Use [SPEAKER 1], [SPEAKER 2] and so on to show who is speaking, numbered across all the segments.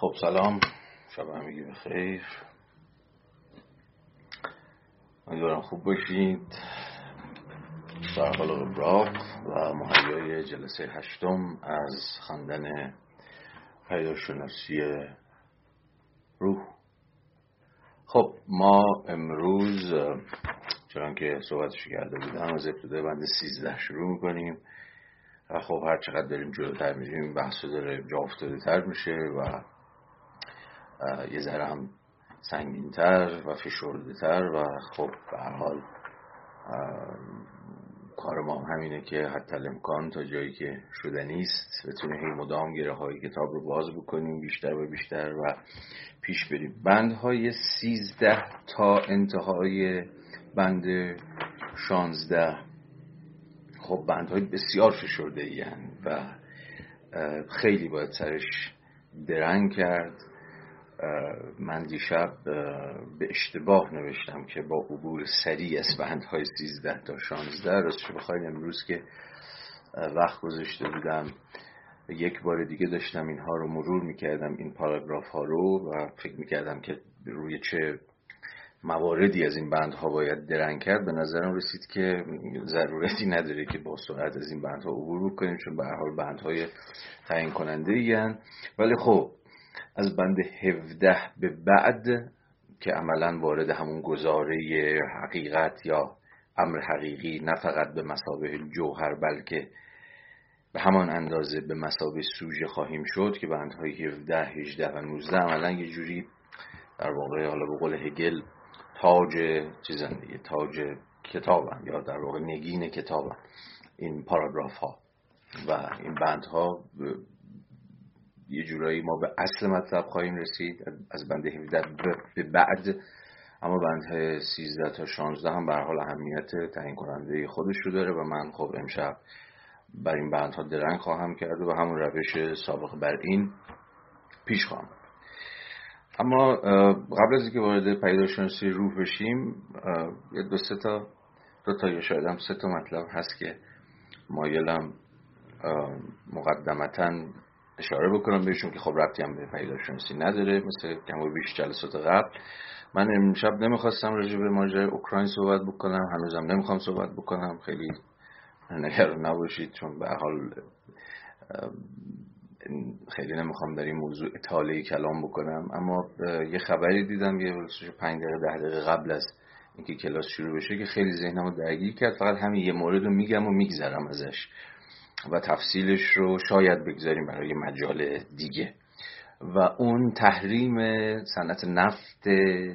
[SPEAKER 1] خب سلام. شب همگی بخیر. امیدوارم خوب باشید. سرحال ابراق و مهیای جلسه هشتم از خواندن پیداشناسی روح. خب ما امروز چون که صحبتش کرده بودم از ابتدای بند سیزده شروع می‌کنیم. و خب هر چقدر داریم جلوتر میریم بحث داره جا افتاده تر میشه و یه ذره هم سنگینتر و فشرده تر و خب به حال کار ما همینه که حتی امکان تا جایی که شده نیست بتونه هی مدام گره های کتاب رو باز بکنیم بیشتر و بیشتر و پیش بریم. بندهای سیزده تا انتهای بند شانزده. خب بندهای بسیار فشرده و خیلی باید سرش درنگ کرد. من دیشب به اشتباه نوشتم که با عبور سریع بندهای سیزده تا شانزده راستش بخواید امروز که وقت گذاشته بودم یک بار دیگه داشتم اینها رو مرور می‌کردم این پاراگراف ها رو و فکر می‌کردم که روی چه مواردی از این بندها باید درنگ کرد. به نظرم رسید که ضرورتی نداره که با سرعت از این بندها عبور بکنیم چون به هر حال بندهای تعیین کننده این ولی خب از بند 17 به بعد که عملا وارد همون گزاره حقیقت یا امر حقیقی نه فقط به مسابه جوهر بلکه به همان اندازه به مسابه سوژه خواهیم شد که بندهای 17 18 و 19 عملا یه جوری در واقع حالا به قول هگل تاج چیزن دیگه تاج کتابن یا در واقع نگین کتابن. این پاراگراف ها و این بندها یه جورایی ما به اصل مطلب خواهیم رسید. از بند 17 به بعد. اما بند 13 تا 16 هم به حال اهمیت تعیین کننده خودش رو داره و من خب امشب بر این بندها درنگ خواهم کرد و همون روش سابق بر این پیش خواهم. اما قبل از اینکه وارد پیداشناسی روح بشیم یه دو سه تا دو تا یا شاید هم سه تا مطلب هست که مایلم مقدمتا اشاره بکنم بهشون که خب ربطی هم به پیداشناسی نداره مثل کم بیش جلسات قبل. من امشب نمی‌خواستم راجع به ماجرای اوکراین صحبت بکنم هنوزم نمی‌خوام صحبت بکنم. خیلی نگران نباشید چون به حال خیلی نمی‌خوام در این موضوع اطاله کلام بکنم. اما یه خبری دیدم یه پنج دقیقه ده دقیقه قبل از اینکه کلاس شروع بشه که خیلی ذهنمو درگیر کرد. فقط همین یه مورد رو میگم و میگذرم ازش. و تفصیلش رو شاید بگذاریم برای مجال دیگه. و اون تحریم صنعت نفت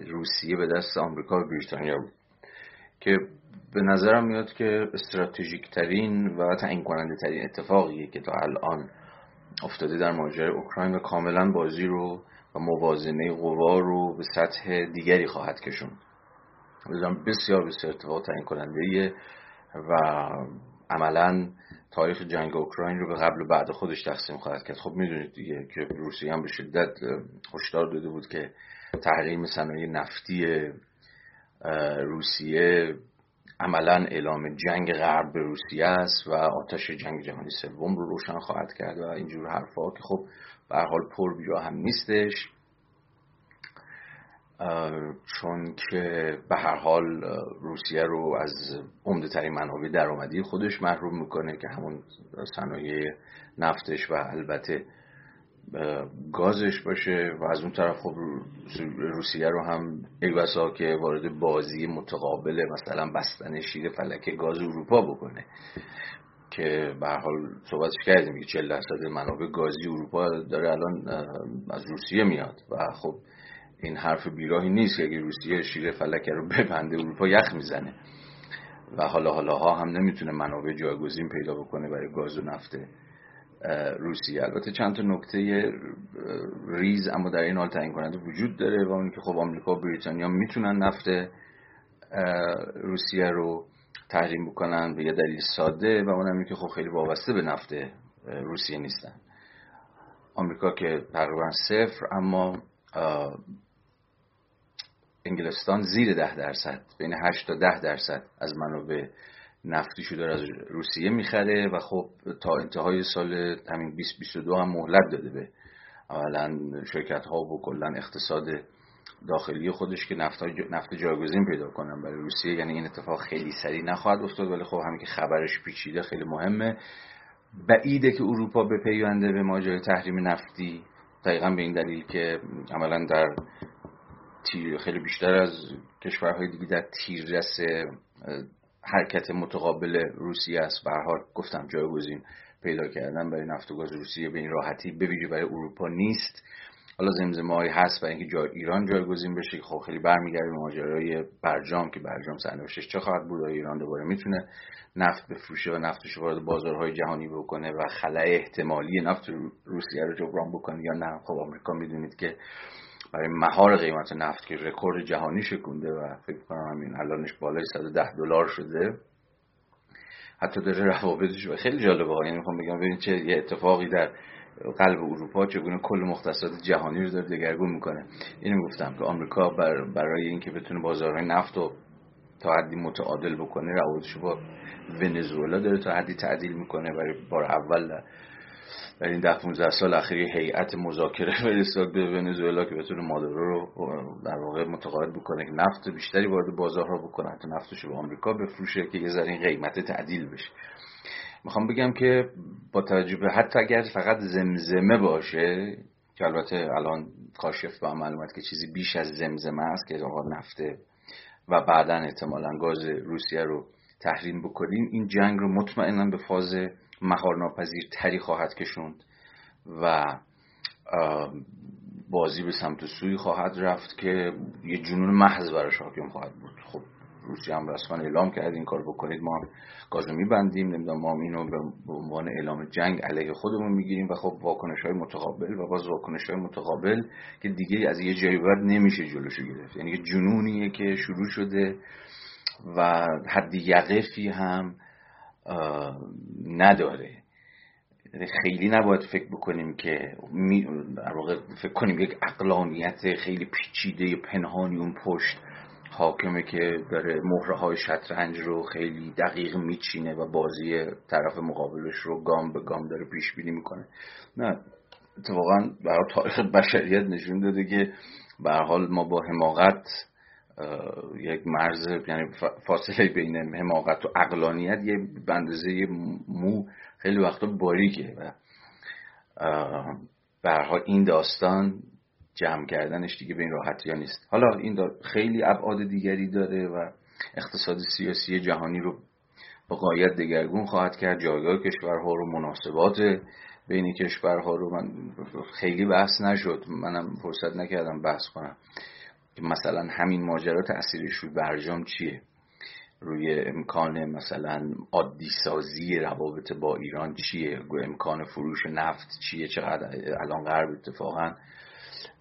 [SPEAKER 1] روسیه به دست آمریکا و بریتانیا بود که به نظرم میاد که استراتژیک ترین و تعیین کننده ترین اتفاقیه که تا الان افتاده در ماجرای اوکراین و کاملا بازی رو و موازنه قوا رو به سطح دیگری خواهد کشوند. بسیار بسیار اتفاق تعیین کننده و عملا تاریخ جنگ اوکراین رو به قبل و بعد خودش تقسیم خواهد کرد. خب می‌دونید دیگه که روسیه هم به شدت هشدار داده بود که تحریم صنایع نفتی روسیه عملا اعلام جنگ غرب به روسیه است و آتش جنگ جهانی سوم رو روشن خواهد کرد و اینجور حرفها که خب به حال پر بیا هم نیستش. چون که به هر حال روسیه رو از عمده ترین منابع درآمدی خودش محروم می‌کنه که همون صنایع نفتش و البته گازش باشه و از اون طرف خب روسیه رو هم ای بسا که وارد بازی متقابل مثلا بستن شیر فلک گاز اروپا بکنه که به حال صحبتش کردیم که 40 درصد منابع گازی اروپا داره الان از روسیه میاد و خب این حرف بیراهی نیست که اگه روسیه شیر فلک رو ببنده اروپا یخ می‌زنه. و حالا حالا ها هم نمی‌تونه منابع جایگزین پیدا بکنه برای گاز و نفت روسیه. البته چند تا نکته ریز اما در این حال تعیین کننده وجود داره و اون که خب آمریکا و بریتانیا می‌تونن نفت روسیه رو تحریم بکنن به یه دلیل ساده و اونم که خب خیلی وابسته به نفت روسیه نیستن. آمریکا که تقریبا صفر اما انگلستان زیر ده درصد بین 8 تا ده درصد از منابع نفتیشو داره از روسیه می‌خره و خب تا انتهای سال همین 2022 هم مهلت داده به اولا شرکت ها و کلا اقتصاد داخلی خودش که نفت, نفت جایگزین پیدا کنن برای روسیه یعنی این اتفاق خیلی سریع نخواهد افتاد. ولی خب همین که خبرش پیچیده خیلی مهمه. بعیده که اروپا به پیونده به ماجرای تحریم نفتی دقیقا به این دلیل که عملا در تیر خیلی بیشتر از کشورهای دیگه در تیررس حرکت متقابل روسیه است. به حال گفتم جایگزین پیدا کردن برای نفت و گاز روسیه به این راحتی به برای اروپا نیست. حالا زمزمه هست برای اینکه جا ایران جایگزین بشه خب خیلی برمیگرده به ماجرای برجام که برجام سرنوشتش چه خواهد بود ایران دوباره می‌تونه نفت بفروشه و نفتش وارد بازارهای جهانی بکنه و خلع احتمالی نفت روسیه رو جبران بکنه یا نه؟ خب آمریکا می‌دونید که برای مهار قیمت نفت که رکورد جهانی شکونده و فکر کنم همین الانش بالای 110 دلار شده. حتی داره روابطش و خیلی جالبه. یعنی می‌خوام بگم ببینید چه یه اتفاقی در قلب اروپا چگونه کل مختصات جهانی رو داره دگرگون می‌کنه. اینو گفتم که آمریکا بر برای اینکه بتونه بازارهای نفت رو تا حدی متعادل بکنه روابطش با ونزوئلا داره تا حدی تعدیل می‌کنه. برای بار اول در این ده 15 سال اخیر هیئت مذاکره فرستاد به ونزوئلا که بتونه مادورو رو در واقع متقاعد بکنه که نفت بیشتری وارد بازارها بکنه حتی نفتش رو به آمریکا بفروشه که یه ذره قیمت تعدیل بشه. می‌خوام بگم که با توجه به حتی اگر فقط زمزمه باشه که البته الان کاشف با معلومات که چیزی بیش از زمزمه است که آقا نفته و بعدا احتمالا گاز روسیه رو تحریم بکنیم این جنگ رو مطمئنا به فاز مهارناپذیر تری خواهد کشوند و بازی به سمت سوی خواهد رفت که یه جنون محض براش حاکم خواهد بود. خب روسیه هم رسما اعلام کرد این کار بکنید ما هم گاز میبندیم نمی‌دونم ما اینو به عنوان اعلام جنگ علیه خودمون می‌گیریم و خب واکنش های متقابل و باز واکنش های متقابل که دیگه از یه جایی بعد نمیشه جلوشو گرفت. یعنی جنونیه که شروع شده و حد یقفی هم نداره. خیلی نباید فکر بکنیم که در فکر کنیم یک اقلانیت خیلی پیچیده پنهانی اون پشت حاکمه که داره مهره های شطرنج رو خیلی دقیق میچینه و بازی طرف مقابلش رو گام به گام داره پیش بینی می‌کنه. نه اتفاقا برای تاریخ بشریت نشون داده که به حال ما با حماقت یک مرز یعنی فاصله بین حماقت و اقلانیت یه بندازه مو خیلی وقتا باریکه و برها این داستان جمع کردنش دیگه به این راحتی ها نیست. حالا این خیلی ابعاد دیگری داره و اقتصاد سیاسی جهانی رو با قایت دگرگون خواهد کرد. جایگاه کشورها رو مناسبات بین کشورها رو من خیلی بحث نشد. منم فرصت نکردم بحث کنم. مثلا همین ماجرا تاثیرش روی برجام چیه؟ روی امکان مثلا عادی سازی روابط با ایران چیه؟ امکان فروش نفت چیه؟ چقدر الان غرب اتفاقا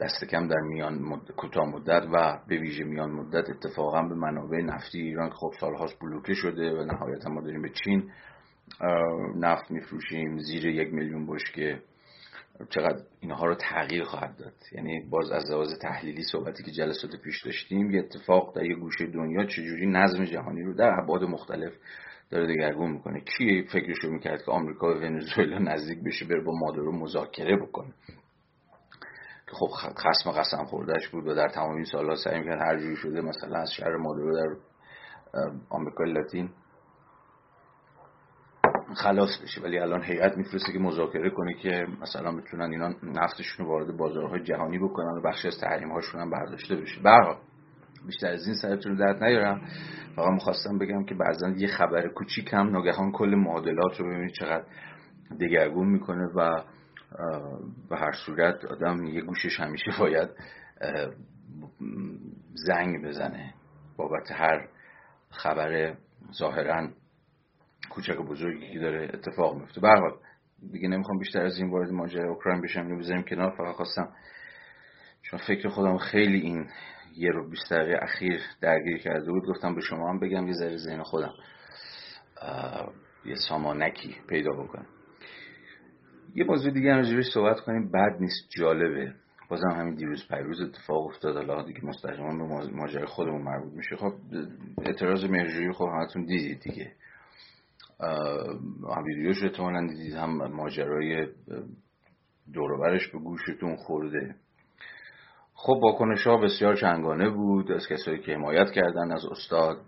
[SPEAKER 1] دست کم در میان مد... کوتاه مدت و به ویژه میان مدت اتفاقا به منابع نفتی ایران که خب سالهاست بلوکه شده و نهایتا ما داریم به چین نفت میفروشیم زیر یک میلیون بشکه چقدر اینها رو تغییر خواهد داد. یعنی باز از لحاظ تحلیلی صحبتی که جلسات پیش داشتیم یه اتفاق در یه گوشه دنیا چجوری نظم جهانی رو در ابعاد مختلف داره دگرگون می‌کنه. کی فکرشو می‌کرد که آمریکا و ونزوئلا نزدیک بشه بره با مادرو مذاکره بکنه؟ که خب خصم قسم خوردهش بود و در تمام این سالها سعی می‌کرد هر جوری شده مثلا از شهر مادرو در آمریکای لاتین خلاص بشه ولی الان هیئت میفرسته که مذاکره کنه که مثلا بتونن اینا نفتشون رو وارد بازارهای جهانی بکنن و بخشی از تحریم هاشون هم برداشته بشه. به بیشتر از این سرتون رو درد نیارم. فقط می‌خواستم بگم که بعضا یه خبر کوچیک هم ناگهان کل معادلات رو ببینید چقدر دگرگون می‌کنه و به هر صورت آدم یه گوشش همیشه باید زنگ بزنه بابت هر خبر ظاهرا کوچک و بزرگی که داره اتفاق میفته. به حال دیگه نمی‌خوام بیشتر از این وارد ماجرای اوکراین بشم یا بذاریم کنار. فقط خواستم چون فکر خودم خیلی این یه رو بیست دقیقه اخیر درگیر کرده بود گفتم به شما هم بگم یه ذره ذهن خودم یه سامانکی پیدا بکنم. یه موضوع دیگه راجبش صحبت کنیم. بد نیست جالبه. بازم همین دیروز پیروز اتفاق افتاد. حالا دیگه مستقیما به ماجرای خودمون مربوط میشه. خب اعتراض مهرجویی خب همتون دیدید دیگه. هم ویدیوش رو احتمالا دیدید هم ماجرای دوروبرش به گوشتون خورده. خب واکنش ها بسیار چنگانه بود. از کسایی که حمایت کردن از استاد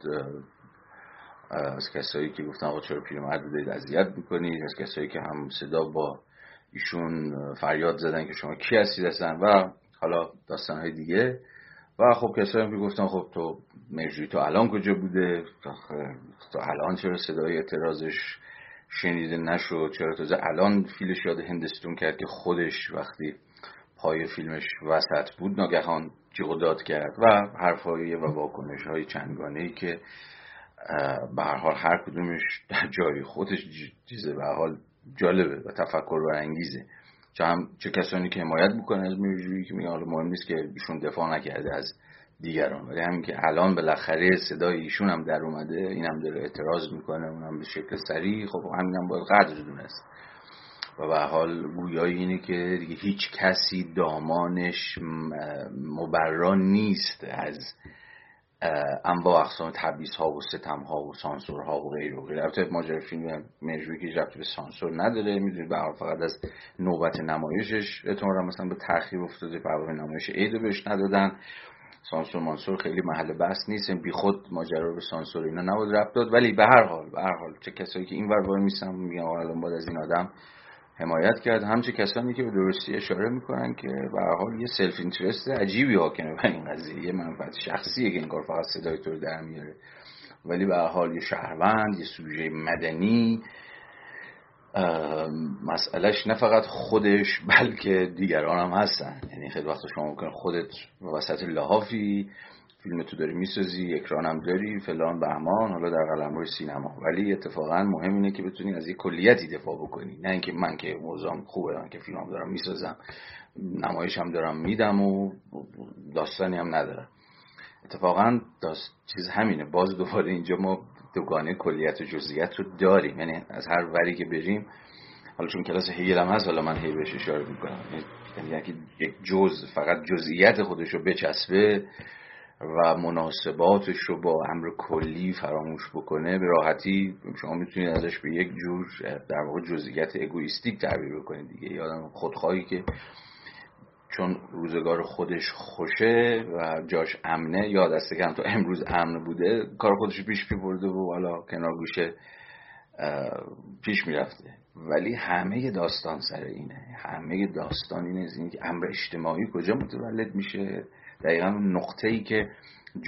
[SPEAKER 1] از کسایی که گفتن آقا چرا پیرمرد بودید اذیت می‌کنید؟ از کسایی که هم صدا با ایشون فریاد زدن که شما کی هستید هستن و حالا داستان های دیگه. و خب کسایی هم که گفتن خب تو مرجوی تو الان کجا بوده؟ تا الان چرا صدای اعتراضش شنیده نشد؟ چرا تو الان فیلش یاد هندستون کرد که خودش وقتی پای فیلمش وسط بود ناگهان جیغ داد کرد و حرفایی و واکنش های چندگانه ای که به هر حال هر کدومش در جای خودش چیزه به حال جالبه و تفکر برانگیزه چه هم چه کسانی که حمایت می‌کنن از میرجویی که میگه حالا مهم نیست که ایشون دفاع نکرده از دیگران. ولی همین که الان بالاخره صدای ایشون هم در اومده این هم داره اعتراض می‌کنه اونم به شکل سریع. خب همین هم باید قدر دونست. و به حال گویایی اینه که دیگه هیچ کسی دامانش مبرا نیست از انواع اقسام تبعیض ها و ستم ها و سانسور ها و غیر و غیر البته ماجرا فیلم مرجوی که رفت به سانسور نداره. می‌دونید به فقط از نوبت نمایشش اعتمالا مثلا به تاخیر افتاده برنامه نمایش عید بهش ندادن. سانسور مانسور خیلی محل بحث نیست. بی خود ماجرا رو به سانسور اینا نبود رفت داد. ولی به هر حال به هر حال چه کسایی که این ور وای میسن میگن الان باید از این آدم حمایت کرد. همچه کسانی که به درستی اشاره می‌کنن که به حال یه self-interest عجیبی حاکمه بر این قضیه. یه منفعت شخصیه که این فقط صدای تو رو در میاره. ولی به حال یه شهروند یه سوژه مدنی. مسئلهش نه فقط خودش بلکه دیگران هم هستن. یعنی خیلی وقت شما ممکن خودت وسط لحافی فیلم تو داری می‌سازی اکران هم داری فلان بهمان حالا در قلم سینما. ولی اتفاقا مهم اینه که بتونی از یک کلیتی دفاع بکنی. نه اینکه من که موضوعم خوبه من که فیلم دارم می‌سازم. نمایش هم دارم میدم و داستانی هم ندارم. اتفاقا داست... چیز همینه. باز دوباره اینجا ما دوگانه کلیت و جزئیات رو داریم. یعنی از هر وری که بریم حالا چون کلاس هیل هم هست حالا من هی بهش اشاره می‌کنم. یعنی یک جز فقط جزئیات خودش رو بچسبه و مناسباتش رو با امر کلی فراموش بکنه به راحتی شما می‌تونید ازش به یک جور در واقع جزئیات اگویستیک تعبیر بکنید دیگه. یادم خودخواهی که چون روزگار خودش خوشه و جاش امنه یا دست کم تو امروز امن بوده کار خودش پیش برده و حالا کنار گوشه پیش می‌رفته. ولی همه داستان سر اینه. همه داستان اینه اینکه امر اجتماعی کجا متولد میشه؟ دقیقا نقطه ای که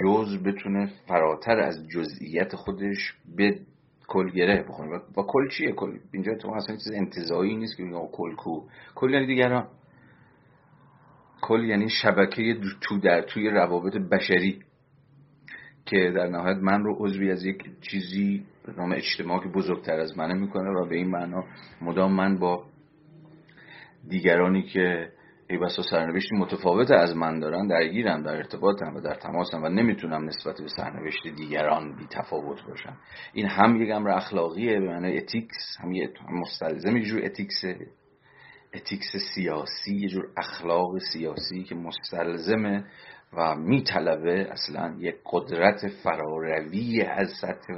[SPEAKER 1] جز بتونه فراتر از جزئیت خودش به کل گره بخونه و, کل چیه؟ کل اینجا تو اصلا چیز انتظایی نیست که کل کو. کل یعنی دیگران. کل یعنی شبکه تو در توی روابط بشری که در نهایت من رو عضوی از یک چیزی به نام اجتماع که بزرگتر از منه می‌کنه و به این معنا مدام من با دیگرانی که ای بسا سرنوشتی متفاوت از من دارن درگیرم در ارتباطم و در تماسم و نمی‌تونم نسبت به سرنوشت دیگران بی تفاوت باشم. این هم یک امر اخلاقیه به معنی ethics هم یه مستلزم یه جور ethics ethics سیاسی یه جور اخلاق سیاسی که مستلزمه و میطلبه اصلا یک قدرت فراروی از سطح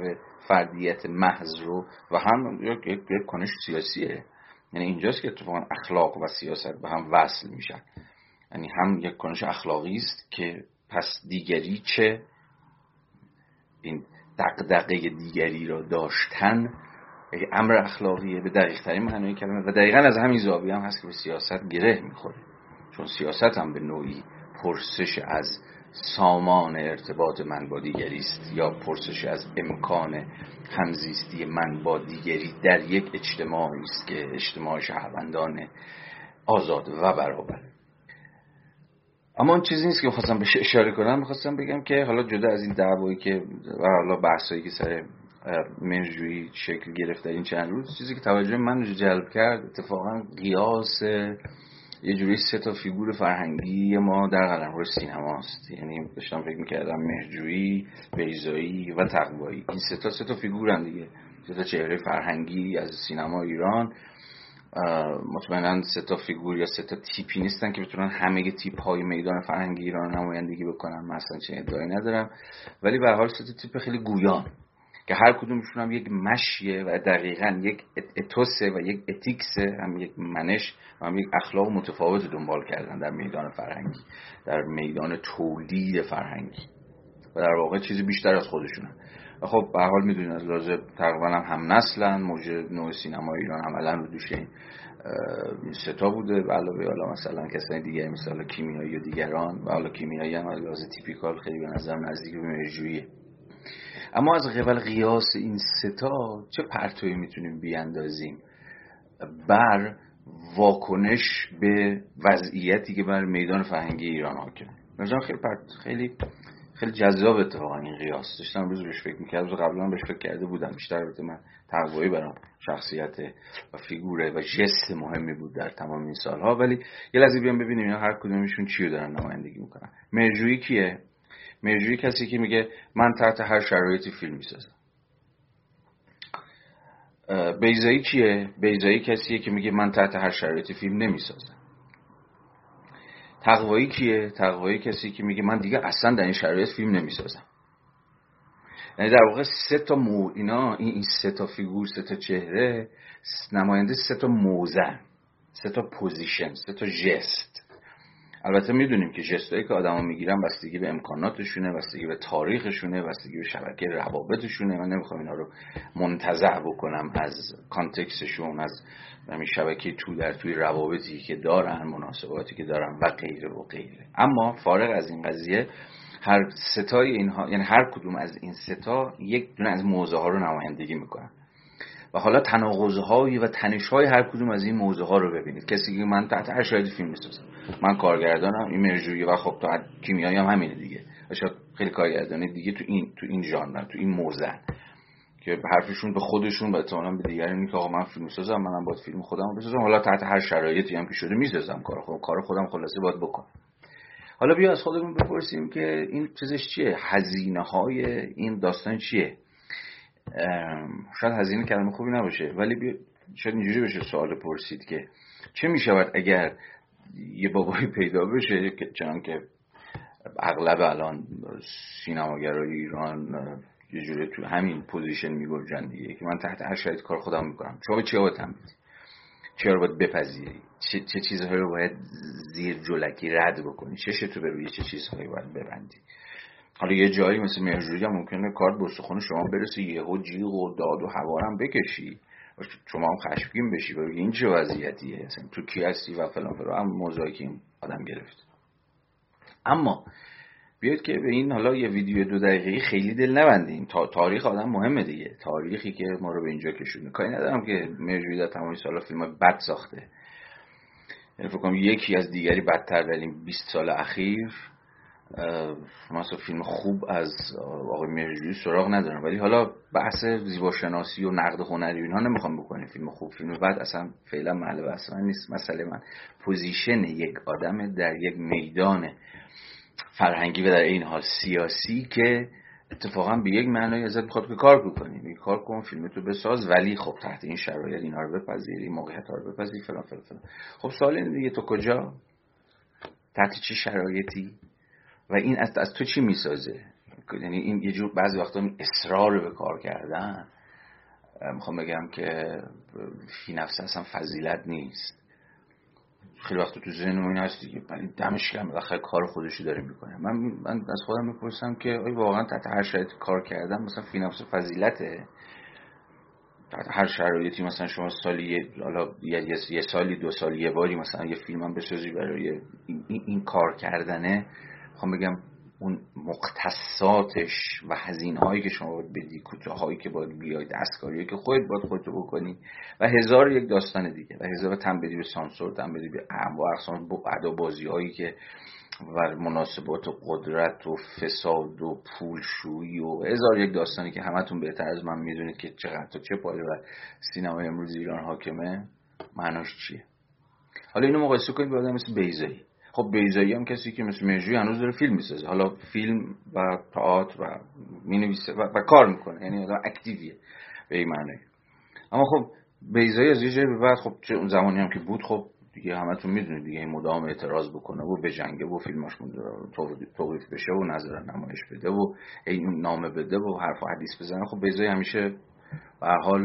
[SPEAKER 1] فردیت محض رو و هم یک کنش سیاسیه. یعنی اینجاست که اتفاقا اخلاق و سیاست به هم وصل میشن. یعنی هم یک کنش اخلاقی است که پس دیگری چه؟ این دقدقه دیگری را داشتن یک امر اخلاقیه به دقیق ترین معنی کلمه و دقیقا از همین زاویه هم هست که به سیاست گره می‌خوره. چون سیاست هم به نوعی پرسش از سامان ارتباط من با دیگری است یا پرسش از امکان همزیستی من با دیگری در یک اجتماعی است که اجتماع شهروندان آزاد و برابر. اما اون چیزی نیست که خواستم بهش اشاره کنم می‌خواستم بگم که حالا جدا از این دعوایی که و حالا بحثایی که سر منجویی شکل گرفت در این چند روز چیزی که توجه من رو جلب کرد اتفاقا قیاس یه جوری سه تا فیگور فرهنگی ما در قلمرو سینماست یعنی داشتم فکر می‌کردم مهجویی بیزایی و تقوایی. این سه تا سه تا فیگورن دیگه. سه تا چهره فرهنگی از سینما ایران. مطمئنا سه تا فیگور یا سه تا تیپی نیستن که بتونن همه تیپ های میدان فرهنگی ایران نمایندگی بکنن. مثلا چه ادعایی ندارم. ولی به حال سه تا تیپ خیلی گویان. که هر کدومشون هم یک مشیه و دقیقا یک اتوسه و یک اتیکسه هم یک منش و هم یک اخلاق متفاوت دنبال کردن در میدان فرهنگی در میدان تولید فرهنگی. و در واقع چیزی بیشتر از خودشونن و خب به حال می‌دونید از لازم تقریبا هم هم نسلن موج نوع سینما ایران عملا رو دوش این ستا بوده. و علاوه حالا مثلا کسانی دیگه مثلا کیمیایی و دیگران. و حالا کیمیایی هم از تیپیکال خیلی به نظر نزدیک به اما از قبل قیاس این ستا چه پرتوی می‌تونیم بیاندازیم؟ بر واکنش به وضعیتی که بر میدان فرهنگی ایران مثلا خیلی خیلی خیلی جذاب اتفاقا این قیاس. داشتم روز بهش فکر می‌کردم. روز قبلا بهش فکر کرده بودم. بیشتر البته من تقوایی برام شخصیت و فیگوره و جست مهمی بود در تمام این سالها. ولی یه لحظه بیام ببینیم. اینا هر کدومشون چی رو دارن نمایندگی می‌کنن. مرجویی کیه؟ مرجویی کسی که میگه من تحت هر شرایطی فیلم می‌سازم. بیزایی کیه؟ بیزایی کسیه که میگه من تحت هر شرایطی فیلم نمی‌سازم. تقوایی کیه؟ تقوایی کسی که میگه من دیگه اصلا در این شرایط فیلم نمی‌سازم. یعنی در واقع سه تا مو اینا این, این سه تا فیگور سه تا چهره نماینده سه تا موضع سه تا position سه تا ژست. البته می‌دونیم که ژستایی که آدما می‌گیرن بستگی به امکاناتشونه بستگی به تاریخشونه بستگی به شبکه روابطشونه. من نمی‌خوام اینا رو منتزع بکنم از context شون از همین شبکه تو در توی روابطی که دارن مناسباتی که دارن و غیره و غیره. اما فارغ از این قضیه هر ستای اینها یعنی هر کدوم از این ستا یک دونه از موضوع ها رو نمایندگی می‌کنن. و حالا تناقض و تنش های هر کدوم از این موضوع ها رو ببینید. کسی که من تحت هر شاید فیلم می‌سازم. من کارگردانم این مرجویی و خب تو کیمیایی هم همینه دیگه. شاید خیلی کارگردانی دیگه تو این تو این ژانر تو این موزه که حرفشون به خودشون و احتمالاً به دیگری اینه که آقا من فیلم سازم منم باید فیلم خودم رو بسازم. حالا تحت هر شرایطی هم که شده می‌سازم کار خودم. کار خودم خلاصه باید بکنم. حالا بیا از خودمون بپرسیم که این چیزش چیه؟ هزینه های این داستان چیه؟ شاید هزینه کلمه خوبی نباشه ولی بیا شاید اینجوری بشه سوال پرسید که چه می‌شود اگر یه بابایی پیدا بشه که چنان که اغلب الان سینماگرای ایران یه جوری تو همین position می‌گنجن دیگه که من تحت هر شرایط کار خودم می‌کنم. شما چی باید هم چه رو باید بپذیری؟ چه, چه چیزهایی رو باید زیر جلکی رد بکنی؟ چه تو روی چه چیزهایی باید ببندی؟ حالا یه جایی مثل مهرجویی هم ممکنه کار به شما برسه یهو جیغ و داد و هوارم بکشی. شما هم خشمگین بشی و این چه وضعیتیه؟ تو کی هستی و فلان فلان؟ هم موضوعی که این آدم گرفت. اما بیاید که به این حالا یه ویدیو دو دقیقه خیلی دل نبندیم تا تاریخ آدم مهمه دیگه. تاریخی که ما رو به اینجا کشونه کاری ندارم که مرجوی در تمام سالا فیلم بد ساخته. یعنی فکر کنم یکی از دیگری بدتر در این 20 سال اخیر. مثلا فیلم خوب از آقای مرجوی سراغ ندارم. ولی حالا بحث زیباشناسی و نقد هنری اینها نمی‌خوام بکنیم. فیلم خوب فیلم بعد اصلا فعلا محل بحث من نیست. مسئله من position یک آدم در یک میدان فرهنگی و در این حال سیاسی که اتفاقا به یک معنای ازت می‌خواد که کار بکنی. می کار کن فیلم تو بساز. ولی خب تحت این شرایط اینها رو بپذیری موقعیت رو بپذیری فلان فلان فلان. خب سوال دیگه تو کجا؟ تحت چه شرایطی؟ و این از, از تو چی می‌سازه؟ یعنی این یه جور بعضی وقتا اصرار به کار کردن. می‌خوام بگم که فی نفسه اصلا فضیلت نیست. خیلی وقت تو ذهن این هست دیگه ولی دمش گرم بالاخره کار خودشو داره می‌کنه. من من از خودم می‌پرسم که آیا واقعا تحت هر شرایط کار کردن مثلا فی نفس فضیلته؟ تحت هر شرایطی مثلا شما سالی حالا یه, یه سالی دو سالی یه باری مثلا یه فیلم هم بسازی برای این, این کار کردنه می‌خوام بگم اون مختصاتش و هزینه هایی که شما باید بدی کوتاه هایی که باید بیاید دستکاری که خودت باید خودتو بکنی و هزار یک داستان دیگه و هزار تنبیدی به سانسور تنبیدی به انواع اقسام بازی هایی که و مناسبات و قدرت و فساد و پولشویی و هزار یک داستانی که همتون بهتر از من می‌دونید که چقدر تا چه پایه و سینمای امروز ایران حاکمه معناش چیه؟ حالا اینو مقایسه کنید با آدم مثل بیزایی خب بیزایی هم کسی که مثل مرجوی هنوز داره فیلم می‌سازه. حالا فیلم و تئاتر و می‌نویسه و, و, کار می‌کنه. یعنی آدم اکتیویه به این معنی. اما خب بیزایی از یه جایی به بعد خب چه اون زمانی هم که بود خب دیگه همتون می‌دونید دیگه این مدام اعتراض بکنه و به جنگه و فیلماش توقیف بشه و نظر نمایش بده و این نامه بده و حرف و حدیث بزنه. خب بیزایی همیشه به حال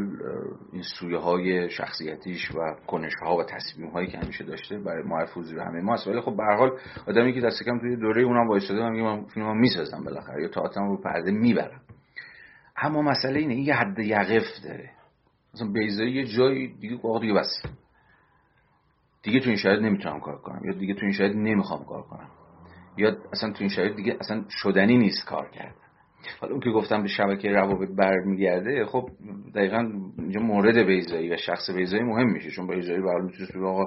[SPEAKER 1] این سویه های شخصیتیش و کنش ها و تصمیم هایی که همیشه داشته برای محفوظی و همه ماست. ولی خب به حال آدمی که دست کم توی دوره اونم وایساده من میگم فیلم می‌سازم بالاخره یا تئاترم رو پرده می‌برم. اما مسئله اینه این یه حد یقف داره. مثلا بیزایی یه جایی دیگه واقعا دیگه بس. دیگه تو این شاید نمی‌تونم کار کنم یا دیگه تو این شاید نمی‌خوام کار کنم. یا اصلا تو این شاید دیگه اصلا شدنی نیست کار کرد حالا اون که گفتم به شبکه روابط برمیگرده خب دقیقا اینجا مورد بیزایی و شخص بیزایی مهم میشه چون بیزایی برای می‌تونست آقا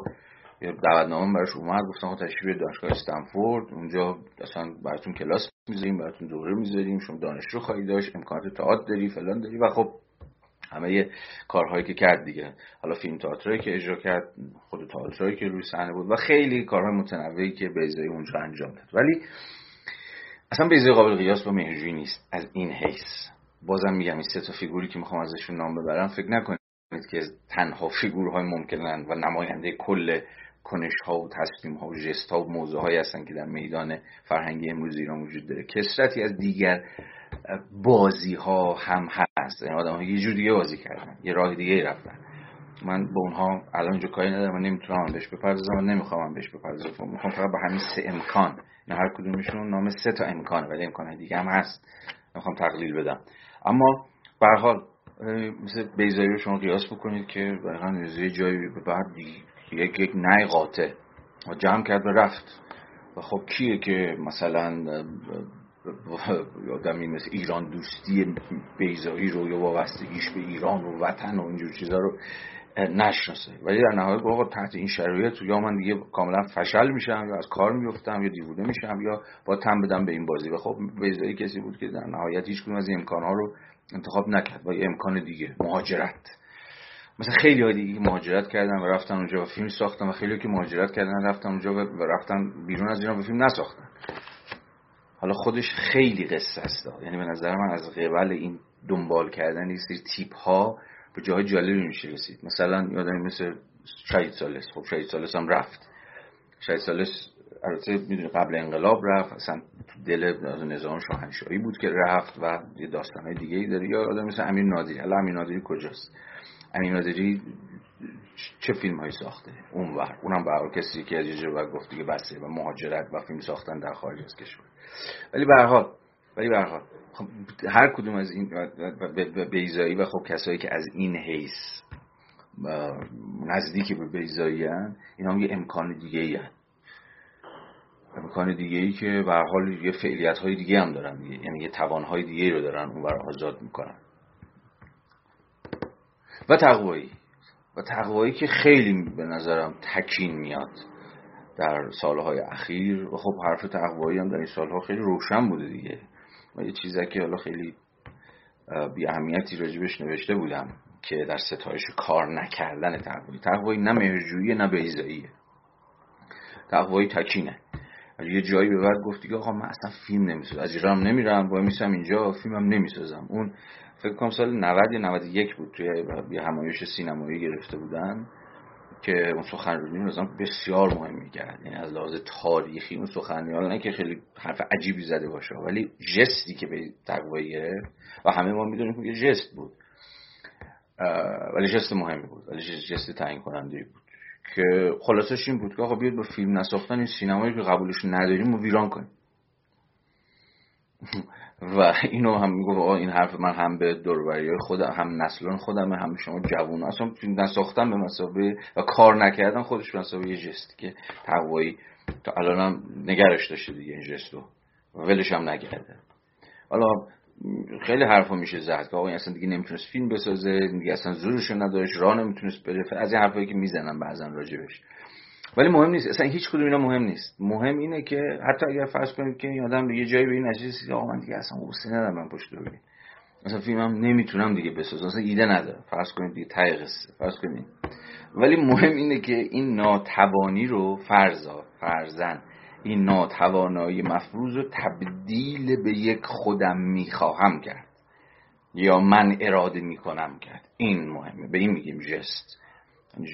[SPEAKER 1] یه دعوتنامه براش اومد گفتم تشریف دانشگاه استنفورد اونجا اصلا براتون کلاس می‌ذاریم براتون دوره می‌ذاریم شما دانشجو خواهی داشت امکانات تئاتر داری فلان داری و خب همه کارهایی که کرد دیگه. حالا فیلم تئاتری که اجرا کرد خود تئاترایی که روی صحنه بود و خیلی کارهای متنوعی که بیزایی اونجا انجام داد. ولی اصلا بیزایی قابل قیاس با مهرجویی نیست. از این حیث. بازم میگم این سه تا فیگوری که می‌خوام ازشون نام ببرم فکر نکنید که تنها فیگورهای ممکنن و نماینده کل کنش ها و تصمیم ها و جست ها و موضوع هایی هستن که در میدان فرهنگی امروز ایران وجود داره. کسرتی از دیگر بازی ها هم هست. این آدم ها یه جور دیگه بازی کردن. یه راه دیگه رفتن. من به اونها الان اینجا کاری ندارم من نمی‌تونم بهش بپردازم و نمی‌خوام بهش بپردازم. می‌خوام فقط به همین سه امکان. نه هر کدومشون نام سه تا امکانه ولی امکان دیگه هم هست. می‌خوام تقلیل بدم. اما به حال مثل بیزایی رو شما قیاس بکنید که واقعا یه جایی به بعد یک یک نای قاطع. و جمع کرد و رفت. و خب کیه که مثلا آدمی مثل ایران دوستی بیزایی رو یا وابستگیش به ایران و وطن و اینجور چیزا رو نشناسه. ولی در نهایت آقا تحت این شرایط یا من دیگه کاملا فشل میشم یا از کار میفتم یا دیوونه میشم یا با تم بدم به این بازی. و خب بیزایی کسی بود که در نهایت هیچ از این امکانها رو انتخاب نکرد و یه امکان دیگه مهاجرت. مثلا خیلی ها دیگه مهاجرت کردن و رفتن اونجا و فیلم ساختن و خیلی که مهاجرت کردن رفتن اونجا و رفتن بیرون از ایران و فیلم نساختن. حالا خودش خیلی قصه است. یعنی به نظر من از قبل این دنبال کردن این سری تیپ ها به جای جالبی میشه رسید. مثلا یادم مثل شهید سالس. خب شهید سالس هم رفت. شهید سالس البته می‌دونی قبل انقلاب رفت. اصلا دل نظام شاهنشاهی بود که رفت و یه داستان های دیگه ای داره. یا آدم مثل امین نادری. حالا امین نادری کجاست؟ امین نادری چه فیلم هایی ساخته؟ اونور. اونم به کسی که از یه گفت که بسه. و مهاجرت و فیلم ساختن در خارج از کشور. ولی به حال ولی به خب هر کدوم از این بیزایی و خب کسایی که از این حیث نزدیکی به بیزایی هن این هم یه امکان دیگه ای هن. امکان دیگه ای که به حال یه فعلیت های دیگه هم دارن دیگه. یعنی یه توان های دیگه رو دارن اون آزاد می‌کنن و تقوایی و تقوایی که خیلی به نظرم تکین میاد در سالهای اخیر و خب حرف تقوایی هم در این سالها خیلی روشن بوده دیگه و یه چیزی که حالا خیلی بی اهمیتی راجبش نوشته بودم که در ستایش کار نکردن تقوایی تقوایی نه مهرجویی نه بیزاییه تقوایی تکینه. یه جایی به بعد گفتی که آقا من اصلا فیلم نمی‌سازم. از ایران نمیرم با میسم اینجا فیلمم نمی‌سازم. اون فکر کنم سال 90 یا 91 بود توی همایش سینمایی گرفته بودن. که اون سخنرانی مثلا بسیار مهم می‌کرد یعنی از لحاظ تاریخی اون سخنرانی نه که خیلی حرف عجیبی زده باشه ولی جستی که به تقوی گرفت و همه ما می‌دونیم که جست بود. ولی جست مهمی بود ولی جست تعیین کننده بود. که خلاصش این بود که آقا بیاد با فیلم نساختن این سینمایی که قبولش نداریم و ویران کنیم. و اینو هم می‌گفت این حرف من هم به دوروبری خودم هم نسلان خودم هم شما جوون. اصلا فیلم نساختن به مسابقه و کار نکردن خودش به مسابقه یه جستی که تقوایی تا الان هم نگرش داشته دیگه این جستو و ولش هم نگرده حالا خیلی حرفا میشه زد که آقا اصلا دیگه نمی‌تونست فیلم بسازه دیگه اصلا زورشو نداشت راه نمی‌تونست بره. از این حرفایی که می‌زنن بعضا راجبش. ولی مهم نیست. اصلا هیچ کدوم اینا مهم نیست. مهم اینه که حتی اگر فرض کنید که این آدم یه جایی به این نتیجه آقا من دیگه اصلا حوصله ندارم من پشت رو مثلا فیلمم نمی‌تونم دیگه بسازم. اصلا ایده ندارم. فرض کنید دیگه تای قصه. فرض کنید. ولی مهم اینه که این ناتوانی رو فرضا فرزن این ناتوانایی مفروض رو تبدیل به یک خودم می‌خواهم کرد یا من اراده می‌کنم کرد. این مهمه. به این میگیم جست.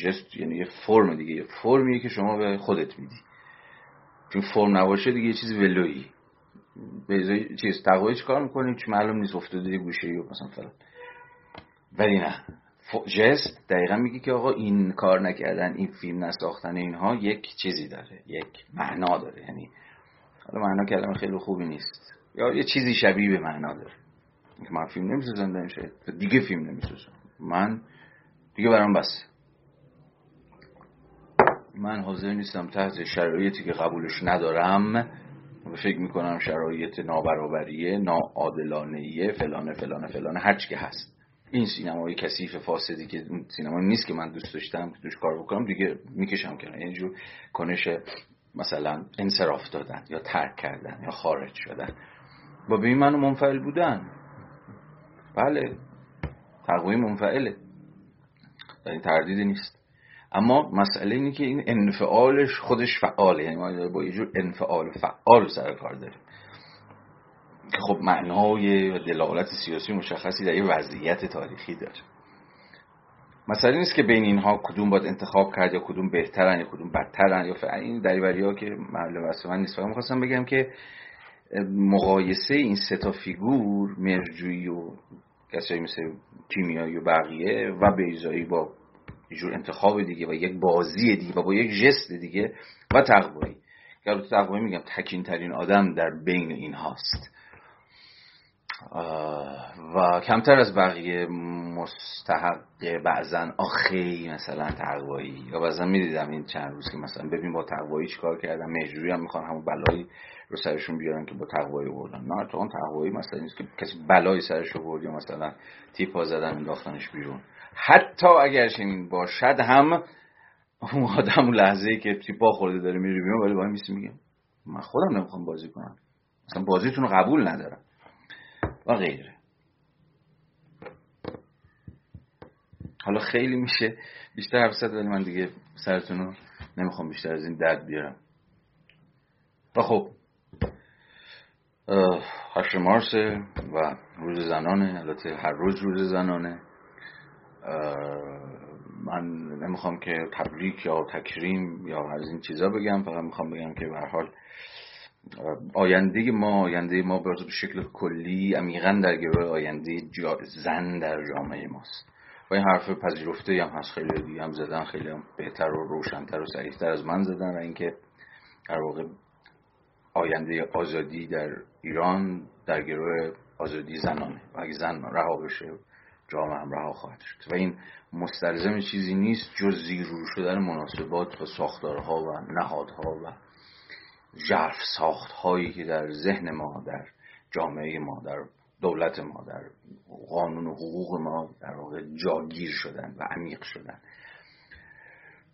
[SPEAKER 1] جست یعنی یه فرم دیگه یه فرمیه که شما به خودت میدی. چون فرم نباشه دیگه یه چیز ولویی. به چیز تقوی کار می‌کنی؟ چون معلوم نیست افتاده گوشه یا مثلا فلان. ولی نه. جست دقیقا میگه که آقا این کار نکردن این فیلم نساختن اینها یک چیزی داره یک معنا داره. یعنی حالا معنا کلمه خیلی خوبی نیست. یا یه چیزی شبیه به معنا داره. که من فیلم نمی‌سازم دیگه فیلم نمی‌سازم من دیگه برام بسه من حاضر نیستم تحت شرایطی که قبولش ندارم. و فکر می‌کنم شرایط نابرابریه ناعادلانهیه فلانه فلانه فلانه هرچی که هست. این سینمای کثیف فاسدی که سینما نیست که من دوست داشتم که توش کار بکنم دیگه می‌کشم کنم یعنی جور کنش مثلا انصراف دادن یا ترک کردن یا خارج شدن. با به این منو منفعل بودن. بله تقویم منفعله. در این تردیدی نیست. اما مسئله اینه که این انفعالش خودش فعاله. یعنی ما با یه جور انفعال فعال سر کار داریم. که خب معنای دلالت سیاسی مشخصی در یه وضعیت تاریخی داره. مسئله نیست که بین اینها کدوم باید انتخاب کرد یا کدوم بهترن یا کدوم بدترن یا این دریوری ها که معلوم است من نیست. می‌خواستم بگم که مقایسه این سه تا فیگور مرجویی و کسایی مثل کیمیایی و بقیه و بیزایی با یه جور انتخاب دیگه و یک بازی دیگه و با یک جست دیگه و تقوایی. که تقوایی میگم تکین ترین آدم در بین این هاست. و کمتر از بقیه مستحق بعضا آخی مثلا تقوایی. یا بعضا می‌دیدم این چند روز که مثلا ببین با تقوایی چیکار کردن مجروری هم می‌خوان همون بلایی رو سرشون بیارن که با تقوایی بردن نه تو اون تقوایی مثلا نیست که کسی بلایی سرش رو برد یا مثلا تیپا زدن انداختنش بیرون. حتی اگر چنین باشد هم اون آدم لحظه که تیپا خورده داره میره بیرون ولی با میسی میگم من خودم نمی‌خوام بازی کنم. مثلا بازیتون رو قبول ندارم. و غیره. حالا خیلی میشه. بیشتر حرف ولی من دیگه سرتون رو نمی‌خوام بیشتر از این درد بیارم. و خب هشت مارس و روز زنانه. البته هر روز روز زنانه. من نمی‌خوام که تبریک یا تکریم یا از این چیزا بگم فقط می‌خوام بگم که به حال آینده ما آینده ما به شکل کلی عمیقا در گروه آینده زن در جامعه ماست. و این حرف پذیرفته هم هست. خیلی دیگه هم زدن خیلی هم بهتر و روشنتر و سریعتر از من زدن. و اینکه در واقع آینده آزادی در ایران در گروه آزادی زنانه. و اگه زن رها بشه جامعه رها خواهد شد. و این مستلزم چیزی نیست جز زیرو شدن مناسبات و ساختارها و نهادها و ژرف ساخت هایی که در ذهن ما در جامعه ما در دولت ما در قانون و حقوق ما در واقع جاگیر شدن و عمیق شدن.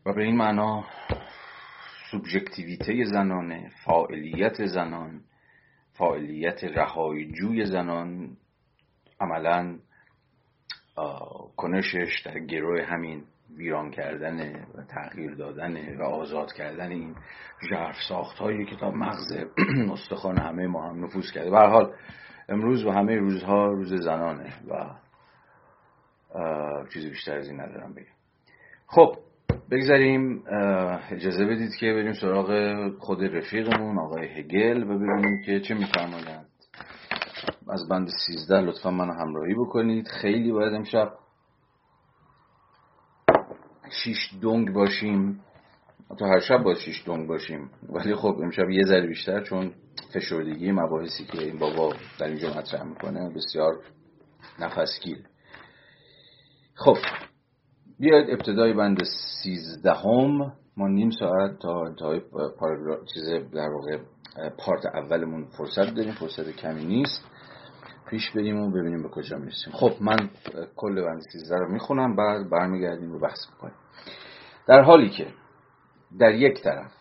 [SPEAKER 1] و به این معنا سوبژکتیویته زنانه فاعلیت زنان فاعلیت رهایجوی زنان عملا کنشش در گروه همین ویران کردن و تغییر دادن و آزاد کردن این ژرف ساخت هایی که تا مغز استخوان همه ما هم نفوذ کرده. به حال امروز و همه روزها روز زنانه و چیزی بیشتر از این ندارم بگم. خب بگذاریم اجازه بدید که بریم سراغ خود رفیقمون آقای هگل و ببینیم که چه میفرمایند. از بند سیزده لطفا منو همراهی بکنید. خیلی باید امشب شیش دنگ باشیم. تا هر شب باید شیش دنگ باشیم. ولی خب امشب یه ذره بیشتر چون فشردگی مباحثی که این بابا در اینجا مطرح می‌کنه بسیار نفسگیر. خب بیاید ابتدای بند سیزدهم. ما نیم ساعت تا انتهای چیز در واقع پارت اولمون فرصت داریم. فرصت کمی نیست. پیش بریم و ببینیم به کجا می‌رسیم. خب من کل بند سیزده رو می‌خونم بعد برمیگردیم و بحث می‌کنیم. در حالی که در یک طرف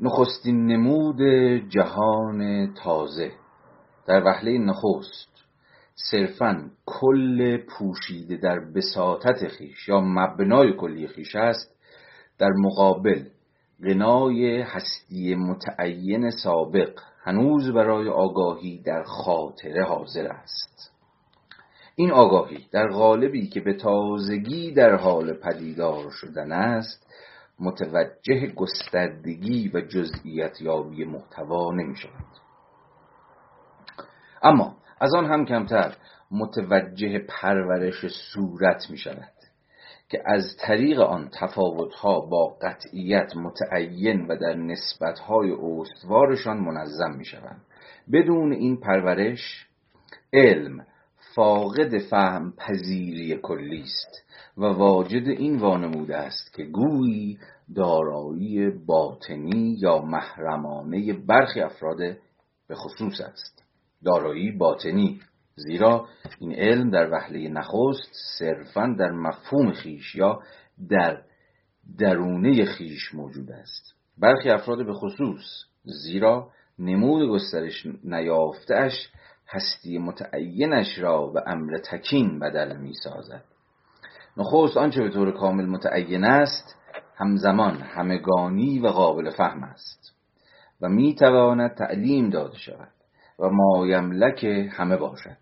[SPEAKER 1] نخستین نمود جهان تازه در وحله نخست صرفا کل پوشیده در بساطت خیش یا مبنای کلی خیش است در مقابل غنای هستی متعین سابق هنوز برای آگاهی در خاطره حاضر است. این آگاهی در غالبی که به تازگی در حال پدیدار شدن است متوجه گستردگی و جزئیت یابی محتوا نمی شود. اما از آن هم کمتر متوجه پرورش صورت می شود. که از طریق آن تفاوتها با قطعیت متعین و در نسبتهای استوارشان منظم می شوند بدون این پرورش علم فاقد فهم پذیری کلی است و واجد این وانموده است که گویی دارایی باطنی یا محرمانه برخی افراد به خصوص است. دارایی باطنی زیرا این علم در وهله نخست صرفا در مفهوم خیش یا در درونه خیش موجود است. برخی افراد به خصوص زیرا نمود گسترش نیافتهش هستی متعینش را به امر تکین بدل می سازد نخست آنچه به طور کامل متعین است همزمان همگانی و قابل فهم است و می تواند تعلیم داده شود و مایملک همه باشد.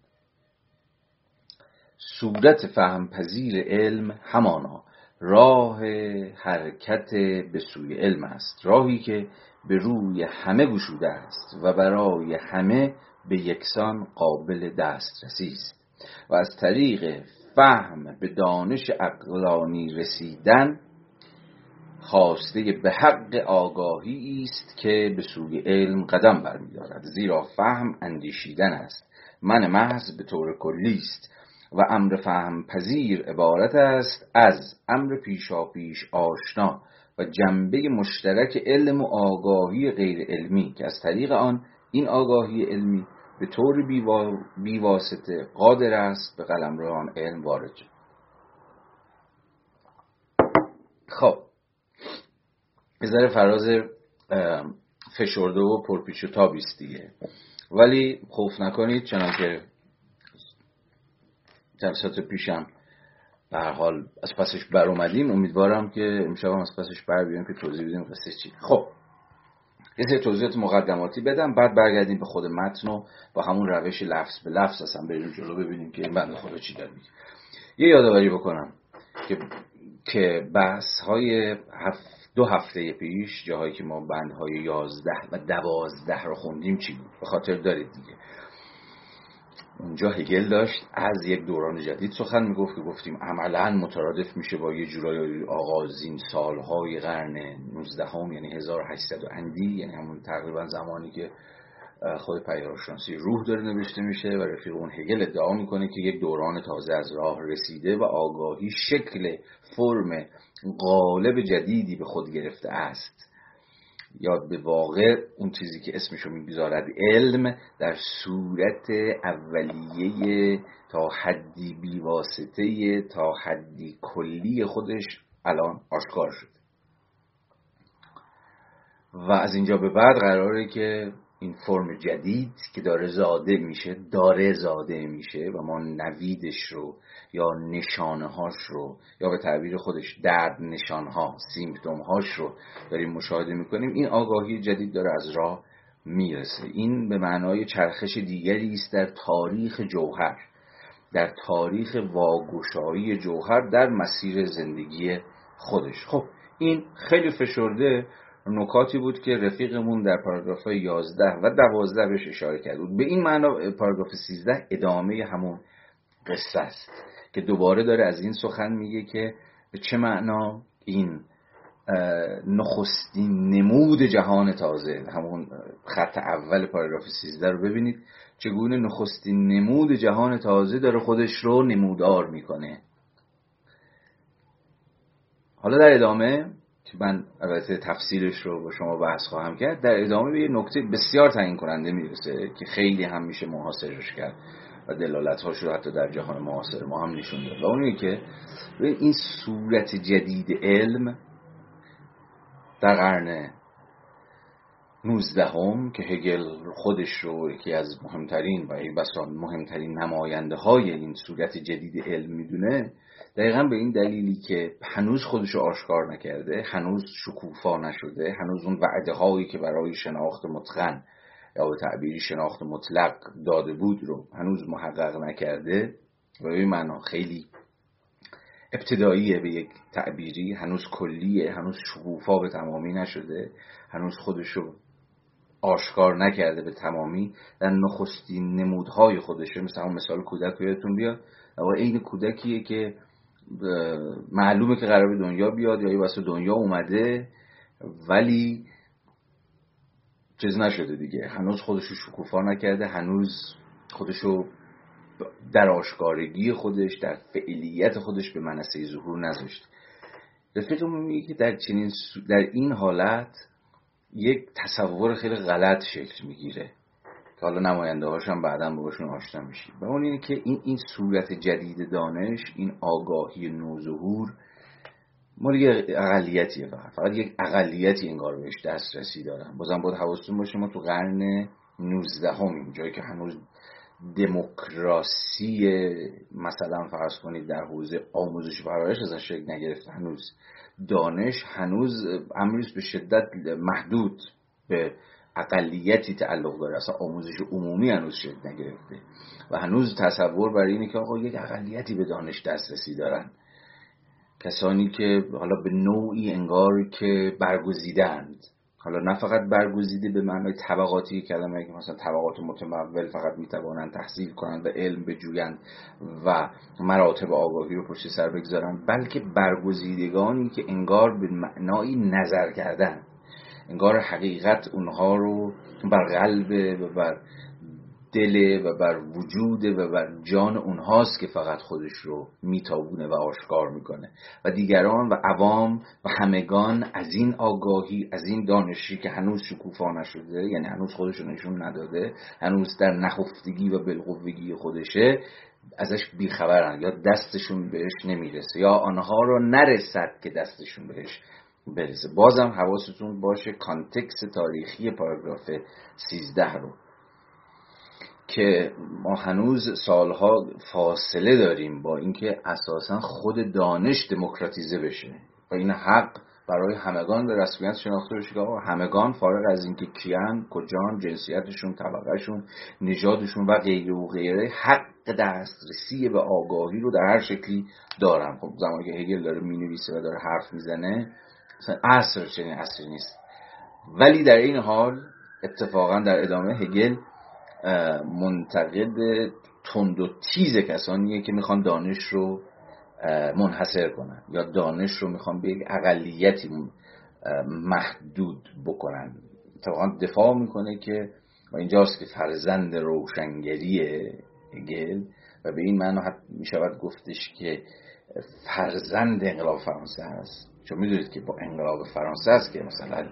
[SPEAKER 1] صورت فهم پذیر علم همانا. راه حرکت به سوی علم است. راهی که به روی همه گشوده است و برای همه به یکسان قابل دسترسی است. و از طریق فهم به دانش اقلانی رسیدن خواسته به حق آگاهی است که به سوی علم قدم برمیدارد. زیرا فهم اندیشیدن است. من محض به طور کلی است. و امر فهم پذیر عبارت است از امر پیشا پیش آشنا و جنبه مشترک علم و آگاهی غیر علمی که از طریق آن این آگاهی علمی به طور بیواسطه قادر است به قلم آن علم وارد خب. ذره فراز فشرده و پرپیچ و تابیست دیگه. ولی خوف نکنید چنانکه جلسات پیشم به هر حال از پسش بر اومدیم. امیدوارم که امشب هم از پسش بر بیایم که توضیح بدیم قصه چی. خب یه سری توضیحات مقدماتی بدم بعد برگردیم به خود متن و با همون روش لفظ به لفظ هستم بریم جلو ببینیم که این بنده خدا چی داره میگه. یه یادآوری بکنم که که بحث های دو هفته پیش جاهایی که ما بندهای یازده و دوازده رو خوندیم چی بود؟ به خاطر دارید دیگه. اونجا هگل داشت. از یک دوران جدید سخن می‌گفت که گفتیم عملا مترادف میشه با یه جورای آغازین سالهای قرن 19 هم یعنی 1800 اندی یعنی همون تقریبا زمانی که خود پیدارشناسی روح داره نوشته میشه و رفیق اون هگل ادعا می‌کنه که یک دوران تازه از راه رسیده و آگاهی شکل فرم قالب جدیدی به خود گرفته است. یا به واقع اون چیزی که اسمشو می‌گذارد علم در صورت اولیه تا حدی بیواسطه تا حدی کلی خودش الان آشکار شد و از اینجا به بعد قراره که این فرم جدید که داره زاده میشه داره زاده میشه و ما نویدش رو یا نشانه هاش رو یا به تعبیر خودش درد نشان ها سیمتوم هاش رو داریم مشاهده می‌کنیم این آگاهی جدید داره از راه می‌رسه. این به معنای چرخش دیگری است در تاریخ جوهر. در تاریخ واگشایی جوهر در مسیر زندگی خودش. خب این خیلی فشرده نکاتی بود که رفیقمون در پاراگراف 11 و 12 بهش اشاره کرد. بود. به این معنا پاراگراف 13 ادامه همون قصه است که دوباره داره از این سخن میگه که به چه معنا این نخستین نمود جهان تازه همون خط اول پاراگراف 13 رو ببینید چگونه نخستین نمود جهان تازه داره خودش رو نمودار می‌کنه. حالا در ادامه من البته تفسیرش رو با شما بحث خواهم کرد. در ادامه به یه نکته بسیار تعیین کننده می‌رسه که خیلی هم میشه محاصرش کرد و دلالت هاش رو حتی در جهان معاصر ما هم نشون داد. و اونیه که این صورت جدید علم در قرن نوزدهم که هگل خودش رو یکی از مهمترین و ای بسان مهمترین نماینده های این صورت جدید علم می‌دونه دقیقا به این دلیلی که هنوز خودش رو آشکار نکرده هنوز شکوفا نشده هنوز اون وعده هایی که برای شناخت متقن یا به تعبیری شناخت مطلق داده بود رو هنوز محقق نکرده. و به معنا خیلی ابتداییه به یک تعبیری هنوز کلیه هنوز شکوفا به تمامی نشده هنوز خودشو آشکار نکرده به تمامی. در نخستین نمودهای خودشه مثل همون مثال کودک یادتون بیاد و این کودکیه که معلومه که قرار به دنیا بیاد یا واسه دنیا اومده ولی چیز نشده دیگه. هنوز خودشو شکوفا نکرده هنوز خودشو در آشکارگی خودش در فعلیت خودش به منصه ظهور نذاشت رفیقمون میگه که در چنین در این حالت یک تصور خیلی غلط شکل می‌گیره. که حالا نماینده هاشم بعدا باشون آشنا میشیم. و اون اینه که این این صورت جدید دانش این آگاهی نوظهور مال یه اقلیتیه فقط. فقط یک اقلیتی انگار بهش دسترسی دارن. بازم باید حواستون باشه ما تو قرن 19 همیم جایی که هنوز دموکراسی مثلا فرض کنید در حوزه آموزش و پرورش ازش شکل نگرفته هنوز دانش هنوز امروز به شدت محدود به اقلیتی تعلق داره. اصلا آموزش عمومی هنوز شکل نگرفته. و هنوز تصور بر اینه که آقا یک اقلیتی به دانش دسترسی دارن. کسانی که حالا به نوعی انگار که برگزیدند. حالا نه فقط برگزیده به معنای طبقاتی کلمه که مثلا طبقات متمول فقط می‌توانند تحصیل کنند و علم بجویند و مراتب آگاهی رو پشت سر بگذارند بلکه برگزیدگانی که انگار به معنای نظر کردن. انگار حقیقت اونها رو بر قلب و بر دل و بر وجود و بر جان اونهاست که فقط خودش رو میتابونه و آشکار می‌کنه. و دیگران و عوام و همگان از این آگاهی از این دانشی که هنوز شکوفا نشده یعنی هنوز خودش نشون نداده هنوز در نخفتگی و بالقوگی خودشه ازش بیخبرن یا دستشون بهش نمی‌رسه یا آنها رو نرسد که دستشون بهش برسه. بازم حواستون باشه کانتکس تاریخی پاراگراف 13 رو که ما هنوز سالها فاصله داریم با اینکه اساسا خود دانش دموکراتیزه بشه. و این حق برای همگان به رسمیت شناخته بشه که همگان فارغ از اینکه کیان کجان جنسیتشون طبقهشون نژادشون و غیره و غیره حق دسترسی به آگاهی رو در هر شکلی دارن. خب زمانی که هگل داره می‌نویسه و داره حرف می‌زنه عصر چنین عصری نیست. ولی در این حال اتفاقا در ادامه هگل منتقد تند و تیز کسانیه که می‌خوان دانش رو منحصر کنن یا دانش رو می‌خوان به یک اقلیتی محدود بکنن. اتفاقا دفاع می‌کنه که و اینجاست که فرزند روشنگری هگل و به این معنا می‌شود گفتش که فرزند انقلاب فرانسه هست. چون می‌دونید که با انقلاب فرانسه است که مثلا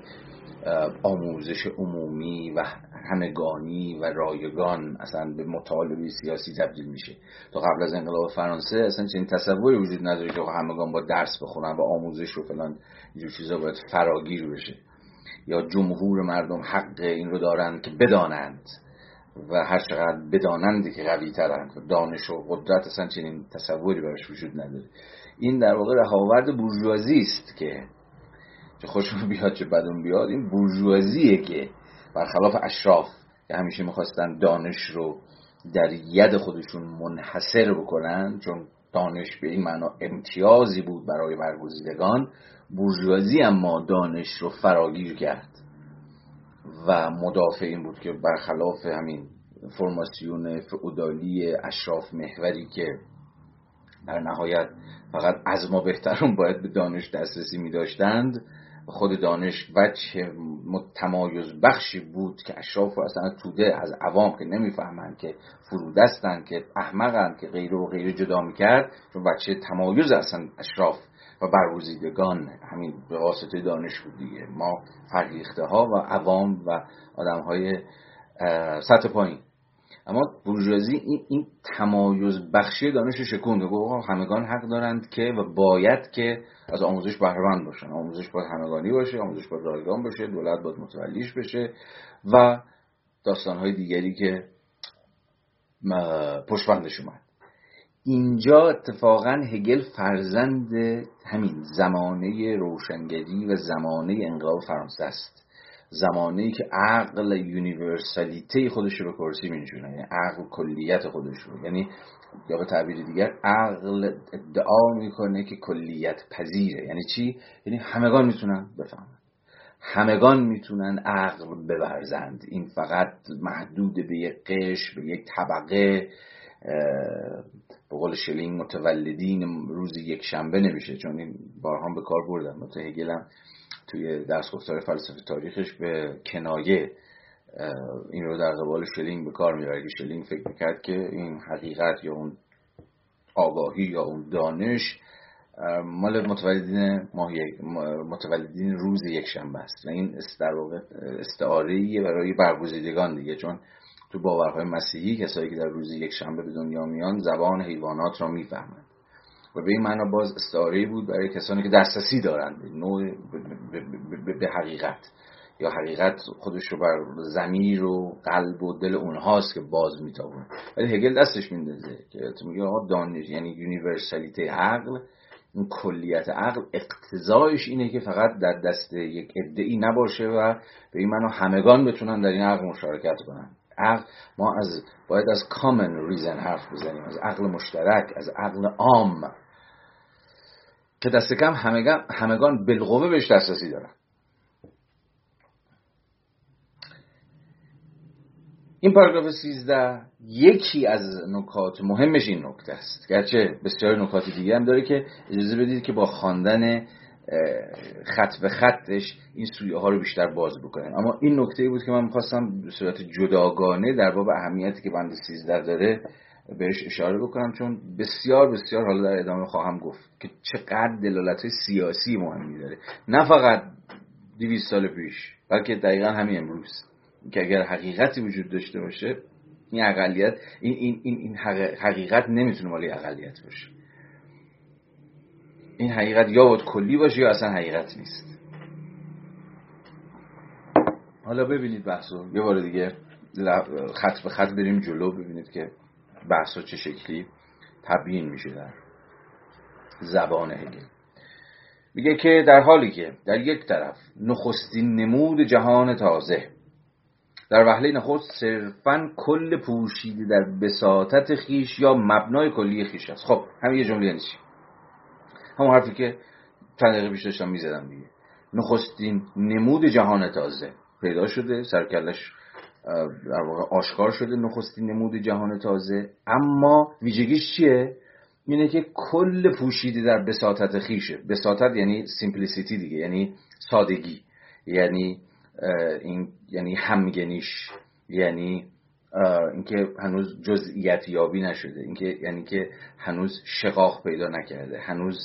[SPEAKER 1] آموزش عمومی و همگانی و رایگان اصلا به مطالبه سیاسی تبدیل میشه. تا قبل از انقلاب فرانسه اصلا چنین تصوری وجود نداره که همگان با درس بخونن و آموزش و فلان اینجور چیزا باید فراگیر بشه. یا جمهور مردم حق این رو دارند که بدانند و هر چقدر بدانند که قوی ترند دانش و قدرت اصلا چنین تصوری براش وجود نداره. این در واقع رهاورد بورژوازی است که چه خوشم بیاد چه بدون بیاد این بورژوازیه که برخلاف اشراف که همیشه می‌خواستن دانش رو در ید خودشون منحصر بکنن چون دانش به این معنا امتیازی بود برای برگزیدگان بورژوازی اما دانش رو فراگیر کرد. و مدافع این بود که برخلاف همین فرماسیون فعودالی اشراف محوری که در نهایت فقط از ما بهترون باید به دانش دسترسی می داشتند. خود دانش وجه تمایز بخشی بود که اشراف و اصلا توده از عوام که نمی‌فهمند که فرودستند که احمقند که غیر و غیر جدا می‌کرد چون بچه تمایز اصلا اشراف و برگزیدگان همین به واسطه دانش بود دیگه. ما فرهیخته ها و عوام و آدم های سطح پایین. اما بورژوازی این, این تمایز بخشی دانش شکوند. و همگان حق دارند که و باید که از آموزش بهرهمند باشن. آموزش باید همگانی باشه آموزش باید رایگان باشه دولت باید متولیش بشه و داستانهای دیگری که پشبندش اومد. اینجا اتفاقا هگل فرزند همین زمانه روشنگری و زمانه انقلاب فرانسه است. زمانی که عقل یونیورسالیته خودش رو به کرسی مینشونه یعنی عقل کلیت خودش رو. یعنی یا به تعبیر دیگر عقل ادعا می‌کنه که کلیت پذیره. یعنی چی؟ یعنی همگان می‌تونن بفهمن. همگان می‌تونن عقل ببرزند. این فقط محدود به یک قش به یک طبقه به قول شلینگ متولدین روز یک شنبه نمیشه چون این بارها به کار بردم متهگلم توی درس گفتار فلسفه تاریخش به کنایه این رو در قبال شلینگ به کار می‌بره. که شلینگ فکر می‌کرد که این حقیقت یا اون آگاهی یا اون دانش مال متولدین متولدین روز یک شنبه است. و این در واقع استعاره برای برگزیدگان دیگه. چون تو باورهای مسیحی کسایی که در روز یک شنبه به دنیا میان زبان حیوانات را می‌فهمند. و به این معنا باز استعاره بود برای کسانی که دسترسی دارند نوع به حقیقت. یا حقیقت خودش رو بر زمیر و قلب و دل اونهاست که باز میتابونه. ولی هگل دستش میندازه که میگه آقا دانش یعنی یونیورسالیته عقل این کلیت عقل اقتضایش اینه که فقط در دست یک ادعی نباشه و به این معنا همگان بتونن در این عقل مشارکت کنن. عقل ما از باید از کامن ریزن حرف بزنیم از عقل مشترک از عقل عام. که دست کم همگان, همگان بالقوه بهش دسترسی دارن. این پاراگراف 13 یکی از نکات مهمش این نکته است. گرچه بسیار نکات دیگه هم داره که اجازه بدید که با خواندن خط به خطش این سویه ها رو بیشتر باز بکنیم اما این نکته بود که من می‌خواستم به صورت جداگانه در باب اهمیتی که بند 13 داره بهش اشاره بکنم چون بسیار بسیار حالا در ادامه خواهم گفت که چقدر دلالت سیاسی مهمی داره. نه فقط 200 سال پیش بلکه دقیقا همین امروز که اگر حقیقتی وجود داشته باشه این اقلیت این, این, این, این حقیقت نمی‌تونه مالی اقلیت باشه. این حقیقت یا باید کلی باشه یا اصلا حقیقت نیست. حالا ببینید بحثو. یه بار دیگه خط به خط بریم جلو ببینید که بحث چه شکلی تبیین میشه در زبان هگل. میگه که در حالی که در یک طرف نخستین نمود جهان تازه در وهله نخست صرفا کل پوشیده در بساطت خیش یا مبنای کلی خیش است. خب همین یه جمله چی همون حرفی که چند دقیقه پیش داشتم می‌زدم دیگه. نخستین نمود جهان تازه پیدا شده سرکلش در واقع آشکار شده نخستین نمود جهان تازه. اما ویژگیش چیه؟ اینه که کل پوشیده در بساطت خیشه. بساطت یعنی سیمپلیسیتی دیگه یعنی سادگی. یعنی این یعنی همگنیش. یعنی اینکه هنوز جزئیت یابی نشده. اینکه یعنی که هنوز شقاق پیدا نکرده. هنوز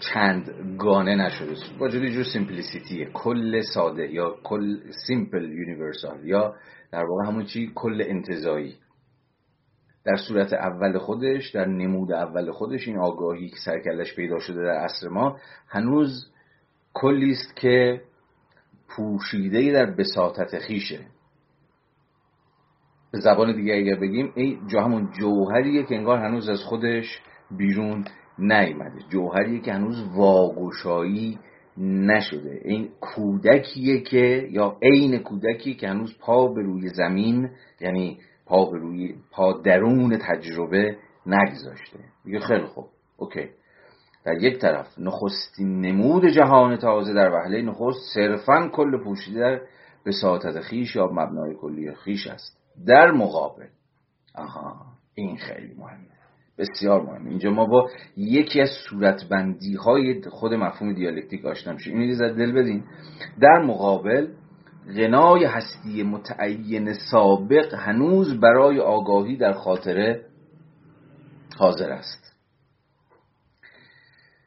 [SPEAKER 1] چند گانه نشده. با جور جور simplicity یه. کل ساده یا کل simple universal یا در واقع همون چی کل انتزاعی در صورت اول خودش در نمود اول خودش این آگاهی که سر و کله‌ش پیدا شده در عصر ما هنوز کلی است که پوشیده در بساطت خویشه به زبان دیگه اگر بگیم این جا همون جوهریه که انگار هنوز از خودش بیرون نیامده جوهریه که هنوز واگشایی نشده. این کودکیه که یا عین کودکی که هنوز پا به روی زمین یعنی پا به روی پا درون تجربه نگذاشته. میگه خیلی خوب. اوکی. در یک طرف نخستین نمود جهان تازه در وحله نخست صرفا کل پوشیده در بساطت خیش یا مبنای کلی خیش است. در مقابل. آها. این خیلی مهمه. بسیار مهمه. اینجا ما با یکی از صورتبندی های خود مفهوم دیالکتیک آشنا میشیم. این دل بدین. در مقابل غنای هستی متعین سابق هنوز برای آگاهی در خاطره حاضر است.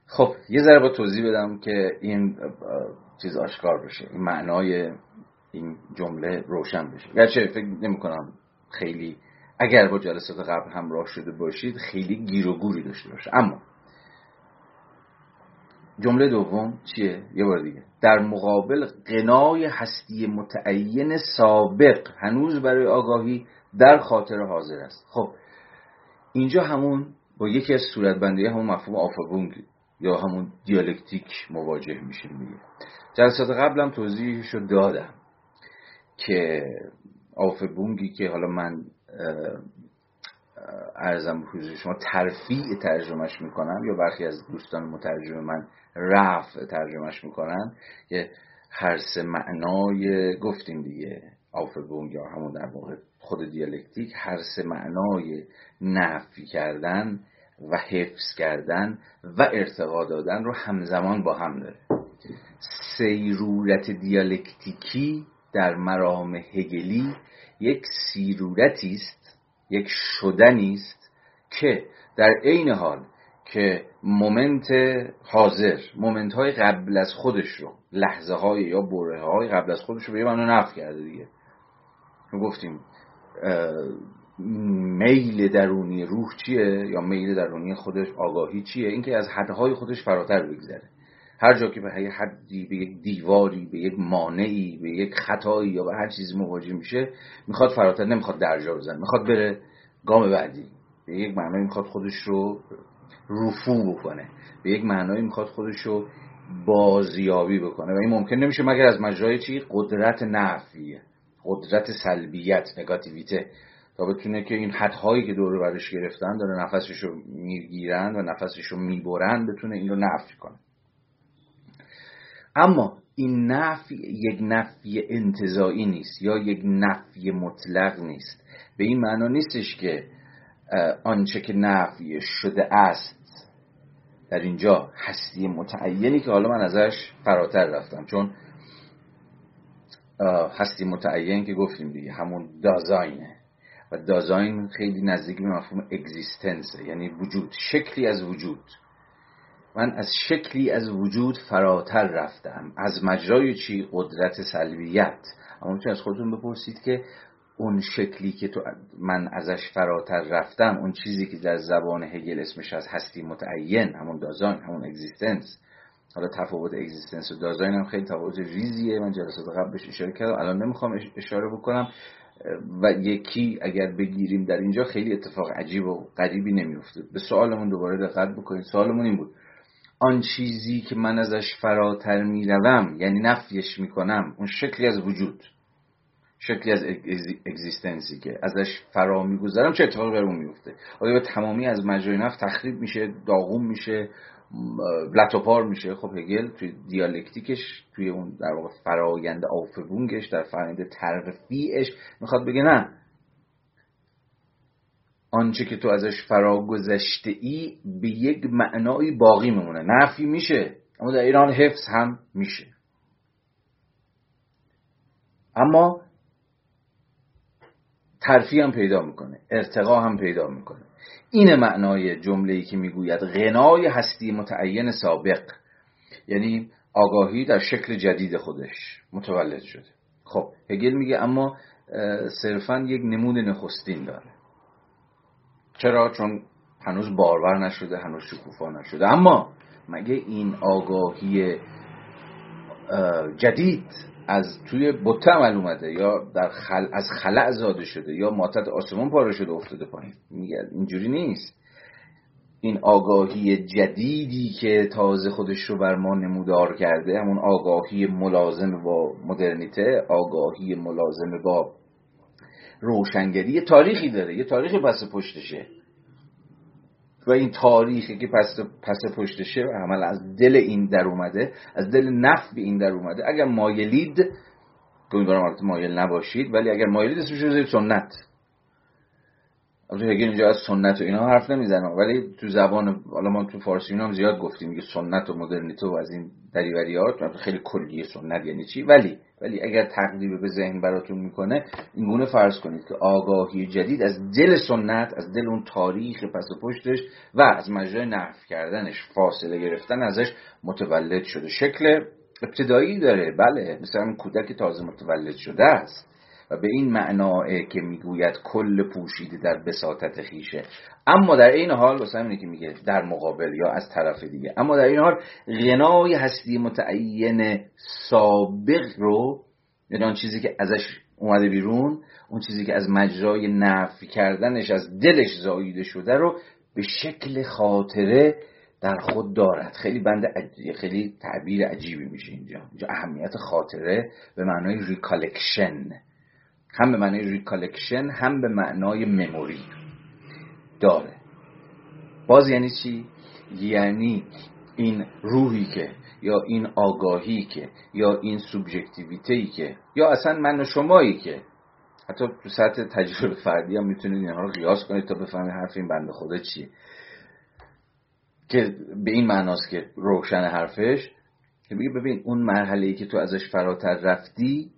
[SPEAKER 1] خب یه ذره با توضیح بدم که این چیز آشکار بشه. این معنای این جمله روشن بشه. گرچه فکر نمی کنم خیلی اگر با جلسات قبل همراه شده باشید خیلی گیر و گوری داشته باشه. اما جمله دوم چیه؟ یه بار دیگه. در مقابل قنای هستی متعین سابق هنوز برای آگاهی در خاطر حاضر است. خب اینجا همون با یکی از صورتبندی همون مفهوم آفاگونگ یا همون دیالکتیک مواجه میشیم دیگه. جلسات قبلم توضیحشو دادم که آفبونگی که حالا من ارزم به شما ترفیع ترجمهش می‌کنم یا برخی از دوستان مترجم من رفع ترجمهش می‌کنن که هر سه معنای گفتیم دیگه آفبونگ یا همون در واقع خود دیالکتیک هر سه معنای نفی کردن و حفظ کردن و ارتقا دادن رو همزمان با هم داره. صیرورت دیالکتیکی در مرام هگلی یک صیرورتی است یک شدنی است که در عین حال که moment حاضر moment های قبل از خودش رو لحظه های یا برهه های قبل از خودش رو به منو نفی کرده دیگه. گفتیم میل درونی روح چیه یا میل درونی خودش آگاهی چیه؟ اینکه از حدهای خودش فراتر بگذره. هر جا که به یه حدی به یک دیواری به یک مانعی به یک خطایی یا به هر چیزی مواجه میشه می‌خواد فراتر نمی‌خواد درجا بزنه. می‌خواد بره گام بعدی. به یک معنایی می‌خواد خودش رو رفو بکنه. به یک معنایی می‌خواد خودش رو بازیابی بکنه. و این ممکن نمیشه مگر از مجرای چی؟ قدرت نفیه قدرت سلبیت نگاتیویته. تا بتونه که این حدهایی که دور برش گرفتن داره نفسش رو می‌گیرن و نفسش رو می‌برن بتونه این رو نفی کنه. اما این نفی یک نفی انتظایی نیست یا یک نفی مطلق نیست. به این معنا نیستش که آنچه که نفی شده است در اینجا هستی متعینی که حالا من ازش فراتر رفتم. چون هستی متعین که گفتیم دیگه همون دازاینه. و دازاین خیلی نزدیک به مفهوم اگزیستنسه یعنی وجود شکلی از وجود. من از شکلی از وجود فراتر رفتم از مجرای چی؟ قدرت سلبیت. اما می‌تونید از خودتون بپرسید که اون شکلی که تو من ازش فراتر رفتم اون چیزی که در زبان هگل اسمش از هستی متعین همون دازاین همون اگزیستنس حالا تفاوت اگزیستنس و دازاین هم خیلی تفاوت ریزیه. من جلسات قبلش اشاره کردم الان نمی‌خوام اشاره بکنم. و یکی اگر بگیریم در اینجا خیلی اتفاق عجیب و غریبی نمیفته به سوالمون دوباره دقت بکنید. سوالمون این بود. آن چیزی که من ازش فراتر می‌روم یعنی نفیش می‌کنم اون شکلی از وجود شکلی از اگزیستنسی که ازش فرا می‌گذارم چه اتفاقی بر اون میفته آیا تمامی از مجرای نفت تخریب میشه داغون میشه لطوپار میشه؟ خب هگل توی دیالکتیکش توی اون در واقع فرایند آفبونگش در فرایند ترفیعش می‌خواد بگه نه. آنچه که تو ازش فرا گذشته ای به یک معنای باقی میمونه. نفی میشه اما در ایران حفظ هم میشه. اما ترفی هم پیدا می‌کنه ارتقا هم پیدا می‌کنه. این معنای جمله ای که می‌گوید غنای هستی متعین سابق یعنی آگاهی در شکل جدید خودش متولد شده. خب هگل میگه اما صرفا یک نمود نخستین داره. چرا؟ چون هنوز بارور نشده هنوز شکوفا نشده. اما مگه این آگاهی جدید از توی بطه عمل اومده یا در خل... از خلع زاده شده یا ماتت آسمان پاره شده افتاده پایین؟ میگه اینجوری نیست. این آگاهی جدیدی که تازه خودش رو بر ما نمودار کرده همون آگاهی ملازم با مدرنیته آگاهی ملازم با روشنگری. یه تاریخی داره یه تاریخی پس پشتشه. و این تاریخی که پس, پس پشتشه عمل از دل این در اومده از دل نفع این در اومده. اگر مایلید امیدوارم مایل نباشید ولی اگر مایلید اسمش رو سنت. هگل اینجا از سنت و اینا حرف نمی‌زنه ولی تو زبان حالا ما تو فارسی هم زیاد گفتیم میگه سنت و مدرنیته و از این دریوریات خیلی کلیه سنت یعنی چی؟ ولی ولی اگر تقریب به ذهن براتون می‌کنه این گونه فرض کنید که آگاهی جدید از دل سنت از دل اون تاریخ پس و پشتش و از مجرای نفی کردنش فاصله گرفتن ازش متولد شده. شکل ابتدایی داره بله مثلا کودک تازه متولد شده است. و به این معناه که می‌گوید کل پوشیده در بساطت خویشه. اما در این حال واسه اینه که میگه در مقابل یا از طرف دیگه. اما در این حال غنای هستی متعین سابق رو یعنی آن چیزی که ازش اومده بیرون اون چیزی که از مجرای نفی کردنش از دلش زاییده شده رو به شکل خاطره در خود دارد. خیلی بند خیلی تعبیر عجیبی میشه اینجا. اینجا اهمیت خاطره به معنای recollection هم به معنای recollection هم به معنای memory داره. باز یعنی چی؟ یعنی این روحی که یا این آگاهی که یا این subjectivity که یا اصلا من و شمایی که. حتی تو سطح تجربه فردی هم می‌تونید اینها رو قیاس کنید تا بفهمید حرف این بنده خدا چیه. که به این معناست که روشن حرفش. که بگه ببین اون مرحله ای که تو ازش فراتر رفتی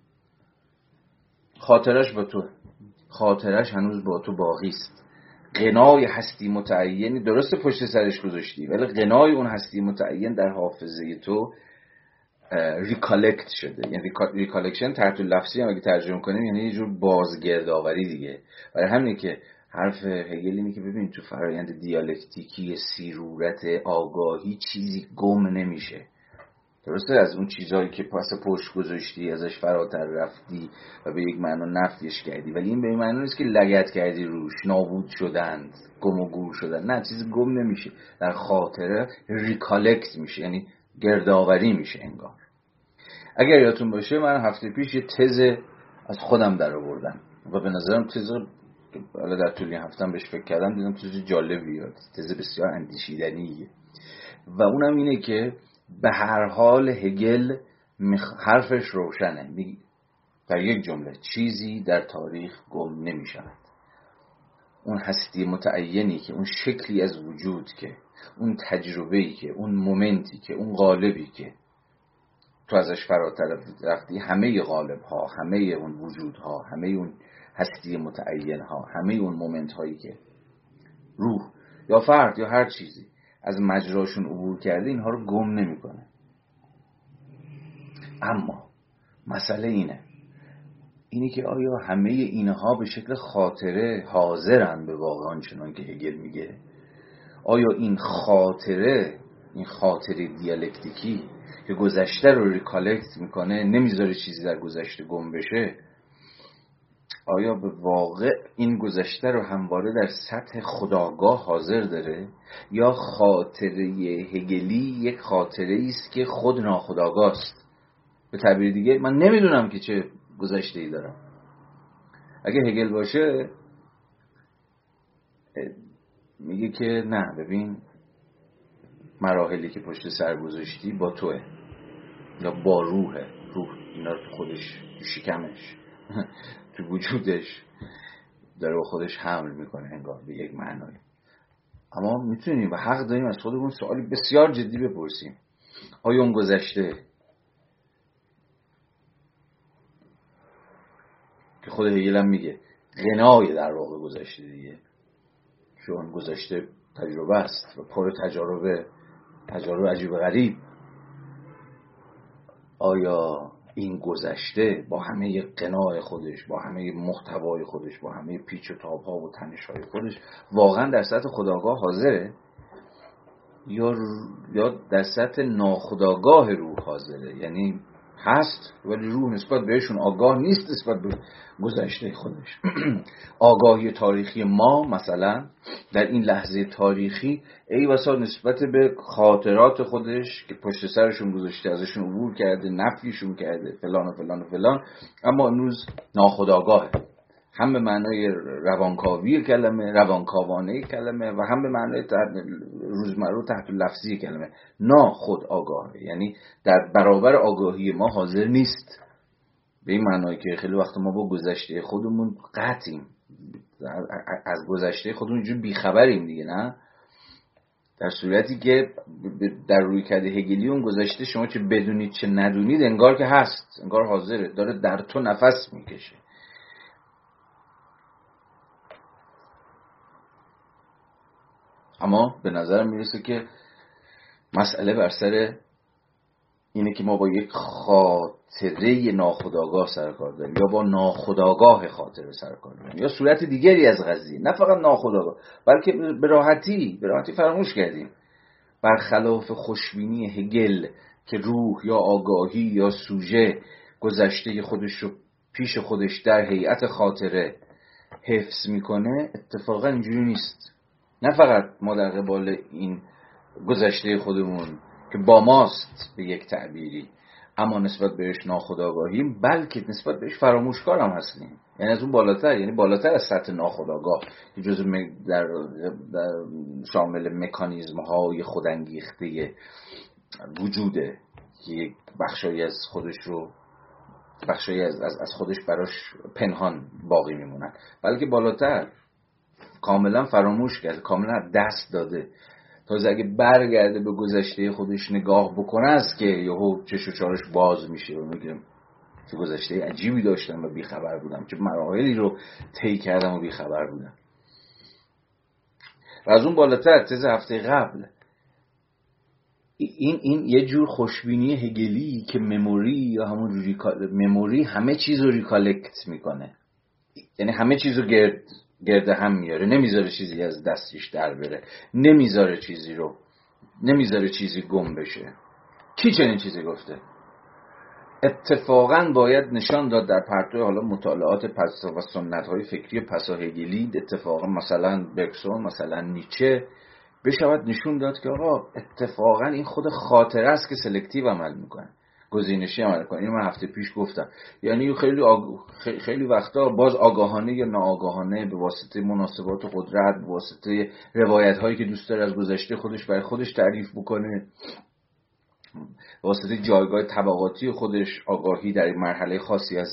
[SPEAKER 1] خاطرش با تو. خاطرش هنوز با تو باقی است. غنای هستی متعینی درست پشت سرش گذاشتی ولی غنای اون هستی متعین در حافظه تو recollect شده. یعنی recollection تحت لفظی هم اگه ترجمه کنیم یعنی یه جور بازگردآوری دیگه. برای همینه که حرف هگل اینه که ببین تو فرایند دیالکتیکی صیرورت آگاهی چیزی گم نمیشه. درسته از اون چیزهایی که پس پشت گذاشتی ازش فراتر رفتی و به یک معنا نفیش کردی. ولی این به این معنا نیست که لگت کردی روش نابود شدند گم و گور شدن نه چیزی گم نمیشه. در خاطره ریکالکت میشه یعنی گردآوری میشه انگار. اگر یادتون باشه من هفته پیش یه تز از خودم در آوردم و به نظرم تز حالا در طول این هفتم بهش فکر کردم دیدم تز جالبی تز بسیار اندیشیدنیه. و اونم اینه که به هر حال هگل حرفش روشنه. در یک جمله چیزی در تاریخ گم نمی شود اون هستی متعینی که اون شکلی از وجود که اون تجربه‌ای که اون مومنتی که اون قالبی که تو ازش فراتر رفتی همه غالب ها همه اون وجود ها همه اون هستی متعین ها همه اون moment هایی که روح یا فرد یا هر چیزی از مجراشون عبور کرده اینها رو گم نمی‌کنه. اما مسئله اینه. اینه که آیا همه اینها به شکل خاطره حاضرن به واقع آنچنان که هگل میگه؟ آیا این خاطره این خاطره دیالکتیکی که گذشته رو recollect می‌کنه نمی‌ذاره چیزی در گذشته گم بشه؟ آیا به واقع این گذشته رو همواره در سطح خداگاه حاضر داره؟ یا خاطره هگلی یک خاطره است که خود ناخداگاه است به تعبیر دیگه من نمی‌دونم که چه گذشته ای دارم. اگه هگل باشه میگه که نه ببین مراحلی که پشت سر گذاشتی با توه. یا با روحه. روح اینا خودش شکمش. تو وجودش داره با خودش حمل می‌کنه انگار به یک معنای. اما می‌تونیم و حق داریم از خودمون سوالی بسیار جدی بپرسیم. آیا اون گذشته که خود هگل میگه غنای در واقع گذشته دیگه. چون گذشته تجربه است و پر تجارب تجارب عجیب غریب. آیا این گذشته با همه قناع خودش با همه محتوای خودش با همه پیچ و تاب ها و تنش های خودش واقعا در سطح خداگاه حاضره؟ یا یا در سطح ناخداگاه روح حاضره؟ یعنی هست ولی روح نسبت بهشون آگاه نیست نسبت به گذشته خودش. آگاهی تاریخی ما مثلا در این لحظه تاریخی ای وسا نسبت به خاطرات خودش که پشت سرشون گذاشته ازشون عبور کرده نفیشون کرده فلان و فلان و فلان اما امروز ناخداگاهه هم به معنای روانکاوی کلمه روانکاوانه کلمه و هم به معنای روزمره تحت لفظی کلمه. نا خود آگاهه. یعنی در برابر آگاهی ما حاضر نیست. به این معنای که خیلی وقت ما با گذشته خودمون قطعیم. از گذشته خودمون اینجور بیخبریم دیگه نه؟ در صورتی که در روی کرده هگلی اون گذشته شما چه بدونید چه ندونید انگار که هست. انگار حاضره. داره در تو نفس می‌کشه. اما به نظرم می‌رسه که مسئله بر سر اینه که ما با یک خاطره ناخداگاه سر کار داریم یا با ناخداگاه خاطره سر کار داریم یا صورت دیگری از قضیه نه فقط ناخداگاه بلکه به راحتی به راحتی فراموش کردیم. برخلاف خوشبینی هگل که روح یا آگاهی یا سوژه گذشته خودش رو پیش خودش در هیئت خاطره حفظ می‌کنه اتفاقا اینجوری نیست. نه فقط ما در قبال این گذشته خودمون که با ماست به یک تعبیری اما نسبت بهش ناخداگاهیم بلکه نسبت بهش فراموشکار هم هستیم. یعنی از اون بالاتر یعنی بالاتر از سطح ناخداگاه که جز در, در شامل مکانیزم های خودانگیخته وجوده که یک بخشایی از خودش رو بخشایی از, از, از خودش براش پنهان باقی میمونن. بلکه بالاتر کاملا فراموش کرده کاملا دست داده. تازه اگه برگرده به گذشته خودش نگاه بکنه است که یهو چش و چارش باز میشه. و میگه چه گذشته عجیبی داشتم و بیخبر بودم. چه مراحلی رو طی کردم و بیخبر بودم. و از اون بالاتر تز هفته قبل این این یه جور خوشبینی هگلی که مموری یا همون ریکال... مموری همه چیز رو ریکالکت می‌کنه. یعنی همه چیز رو گرد گرد هم میاره. نمی‌ذاره چیزی از دستش در بره. نمی‌ذاره چیزی رو نمی‌ذاره چیزی گم بشه. کی چنین چیزی گفته؟ اتفاقا باید نشان داد در پرتو حالا مطالعات پس و سنت های فکری پساهگلی اتفاقا مثلا بکسون مثلا نیچه بشود نشون داد که آقا اتفاقا این خود خاطره است که سلکتیو عمل می‌کنه. گزینشی عمل کنه. اینو من هفته پیش گفتم. یعنی خیلی خیلی وقتا باز آگاهانه یا ناآگاهانه به واسطه مناسبات قدرت به واسطه روایت هایی که دوست داره از گذشته خودش برای خودش تعریف بکنه به واسطه جایگاه طبقاتی خودش آگاهی در مرحله خاصی از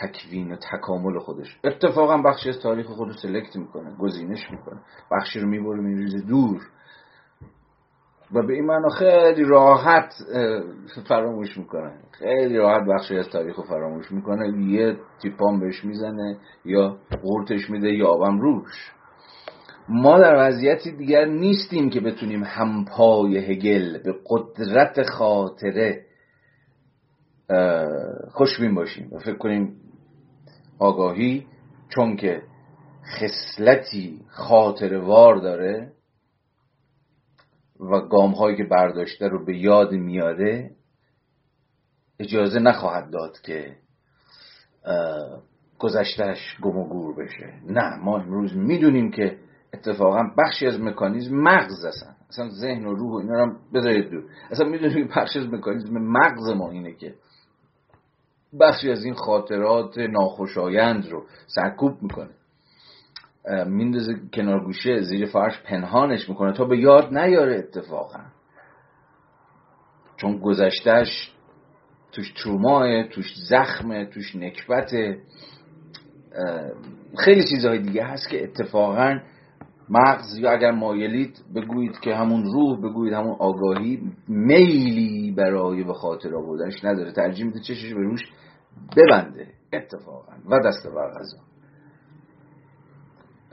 [SPEAKER 1] تکوین و تکامل خودش. اتفاقا بخشی از تاریخ خودش سلکت می‌کنه گزینش می‌کنه. بخشی رو می‌بره میریزه دور. و به این معنا خیلی راحت فراموش می‌کنه. خیلی راحت بخشی از تاریخ رو فراموش می‌کنه. یه تیپان بهش می‌زنه یا قورتش میده یا آبم روش. ما در وضعیتی دیگر نیستیم که بتونیم همپای هگل به قدرت خاطره خوشبین باشیم و فکر کنیم آگاهی چون که خصلتی خاطروار داره و گام هایی که برداشته رو به یاد میاره اجازه نخواهد داد که گذشتهش گم و گور بشه. نه ما امروز می‌دونیم که اتفاقا بخشی از مکانیزم مغز هستن. اصلا ذهن و روح و اینا رو بذارید دور. اصلا می‌دونیم بخشی از مکانیزم مغز ما اینه که بخشی از این خاطرات ناخوشایند رو سرکوب می‌کنه. میندازه کنار گوشه زیر فرش پنهانش می‌کنه تا به یاد نیاره اتفاقا. چون گذشتهش توش تروماه توش زخمه توش نکبته خیلی چیزهای دیگه هست که اتفاقا مغز یا اگر مایلید بگویید که همون روح بگویید همون آگاهی میلی برای به خاطر آوردنش نداره. ترجیح میده چشش به روش ببنده. اتفاقا. و دست بر غذا.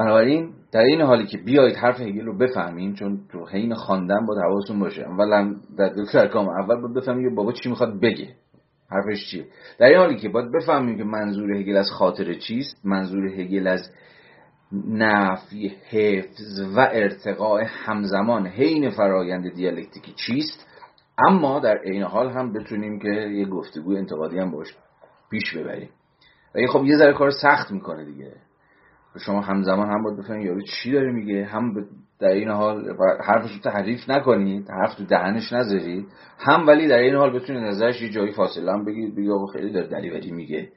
[SPEAKER 1] بنابراین در این حالی که بیایید حرف هگل رو بفهمیم چون تو حین خواندن با حواستون باشه. اولا در کام اول باید بفهمیم بابا چی می‌خواد بگه. حرفش چیه؟ در این حالی که باید بفهمیم که منظور هگل از خاطر چیست. منظور هگل از نفی حفظ و ارتقاء همزمان حین فرایند دیالکتیکی چیست. اما در عین حال هم بتونیم که یه گفتگوی انتقادی هم باش پیش ببریم. و خب یه ذره کار سخت می‌کنه دیگه. شما همزمان هم باید بفهمید یارو چی داره میگه هم در این حال حرفش رو تحریف نکنید حرف تو دهنش نذارید. هم ولی در این حال بتونید نظرش یه جایی فاصله هم بگید بگید آقا خیلی داره دلیوری میگه.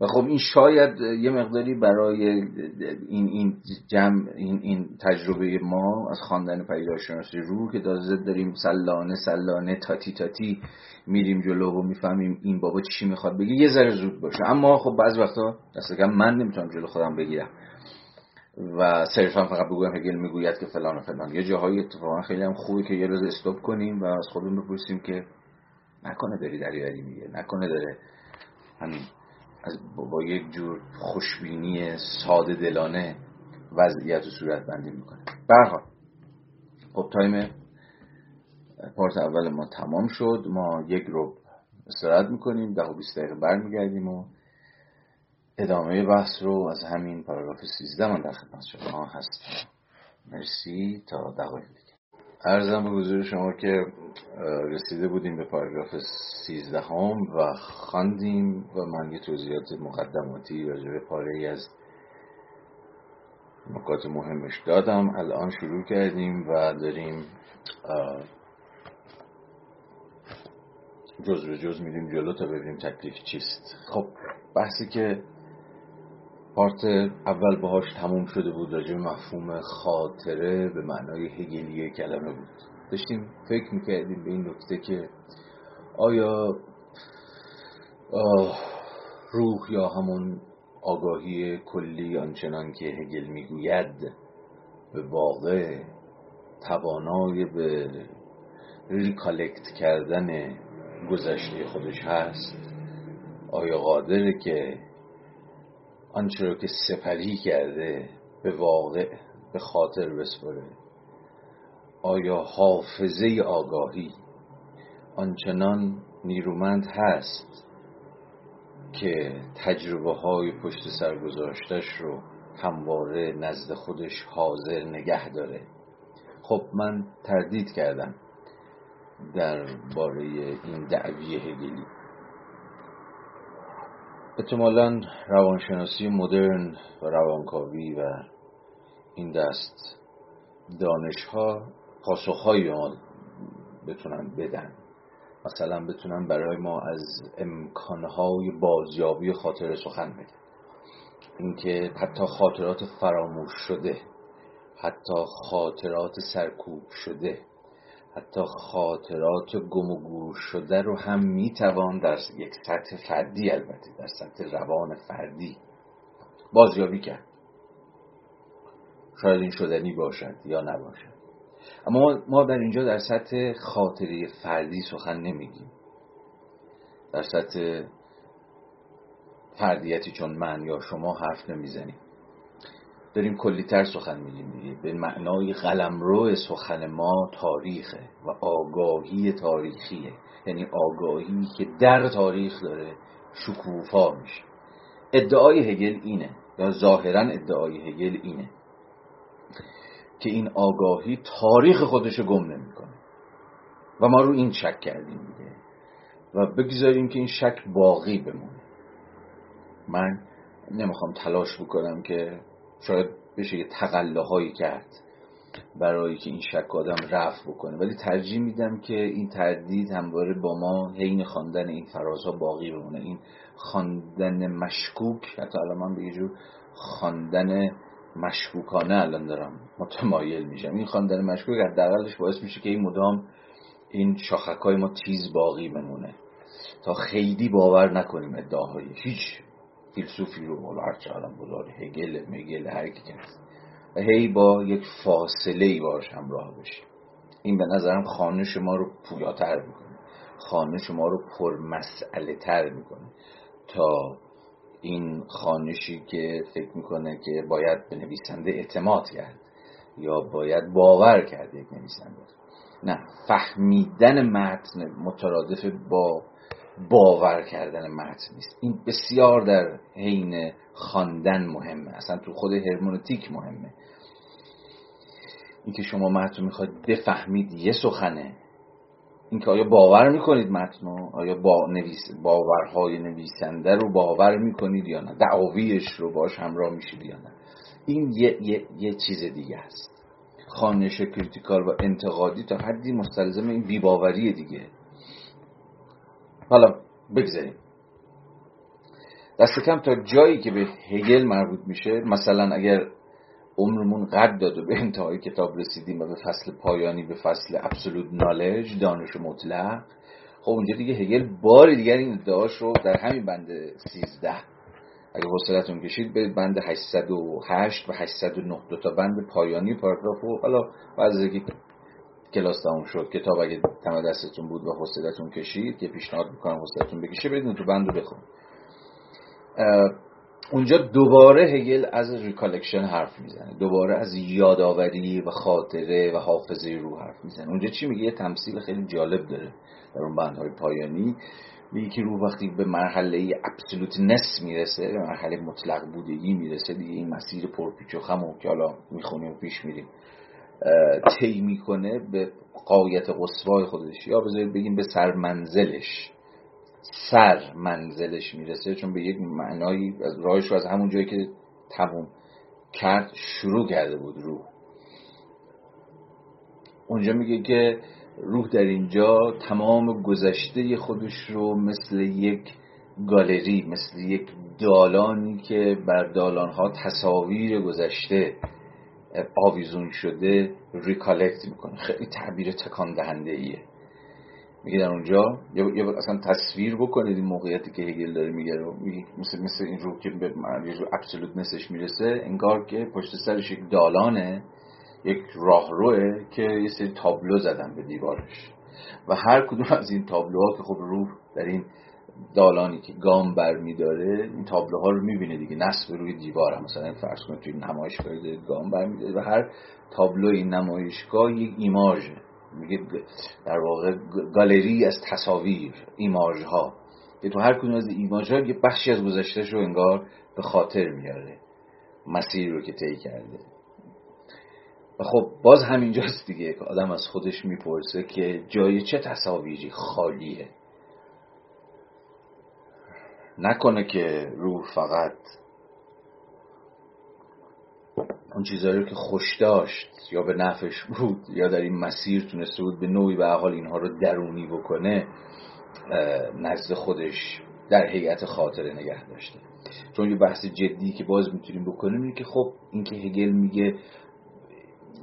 [SPEAKER 1] و خب این شاید یه مقداری برای این این جمع این این تجربه ما از خواندن پیداشناسی روح که دازه داریم سلانه سلانه تاتی تاتی میریم جلو و می‌فهمیم این بابا چی می‌خواد بگه. یه ذره زود باشه. اما خب بعض وقتا دست کم من نمی‌تونم جلو خودم بگیرم. و صرفا فقط بگویم هگل می‌گوید که فلان و فلان. یه جاهای اتفاقا خیلی هم خوبه که یه روز استوب کنیم و از خودمون بپرسیم که نکنه داری دری میگه نکنه داره همین از با یک جور خوشبینی ساده دلانه وضعیت و صورت بندی می‌کنه. برها خب تایم پارت اول ما تمام شد. ما یک رو استراحت می‌کنیم. ده و بیست دقیقه برمیگردیم و ادامه بحث رو از همین پاراگراف سیزده من در خدمت شما هستم. مرسی. تا دقایق ارزم به حضور شما که رسیده بودیم به پاراگراف سیزدهم و خواندیم و من یه توضیحات مقدماتی راجع به پاره ای از نکات مهمش دادم. الان شروع کردیم و داریم جز به جز میریم جلو تا ببینیم تکلیف چیست. خب بحثی که پارت اول باهاش تموم شده بود راجع مفهوم خاطره به معنای هگلی کلمه بود. داشتیم فکر می‌کردیم به این نکته که آیا روح یا همون آگاهی کلی آنچنان که هگل می‌گوید به واقع توانای به ریکالکت کردن گذشته خودش هست؟ آیا قادره که آنچه رو که سپری کرده به واقع به خاطر بسپره؟ آیا حافظه آگاهی؟ آنچنان نیرومند هست که تجربه های پشت سر گذاشتش رو همواره نزد خودش حاضر نگه داره. خب من تردید کردم در باره این دعوی هگلی. احتمالا روانشناسی مدرن و روانکاوی و این دست دانشها پاسخهایی ما بتونن بدن. مثلا بتونن برای ما از امکانهای بازیابی خاطر سخن بدن اینکه حتی خاطرات فراموش شده حتی خاطرات سرکوب شده حتی خاطرات گم و گور شده رو هم می‌توان در یک سطح فردی البته در سطح روان فردی بازیابی کرد. شاید این شدنی باشد یا نباشد. اما ما در اینجا در سطح خاطره فردی سخن نمیگیم. در سطح فردیتی چون من یا شما حرف نمی‌زنیم. داریم کلیتر سخن میگیم دیگه. به معنای قلمرو سخن ما تاریخه و آگاهی تاریخیه. یعنی آگاهی که در تاریخ داره شکوفا میشه. ادعای هگل اینه. یا ظاهرا ادعای هگل اینه. که این آگاهی تاریخ خودشو گم نمی‌کنه. و ما رو این شک کردیم دیگه. و بگذاریم که این شک باقی بمونه. من نمی‌خوام تلاش بکنم که شاید بشه یه تقله هایی کرد برای که این شک آدم رفع بکنه. ولی ترجیح میدم که این تردید همواره با ما حین خواندن این فرازها باقی بمونه. این خواندن مشکوک حتی الان من به یه جور خواندن مشکوکانه الان دارم متمایل میشم. این خواندن مشکوک حداقلش باعث میشه که این مدام این شاخکای ما تیز باقی بمونه. تا خیلی باور نکنیم ادعاهای هیچ فیلسوفی رو بالا هرچه آدم بزار هگل میگل هر کی هست. و هی با یک فاصله ای باش همراه بشیم. این به نظرم خانه شما رو پویاتر می‌کنه. خانه شما رو پرمسئله تر می‌کنه. تا این خانشی که فکر می‌کنه که باید به نویسنده اعتماد کرد یا باید باور کرد یک نویسنده. نه فهمیدن متن مترادف با باور کردن متن نیست. این بسیار در حین خواندن مهمه. اصلا تو خود هرمونوتیک مهمه. اینکه شما متن می‌خواید بفهمید یه سخنه اینکه آیا باور می‌کنید متن آیا با نویس باورهای نویسنده رو باور می‌کنید یا نه؟ دعاویش رو باش همراه میشید یا نه؟ این یه, یه،, یه چیز دیگه است. خوانش critical و انتقادی تا حدی مستلزم این بیباوری دیگه. حالا بگذاریم. دست کم تا جایی که به هگل مربوط میشه مثلا اگر عمرمون قد داد و به انتهای کتاب رسیدیم و به فصل پایانی به فصل ابسولوت نالج دانش مطلق. خب اونجا دیگه هگل بار دیگر این ادعاش رو در همین بند 13 اگه حوصلتون کشید به بند 808 و 809 دو تا بند پایانی پاراگراف و حالا که کلاس تموم شد کتاب اگه تم دستتون بود و حوصلتون کشید که پیشنهاد می‌کنم حوصلتون بکشه برید تو بند رو بخون اونجا دوباره هگل از recollection حرف می‌زنه. دوباره از یادآوری و خاطره و حافظه رو حرف می‌زنه. اونجا چی میگه؟ یه تمثیل خیلی جالب داره در اون بندهای پایانی. میگه که روح وقتی به مرحله absoluteness می‌رسه به مرحله مطلق بودگی می‌رسه دیگه این مسیر پرپیچ و خم که حالا می‌خونیم و پیش میریم. طی می‌کنه به غایت قصوای خودش. یا بذارید بگیم به سر منزلش سر منزلش می‌رسه چون به یک معنایی از راهش رو از همون جایی که تموم کرد شروع کرده بود روح. اونجا میگه که روح در اینجا تمام گذشته خودش رو مثل یک گالری مثل یک دالانی که بر دالانها تصاویر گذشته آویزون شده ریکالکت می‌کنه. خیلی تعبیر تکان دهنده ایه میگه در اونجا. یا اصلا تصویر بکنید این موقعیتی که هگل داره میگه رو. مثل مثل این رو که به ابسولوت نسش می‌رسه. انگار که پشت سرش یک دالانه یک راهروه که یه سری تابلو زدن به دیوارش. و هر کدوم از این تابلوها که خب روح در این دالانی که گام بر میداره این تابلوها رو می‌بینه دیگه. نصب روی دیوار هم. مثلا فرض کنید توی نمایشگاه گام بر میداره و هر تابلو این نمایشگاه یک ایماژه. میگه در واقع گالری از تصاویر ایماژ ها که تو هر کدوم از ایماژ ها یه بخشی از گذشتهش رو انگار به خاطر میاره. مسیر رو که طی کرده. و خب باز همینجاست دیگه که آدم از خودش می‌پرسه که جای چه تصاویری خالیه. نکنه که روح فقط اون چیزهایی که خوش داشت یا به نفش بود یا در این مسیر تونسته بود به نوعی به حال اینها رو درونی بکنه نزد خودش در هیئت خاطره نگه داشته. چون یه بحث جدی که باز می‌تونیم بکنیم اینه که خب این که هگل میگه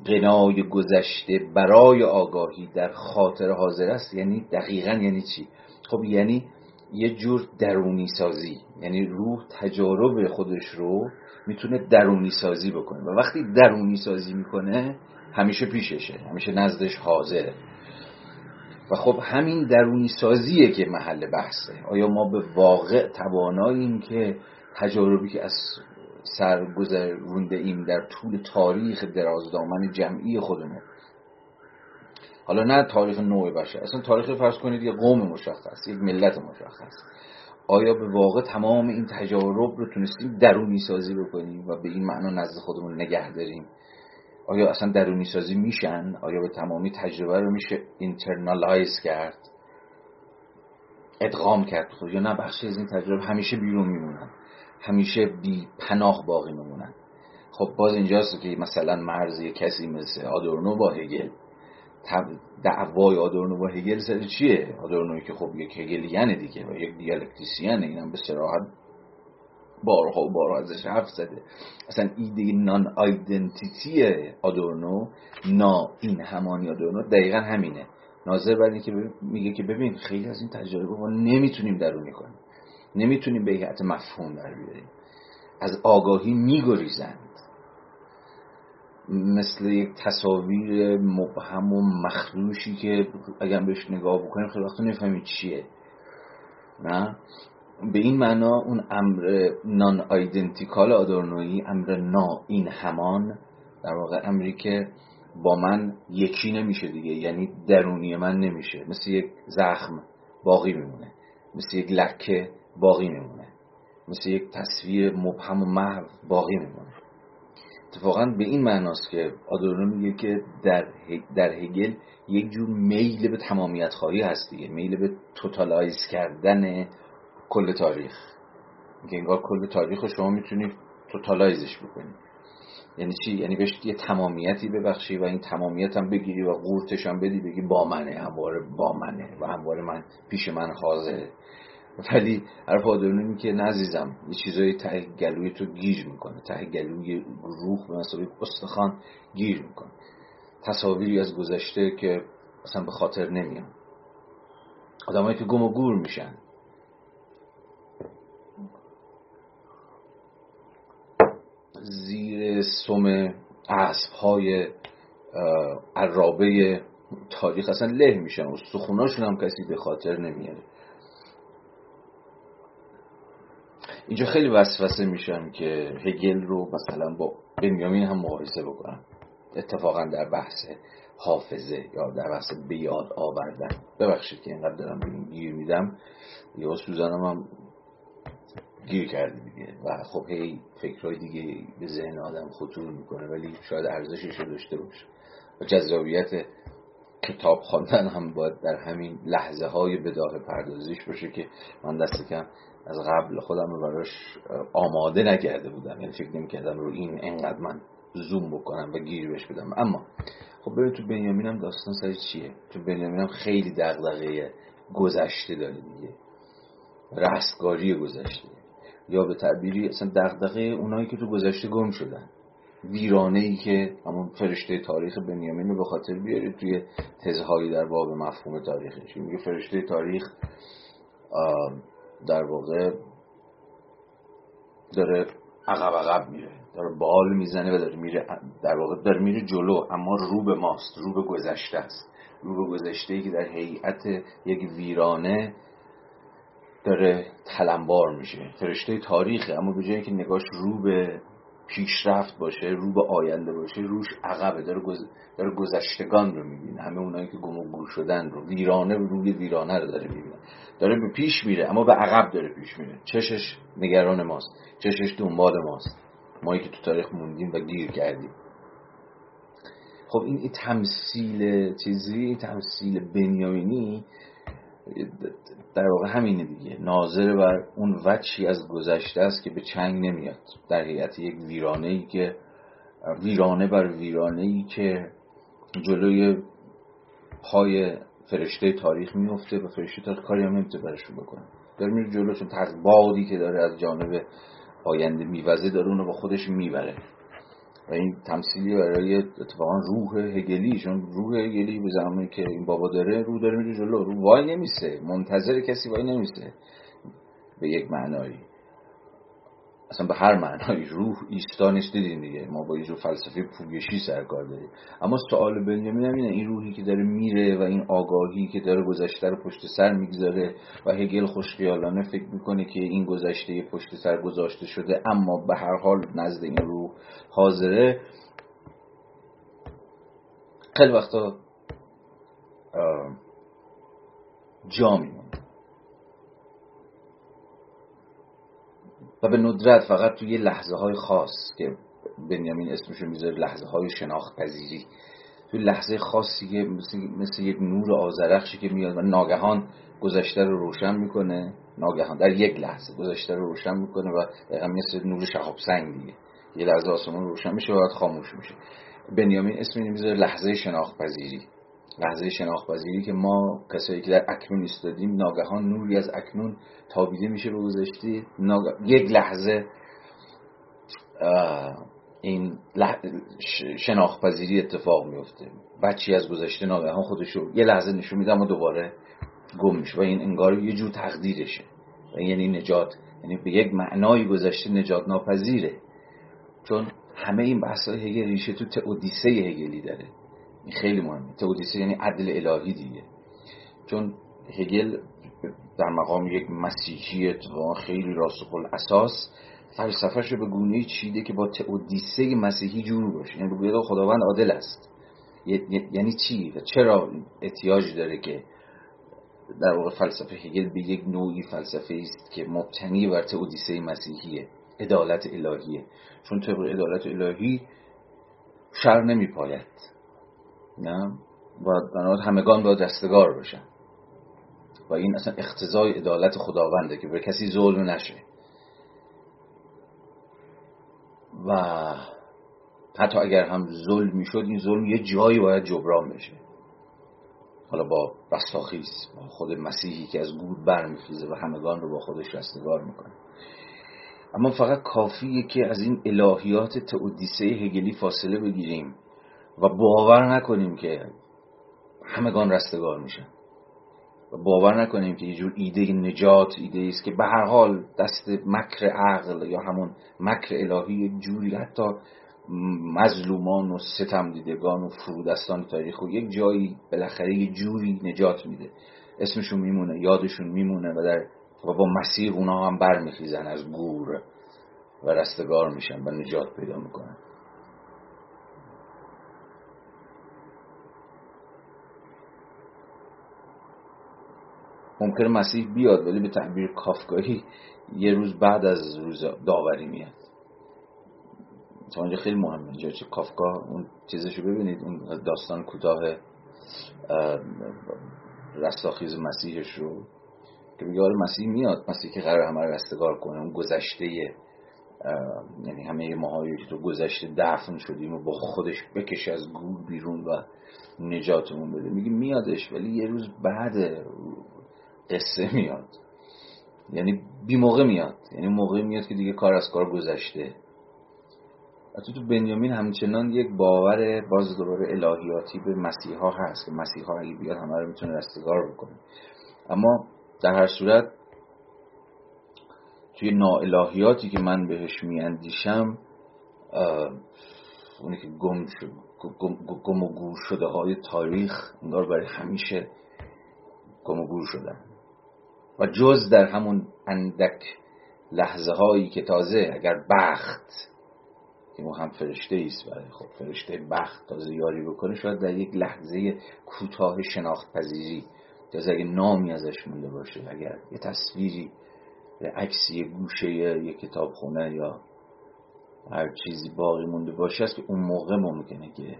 [SPEAKER 1] قنای گذشته برای آگاهی در خاطر حاضر است یعنی دقیقا یعنی چی؟ خب یعنی یه جور درونی سازی یعنی روح تجارب خودش رو می‌تونه درونی سازی بکنه. و وقتی درونی سازی می‌کنه همیشه پیششه همیشه نزدش حاضره. و خب همین درونی سازیه که محل بحثه. آیا ما به واقع تواناییم که تجاربی که از سر گذرونده ایم در طول تاریخ درازدامن جمعی خودمون؟ حالا نه تاریخ نوع بشه اصلا تاریخ فرض کنید یه قوم مشخص یک ملت مشخص. آیا به واقع تمام این تجارب رو تونستیم درونی سازی بکنیم و به این معنا نزد خودمون نگه داریم؟ آیا اصلا درونی سازی میشن؟ آیا به تمامی تجربه رو میشه internalize کرد؟ ادغام کرد یا نه بخشی از این تجربه همیشه بیرون میمونن. همیشه بی پناه باقی میمونن. خب باز اینجاست که مثلا مرز کسی مثل آدورنو با هگل دعوای آدورنو با هگل سر چیه؟ آدورنوی که خب یک هگلیانه دیگه و یک dialectician ه اینم به صراحت بارها و بارها ازش حرف زده. اصلا ایده نان آیدنتیتی آدورنو نا این همانی آدورنو دقیقا همینه. ناظر بر که میگه که ببین خیلی از این تجربه ما نمی‌تونیم درونی کنیم. نمی‌تونیم به هیئت مفهوم در بیاریم. از آگاهی میگریزند مثل یک تصاویر مبهم و مخدوشی که اگر بهش نگاه بکنیم خیلی وقتا نفهمید چیه. نه؟ به این معنا اون امر نان آیدنتیکال آدورنویی امر نا این همان در واقع امری که با من یکی نمیشه دیگه یعنی درونی من نمیشه. مثل یک زخم باقی میمونه. مثل یک لکه باقی میمونه. مثل یک تصویر مبهم و محو باقی میمونه. اتفاقا به این معناست که آدورنو میگه که در, در هگل یک جور میل به تمامیت خواهی هست دیگه. میل به totalize کردن کل تاریخ. که انگار کل تاریخ رو شما می‌تونید totalize ش بکنید یعنی چی؟ یعنی بهش یه تمامیتی ببخشی و این تمامیت هم بگیری و قورتش هم بدی بگی با منه همواره با منه و همواره من پیش من حاضره. ولی حرف آدورنو که نه عزیزم یه چیزایی ته گلوی تو گیر می‌کنه ته گلوی روح به مثابه استخوان گیر می‌کنه. تصاویری از گذشته که اصلا به خاطر نمیان آدمایی که گم و گور میشن. زیر سم عصب های عرابه تاریخ اصلا له میشن و سخوناشون هم کسی به خاطر نمیاره. اینجا خیلی وسوسه میشم که هگل رو مثلا با بنیامین هم مقایسه بکنم اتفاقا در بحث حافظه یا در بحث بیاد آوردن. ببخشید که اینقدر دارم به گیر میدم. یا سوزانم هم گیر کرده دیگه. و خب هی فکرهای دیگه به ذهن آدم خطور می‌کنه ولی شاید ارزشش رو داشته باشه. و جذابیت کتاب خواندن هم باید در همین لحظه های بداه پردازیش باشه که من دست کم از قبل خودم رو براش آماده نکرده بودم. یعنی فکر نمی کردم رو این انقدر من زوم بکنم و گیر بهش بدم. اما خب ببین تو بنیامین هم داستان سر چیه؟ تو بنیامین خیلی دغدغه گذشته داره دیگه. رستگاری گذشته. یا به تعبیری اصلا دغدغه اونایی که تو گذشته گم شدن. ویرانه ای که همون فرشته تاریخ بنیامین رو به خاطر بیارید توی تزهایی در باب مفهوم تاریخش. میگه فرشته تاریخ در واقع داره عقب عقب میره داره بال می‌زنه و داره میره در واقع داره میره جلو اما رو به ماست رو به گذشته است. رو به گذشته ای که در هیئت یک ویرانه داره تلمبار میشه فرشته تاریخه اما به جایی که نگاش رو به پیشرفت باشه رو به آینده باشه روش عقبه داره, گز... داره گذشتگان رو می‌بینه همه اونایی که گم و گور شدن رو ویرانه روی ویرانه رو داره می‌بینه. داره به پیش میره اما به عقب داره پیش میره. چشش نگران ماست چشش دنبال ماست. مایی که تو تاریخ موندیم و گیر کردیم. خب این, این تمثیل چیزی این تمثیل بنیامینی در واقع همینه دیگه. ناظر بر اون وچی از گذشته است که به چنگ نمیاد. در حیات یک ویرانه ای که ویرانه بر ویرانه ای که جلوی پای فرشته تاریخ میفته و فرشته تاریخ کاری هم نمی‌تونه برشون بکنه. داره میره جلو چون بادی که داره از جانب آینده میوزه داره اونو با خودش می‌بره. و این تمثیلی برای اتفاقا روح هگلی چون روح هگلی به زمانی که این بابا داره روح داره میره جلو روح وای نمیسه منتظر کسی وای نمیسه. به یک معنایی. اصلا به هر معنایی روح ایستا نیست دیدین دیگه. ما با یه فلسفه پویشی سرکار داریم. اما سوال بنیامین هم اینه این روحی که داره میره و این آگاهی که داره گذشته رو پشت سر می‌گذاره و هگل خوشخیالانه فکر می‌کنه که این گذشته پشت سر گذاشته شده اما به هر حال نزد این روح حاضره. خیلی وقتا جا میمونه و به ندرت فقط توی لحظه های خاص که بنیامین اسمشو می‌ذاره لحظه های شناخت پذیری توی لحظه خاصی که مثل, مثل یک نور آزرخشی که میاد و ناگهان گذشته رو روشن می‌کنه ناگهان در یک لحظه گذشته رو روشن می‌کنه و دقیقا مثل نور شهاب سنگ دیگه یه لحظه آسمان روشن میشه و بعد خاموش میشه. بنیامین اسم می‌ذاره لحظه شناخت پذیری لحظه شناخت پذیری که ما کسایی که در اکنون ایستادیم ناگهان نوری از اکنون تابیده میشه به گذشته. یک لحظه این لح... شناخت پذیری اتفاق میفته بچی از گذشته ناگهان خودشو یه لحظه نشون میدم و دوباره گم میشه. و این انگار یه جور تقدیرشه. و یعنی نجات. یعنی به یک معنای گذشته نجات ناپذیره. چون همه این بحث های هگل ریشه تو تئودیسه هگلی داره. خیلی مهمه. تئودیسه یعنی عدل الهی دیگه. چون هگل در مقام یک مسیحی اتفاقا خیلی راسخ الاساس فلسفهش رو به گونه چیده که با تئودیسه مسیحی جور باشه. یعنی بگوید خداوند عادل است. یعنی چی؟ و چرا احتیاج داره که در واقع فلسفه هگل به یک نوعی فلسفه است که مبتنی بر تئودیسه مسیحیه عدالت الهیه. چون طبق عدالت الهی شر نمی پاید نه؟ و بنابراین همگان باید رستگار باشن و این اصلا اختزای عدالت خداونده که به کسی ظلم نشه. و حتی اگر هم ظلم می‌شد این ظلم یه جایی باید جبران بشه. حالا با رستاخیز با خود مسیحی که از گور برمیخیزه و همگان رو با خودش رستگار می‌کنه. اما فقط کافیه که از این الهیات تئودیسه هگلی فاصله بگیریم. و باور نکنیم که همگان رستگار میشن. و باور نکنیم که یه جور ایده نجات ایده است که به هر حال دست مکر عقل یا همون مکر الهی جوری حتی مظلومان و ستم دیدگان و فرودستان تاریخ و یک جایی بالاخره یه جوری نجات میده. اسمشون میمونه یادشون میمونه و در و با مسیر اونا هم برمیخیزن از گور و رستگار میشن و نجات پیدا می‌کنن. ممکن مسیح بیاد ولی به تعبیر کافکایی یه روز بعد از روز داوری میاد. تا خیلی مهمه اینجا چه کافکا اون چیزشو ببینید اون داستان کوتاه رستاخیز مسیحش رو که میگه آره مسیح میاد مسیح که قرار همه رستگار کنه اون گذشته یعنی همه ماهایی که تو گذشته دفن شدیم و با خودش بکشه از گور بیرون و نجاتمون بده. میگه میادش ولی یه روز بعد قصه میاد. یعنی بی موقع میاد. یعنی موقع میاد که دیگه کار از کار گذشته. حتی تو بنیامین همچنان یک باور باز دوباره الهیاتی به مسیحا هست که مسیحا اگه بیاد همه رو می‌تونه رستگار بکنه. اما در هر صورت توی ناالهیاتی که من بهش میاندیشم اونی که گم شد گم و گور شده های تاریخ انگار برای همیشه گم و گور شدن. و جز در همون اندک لحظه هایی که تازه اگر بخت که هم فرشته ایست برای خب فرشته بخت تازه یاری بکنه شاید در یک لحظه کوتاه شناخت پذیری تازه اگه نامی ازش مونده باشه اگر یه تصویری عکسی گوشه یه کتاب خونه یا هر چیزی باقی مونده باشه است که اون موقع ممکنه که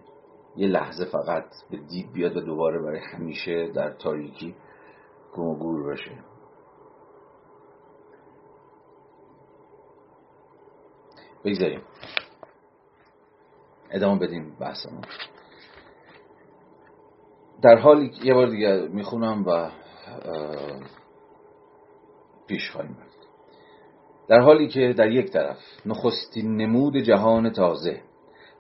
[SPEAKER 1] یه لحظه فقط به دید بیاد و دوباره برای همیشه در تاریکی گم گور باشه. بگذاریم. ادامه بدیم بحثمون. در حالی یه بار دیگه می‌خونم و پیش خواهیم برد در حالی که در یک طرف نخستین نمود جهان تازه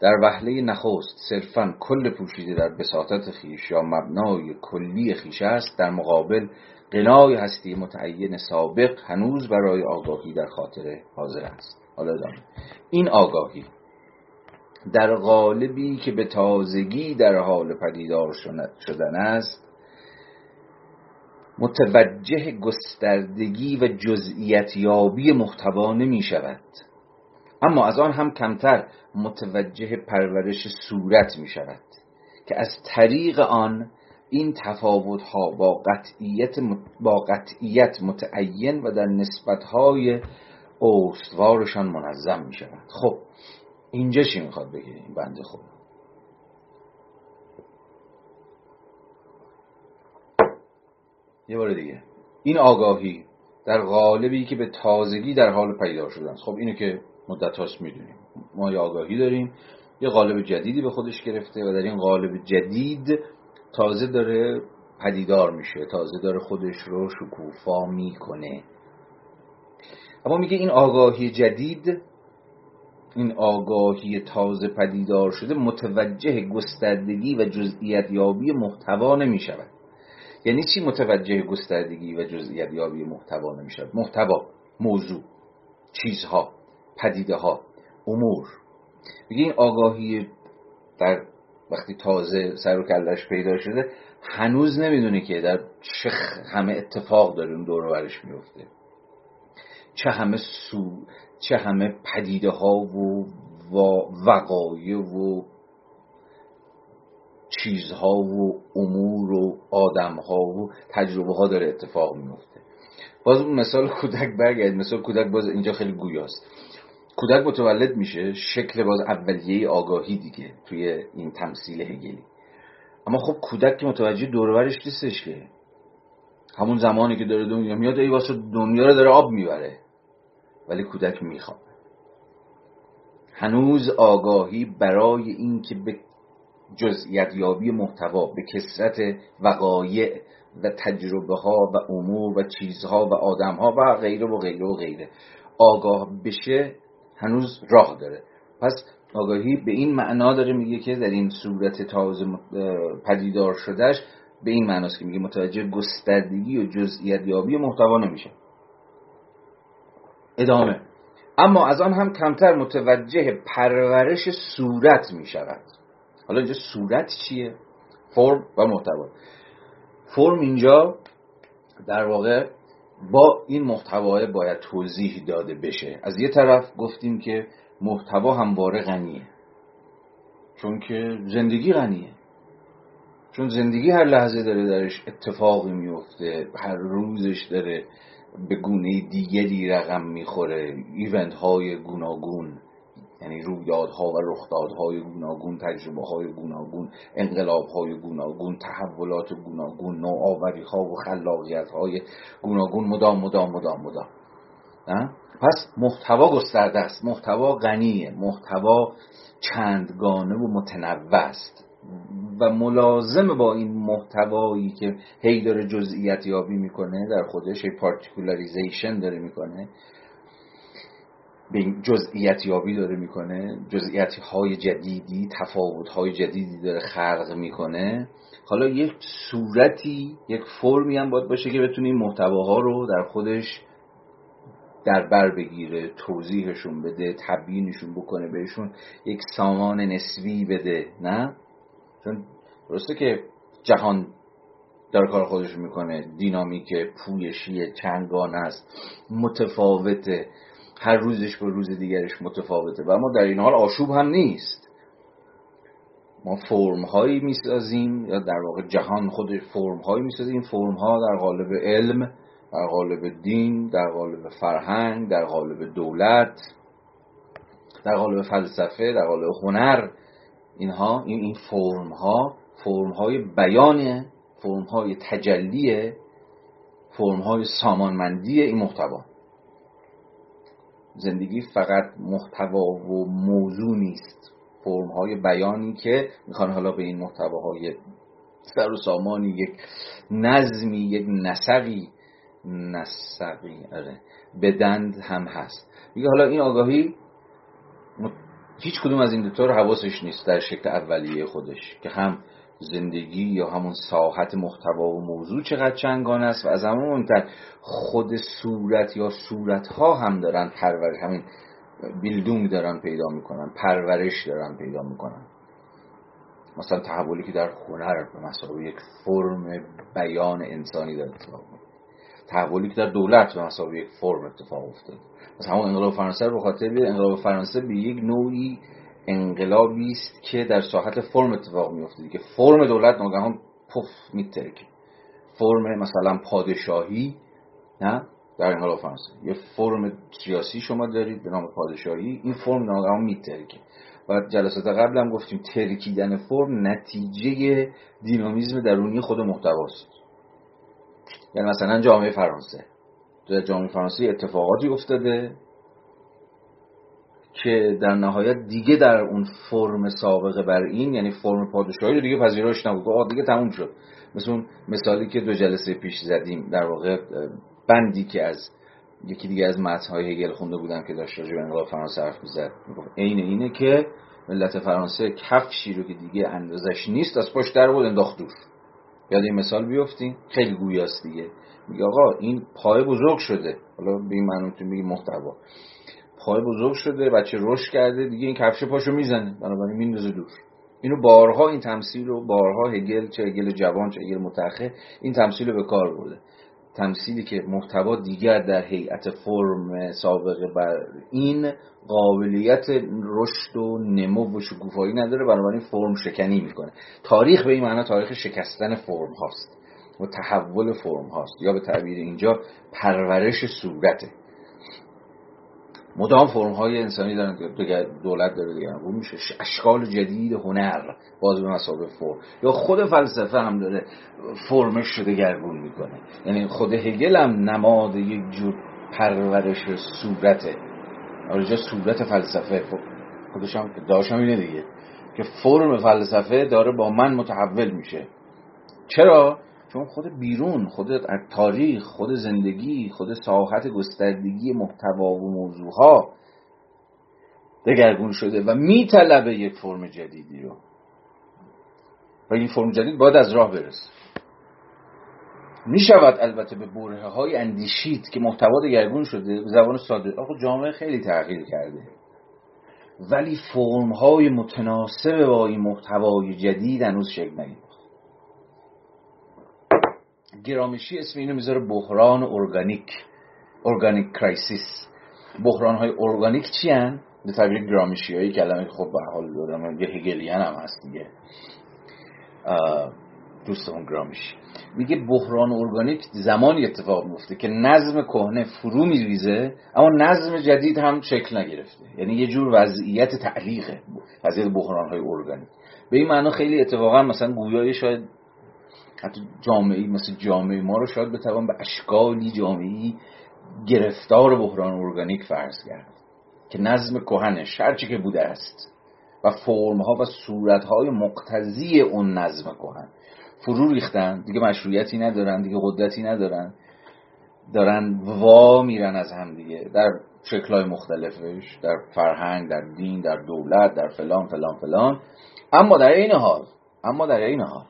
[SPEAKER 1] در وهله نخست صرفا کل پوشیده در بساطت خیش یا مبنای کلی خیش است در مقابل قنای هستی متعین سابق هنوز برای آگاهی در خاطر حاضر است. حالا این آگاهی در غالبی که به تازگی در حال پدیدار شدن است متوجه گستردگی و جزئیت یابی محتوا نمی شود. اما از آن هم کمتر متوجه پرورش صورت می شود که از طریق آن این تفاوت ها با قطعیت, با قطعیت متعین و در نسبت های استوارشان منظم می شود خب اینجا چی می‌خواد بگه این بنده خود یه بار دیگه. این آگاهی در قالبی که به تازگی در حال پیدا شدن. خب اینو که مدت هاست می‌دونیم. ما یه آگاهی داریم. یه قالب جدیدی به خودش گرفته و در این قالب جدید تازه داره پدیدار میشه تازه داره خودش رو شکوفا می‌کنه. اما میگه این آگاهی جدید این آگاهی تازه پدیدار شده متوجه گستردگی و جزئیت یابی محتوا نمی شود یعنی چی متوجه گستردگی و جزئیت یابی محتوا نمی شود محتوا موضوع چیزها پدیده ها امور. میگه این آگاهی در وقتی تازه سر و کلش پیدا شده هنوز نمی‌دونه که در چه همه اتفاق داره اون دور برش میفته چه همه سو چه همه پدیده ها و وقایع و چیزها و امور و آدمها و تجربه ها داره اتفاق میفته باز مثال کودک برگرد مثال کودک باز اینجا خیلی گویاست. کودک متولد میشه شکل باز اولیه آگاهی دیگه توی این تمثیل هگلی. اما خب کودک که متوجه دورورش نیستش که. همون زمانی که داره دنیا میاد ای واسه دنیا رو داره آب می‌بره. ولی کودک می‌خواد. هنوز آگاهی برای اینکه به جزئیت یابی محتوا به کسرت وقایع و تجربه ها و امور و چیزها و آدم ها و غیره و غیره و غیره آگاه بشه هنوز راه داره. پس آگاهی به این معنا داره میگه که در این صورت تازه پدیدار شدهش به این معناست که میگه متوجه گستردگی و جزئیت یابی محتوا نمیشه. ادامه. اما از آن هم کمتر متوجه پرورش صورت می شود حالا اینجا صورت چیه؟ فرم و محتوا. فرم اینجا در واقع با این محتوا باید توضیح داده بشه. از یه طرف گفتیم که محتوا همواره غنیه. چون که زندگی غنیه. چون زندگی هر لحظه داره درش اتفاقی میفته هر روزش داره. به گونه دیگری رقم می‌خوره. ایونت های گوناگون یعنی رویدادها و رخدادهای گوناگون تجربه های گوناگون انقلاب های گوناگون تحولات گوناگون نوآوری ها و خلاقیت های گوناگون. مدام مدام مدام مدام. پس محتوا گسترده است. محتوا غنیه. محتوا چندگانه و متنوع است. و ملازم با این محتوایی که هی داره جزئیت یابی می‌کنه در خودش پارتیکولاریزیشن داره می‌کنه به جزئیت یابی داره می‌کنه جزئیت های جدیدی تفاوت های جدیدی داره خلق می‌کنه. حالا یک صورتی یک فرمی هم باید باشه که بتونه این محتواها رو در خودش در بر بگیره توضیحشون بده تبیینشون بکنه بهشون یک سامان نسبی بده نه؟ چون درسته که جهان در کار خودش می‌کنه دینامیک پویشی چندگانه است متفاوته. هر روزش با روز دیگرش متفاوته. و اما در این حال آشوب هم نیست. ما فرم هایی می‌سازیم یا در واقع جهان خود فرم هایی می‌سازیم. فرم ها در قالب علم در قالب دین در قالب فرهنگ در قالب دولت در قالب فلسفه در قالب هنر. اینها این این فرم ها فرم های بیانه فرم های تجلیه فرم های سامانمندی این محتوا. زندگی فقط محتوا و موضوع نیست. فرم های بیانی که می‌خوان حالا به این محتواهای سر و سامانی یک نظمی یک نسقی. نسقی آره. بدند هم هست. میگه حالا این آگاهی هیچ کدوم از این دوتا رو حواسش نیست در شکل اولیه خودش که هم زندگی یا همون ساحت محتوا و موضوع چقدر چنگان است و از همون مهمتر خود صورت یا صورت ها هم دارن پرورش همین بیلدونگ دارن پیدا می‌کنن پرورش دارن پیدا می‌کنن. مثلا تحولی که در هنر به مسابقه یک فرم بیان انسانی داره اتفاق تحولی که در دولت به مسابقه یک فرم اتفاق افتاد. مثلا همون انقلاب فرانسه رو خاطر انقلاب فرانسه به یک نوعی انقلابی است که در ساحت فرم اتفاق میفته که فرم دولت ناگهان پف میترکه. فرم مثلا پادشاهی نه؟ در انقلاب فرانسه. یه فرم سیاسی شما دارید به نام پادشاهی این فرم ناگهان میترکه. و جلسات قبل هم گفتیم ترکیدن فرم نتیجه دینامیزم درونی خود محتواست. یعنی مثلا جامعه فرانسه. در جامعه فرانسه اتفاقاتی افتاده که در نهایت دیگه در اون فرم سابقه بر این یعنی فرم پادشاهی رو دیگه پذیرش نبود. آه دیگه تموم شد. مثل اون مثالی که دو جلسه پیش زدیم در واقع بندی که از یکی دیگه از متن‌های هگل خونده بودم که داشت راجع به انقلاب فرانسه حرف می‌زد. عین اینه که ملت فرانسه کفشی رو که دیگه اندازش نیست از پشت در بود انداخت دور. یاد این مثال بیفتین خیلی گویاست دیگه. میگه آقا این پای بزرگ شده. حالا به این معنی تو میگی محتوا. پای بزرگ شده بچه رشد کرده دیگه این کفش پاشو می‌زنه. بنابراین میندازه دور. اینو بارها این تمثیل رو بارها هگل چه هگل جوان چه هگل متأخر این تمثیل رو به کار برده. تمثیلی که محتوا دیگر در هیئت فرم سابقه بر این قابلیت رشد و نمو و شکوفایی نداره بنابراین فرم شکنی می‌کنه. تاریخ به این معنی تاریخ شکستن فرم هاست و تحول فرم هاست. یا به تعبیر اینجا پرورش صورته. مدام فرم های انسانی دارن دولت داره دیگه. اون میشه اشکال جدید هنر باز به مسابقه فرم. یا خود فلسفه هم داره فرمش شده گرگون می‌کنه. یعنی خود هگل هم نماد یک جور پرورش صورته. آره صورت فلسفه. خب خودش هم داشتم اینه دیگه. که فرم فلسفه داره با من متحول میشه. چرا؟ چون خود بیرون خود تاریخ خود زندگی خود ساحت گستردگی محتوا و موضوعها دگرگون شده و میطلبه یک فرم جدیدی رو. و این فرم جدید باید از راه برسه. می شود البته به برهه‌هایی اندیشید که محتوا دگرگون شده. به زبان ساده آخه جامعه خیلی تغییر کرده. ولی فرم های متناسب با این محتوای جدید هنوز شکل نگرفته. گرامشی اسم اینو می‌ذاره بحران ارگانیک organic crisis. بحران های ارگانیک چی هن؟ به تعبیر گرامشی هایی کلمه خب به حال دارم یه Hegelian هم هست دیگه. دوستمون گرامیش میگه بحران ارگانیک زمانی اتفاق میفته که نظم کهنه فرو میریزه اما نظم جدید هم شکل نگرفته. یعنی یه جور وضعیت تعلیقه وضعیت بحران های ارگانیک. به این معنا خیلی اتفاقا مثلا گویای شاید حتی جامعه مثل جامعه ما رو شاید بتوان به اشکالی جامعی گرفتار بحران ارگانیک فرض کرد. که نظم کهنش هرچی که بوده است و فرم ها و صورت های مقتضی اون نظم کهن. فرو ریختن دیگه مشروعیتی ندارن دیگه قدرتی ندارن. دارن وا میرن از هم دیگه. در شکلهای مختلفش در فرهنگ در دین در دولت در فلان فلان فلان. اما در این حال اما در این حال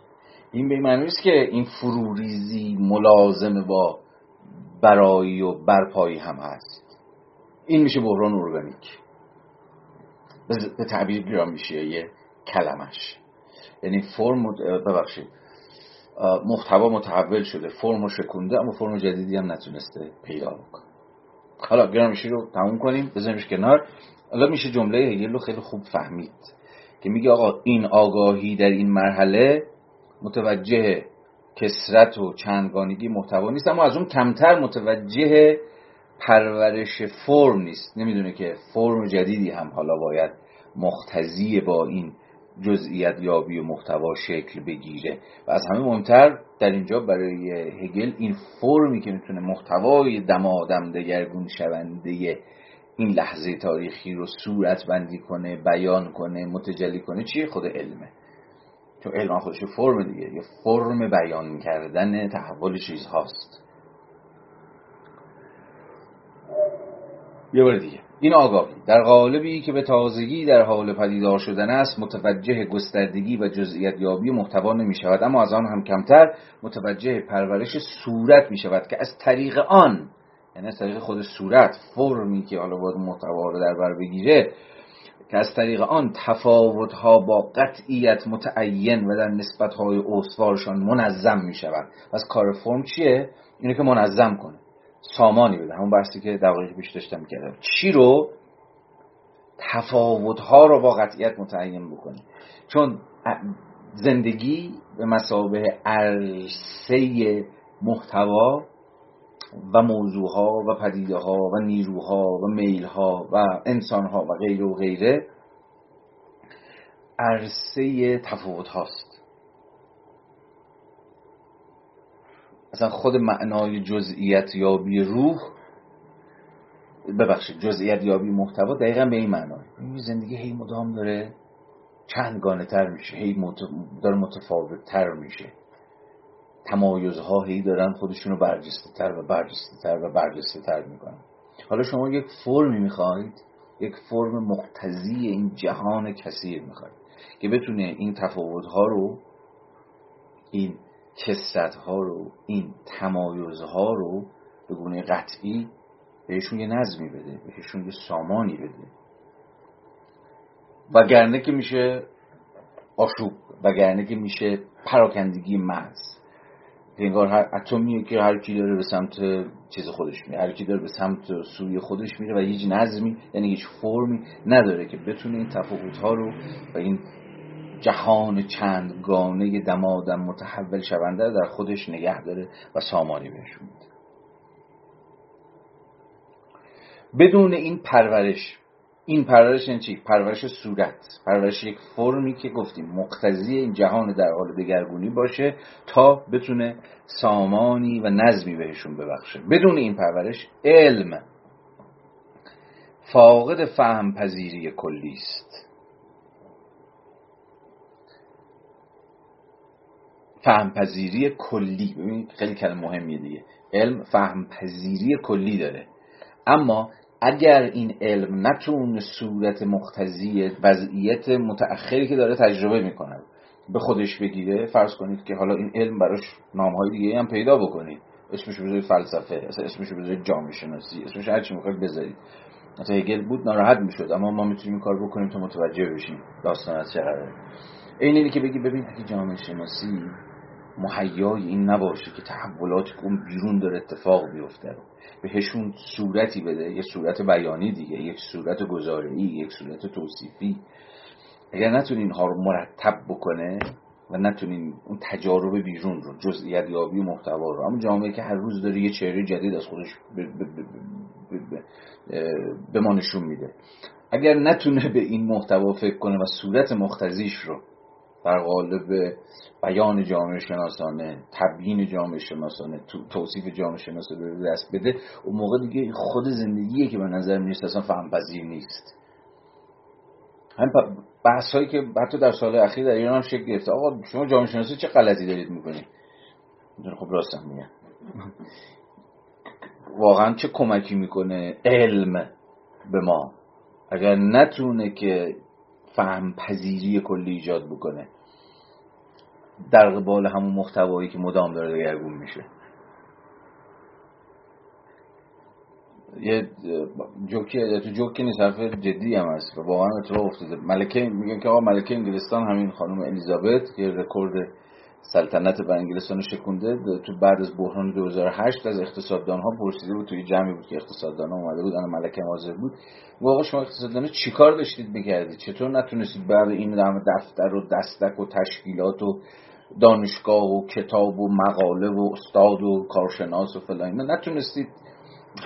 [SPEAKER 1] این به معنی است که این فروریزی ملازم با برایی و برپایی هم هست. این میشه بحران ارگانیک. به تعبیر گرام میشه یه کلمش. یعنی فرم ببخشید. محتوا متحول شده. فرم شکونده اما فرم جدیدی هم نتونسته پیدا بکنه. حالا گرامشی رو تموم کنیم بزنیمش کنار. حالا میشه جمله هگل رو خیلی خوب فهمید. که میگه آقا این آگاهی در این مرحله متوجه کسرت و چندگانگی محتوا نیست اما از اون کمتر متوجه پرورش فرم نیست. نمی‌دونه که فرم جدیدی هم حالا باید مختزی با این جزئیت یابی و محتوا شکل بگیره. و از همه مهمتر در اینجا برای هگل این فرمی که می‌تونه محتوای دمادم دگرگون شونده این لحظه تاریخی رو صورت بندی کنه بیان کنه متجلی کنه چیه؟ خود علمه. چون علم خودش فرم دیگه یه فرم بیان کردن تحول چیز هاست یه بار دیگه. این آگاهی. در قالبی که به تازگی در حال پدیدار شدن است متوجه گستردگی و جزئیت یابی محتوا نمی شود اما از آن هم کمتر متوجه پرورش صورت می شود که از طریق آن یعنی از طریق خود صورت فرمی که حالا باید محتوا رو در بر بگیره که از طریق آن تفاوت ها با قطعیت متعین و در نسبت های استوارشان منظم می شود از کار فرم چیه؟ اینه که منظم کنه. سامانی بده. همون بحثی که دقیق پیش داشتم کردم. چی رو؟ تفاوت ها رو با قطعیت متعین بکنه. چون زندگی به مسابه عرصه محتوا و موضوعها و پدیده ها و نیروها و میل ها و انسان ها و غیره و غیره عرصه تفاوت هاست. اصلا خود معنای جزئیت یابی روح ببخشید جزئیت یابی محتوا دقیقا به این معنای این زندگی هی مدام داره چند گانه تر میشه هی داره متفاوت تر میشه. تمایزها هی دارن خودشون رو برجسته تر و برجسته تر و برجسته تر می‌کنن. حالا شما یک فرمی می‌خواهید یک فرم مقتضی این جهان کثیر می‌خواهید که بتونه این تفاوت ها رو این کسرت ها رو این تمایز ها رو به گونه قطعی بهشون یه نظمی بده بهشون یه سامانی بده. وگرنه که میشه آشوب وگرنه که میشه پراکندگی محض. انگار هر اتمیه که هر کی داره به سمت چیز خودش میره هر کی داره به سمت سوی خودش میره و هیچ نظمی یعنی هیچ فرمی نداره که بتونه این تفاوت ها رو و این جهان چندگانه دمادم متحول شونده در خودش نگه داره و سامانی بهشون بدون این پرورش این پرورش این چی؟ پرورش صورت. پرورش یک فرمی که گفتیم مقتضی این جهان در حال دگرگونی باشه تا بتونه سامانی و نظمی بهشون ببخشه. بدون این پرورش علم فاقد فهم پذیری کلی است. فهم پذیری کلی. ببینید خیلی کلمه مهمیه دیگه. علم فهم پذیری کلی داره. اما اگر این علم نتون صورت مختزی وضعیت متأخری که داره تجربه می‌کنه به خودش بگیره فرض کنید که حالا این علم براش نامهای دیگه هم پیدا بکنید. اسمش بذارید فلسفه اسمش بذارید جامعه شناسی اسمش هر چی می‌خواید بذارید. مثلا هگل بود ناراحت می‌شد اما ما می‌تونیم کار بکنیم تا متوجه بشیم داستان از چه قراره. این اینی که بگی ببین اگه جامعه شناسی مهیای این نباشه که تحولات اون بیرون داره اتفاق بیفته رو. بهشون صورتی بده یه صورت بیانی دیگه یک صورت گزاره‌ای یک صورت توصیفی. اگر نتونه اینها رو مرتب بکنه و نتونیم اون تجارب بیرون رو جزئیات یابی محتوا رو. اما جامعه که هر روز داره یه چهره جدید از خودش به ما نشون میده. اگر نتونه به این محتوا فکر کنه و صورت مختزیش رو در قالب بیان جامعه شناسانه تبیین جامعه شناسانه توصیف جامعه شناسانه به دست بده اون موقع دیگه خود زندگیه که به نظر می‌رسه اصلا فهم پذیر نیست. هم بحث هایی که حتی در سال اخیر در ایران هم شکل گرفته. آقا شما جامعه شناسی چه غلطی دارید می‌کنید؟ خب راستم میگم واقعا چه کمکی می‌کنه علم به ما؟ اگر نتونه که فهم پذیری کلی ایجاد بکنه. در قبال همون محتوایی که مدام داره دگرگون میشه. یه جوکی تو جوکی نیست حرف جدی هم هست. واقعا اتفاق افتاده. ملکه میگن که آقا ملکه انگلستان همین خانم الیزابت که رکورد سلطنت بر انگلستان شکونده. تو بعد از بحران 2008 از اقتصاددان ها پرسیده بود توی جمعی بود که اقتصاددان ها اومده بود. انا ملکه حاضر بود. و آقا شما اقتصاددان چیکار داشتید می‌کردید؟ چطور نتونستید بعد این دفتر و دستک و تشکیلات و دانشگاه و کتاب و مقاله و استاد و کارشناس و فلان نتونستید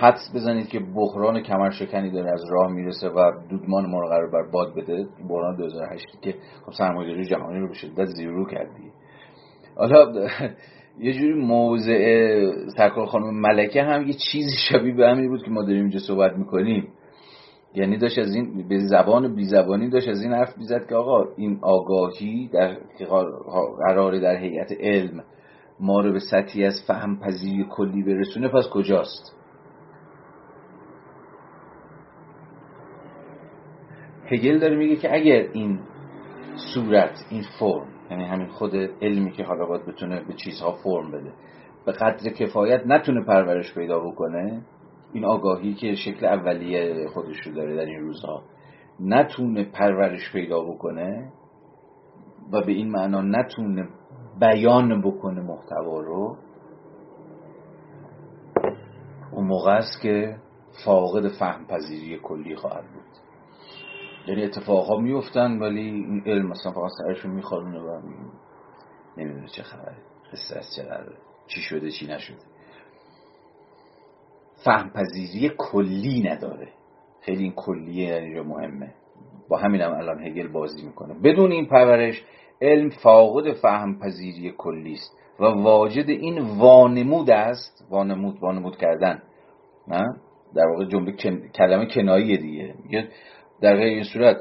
[SPEAKER 1] حدس بزنید که بحران کمرشکنی داره از راه می‌رسه و دودمان ما رو قرار بر باد بده؟ بحران 2008 که خب سرمایه‌داری جهانی رو به شدت زیرو کردی. حالا یه جوری موضع سرکار خانم ملکه هم یه چیزی شبیه به همین بود که ما داریم اینجا صحبت می‌کنیم. یعنی داشت از این به زبان بی زبانی داشت از این حرف بیزد که آقا این آگاهی در قرار در هیئت علم ما رو به سطحی از فهم پذیری کلی برسونه پس کجاست؟ هگل داره میگه که اگر این صورت این فرم یعنی همین خود علمی که حالا باید بتونه به چیزها فرم بده. به قدر کفایت نتونه پرورش پیدا بکنه این آگاهی که شکل اولیه خودش رو داره در این روزها نتونه پرورش پیدا بکنه و به این معنا نتونه بیان بکنه محتوا رو. اون موقع است که فاقد فهم پذیری کلی خواهد بود. یعنی اتفاقها میفتن ولی این علم مثلا فقط سرشون میخوارونه و نمی‌دونه چه خبره قصه از چه قراره چی شده چی نشده. فهم پذیری کلی نداره. خیلی این کلیه اینجا مهمه. با همین هم الان هگل بازی می‌کنه. بدون این پرورش علم فاقد فهم پذیری کلی است و واجد این وانمود است. وانمود وانمود کردن. نه؟ در واقع جمله کلمه کناییه دیگه. در غیر این صورت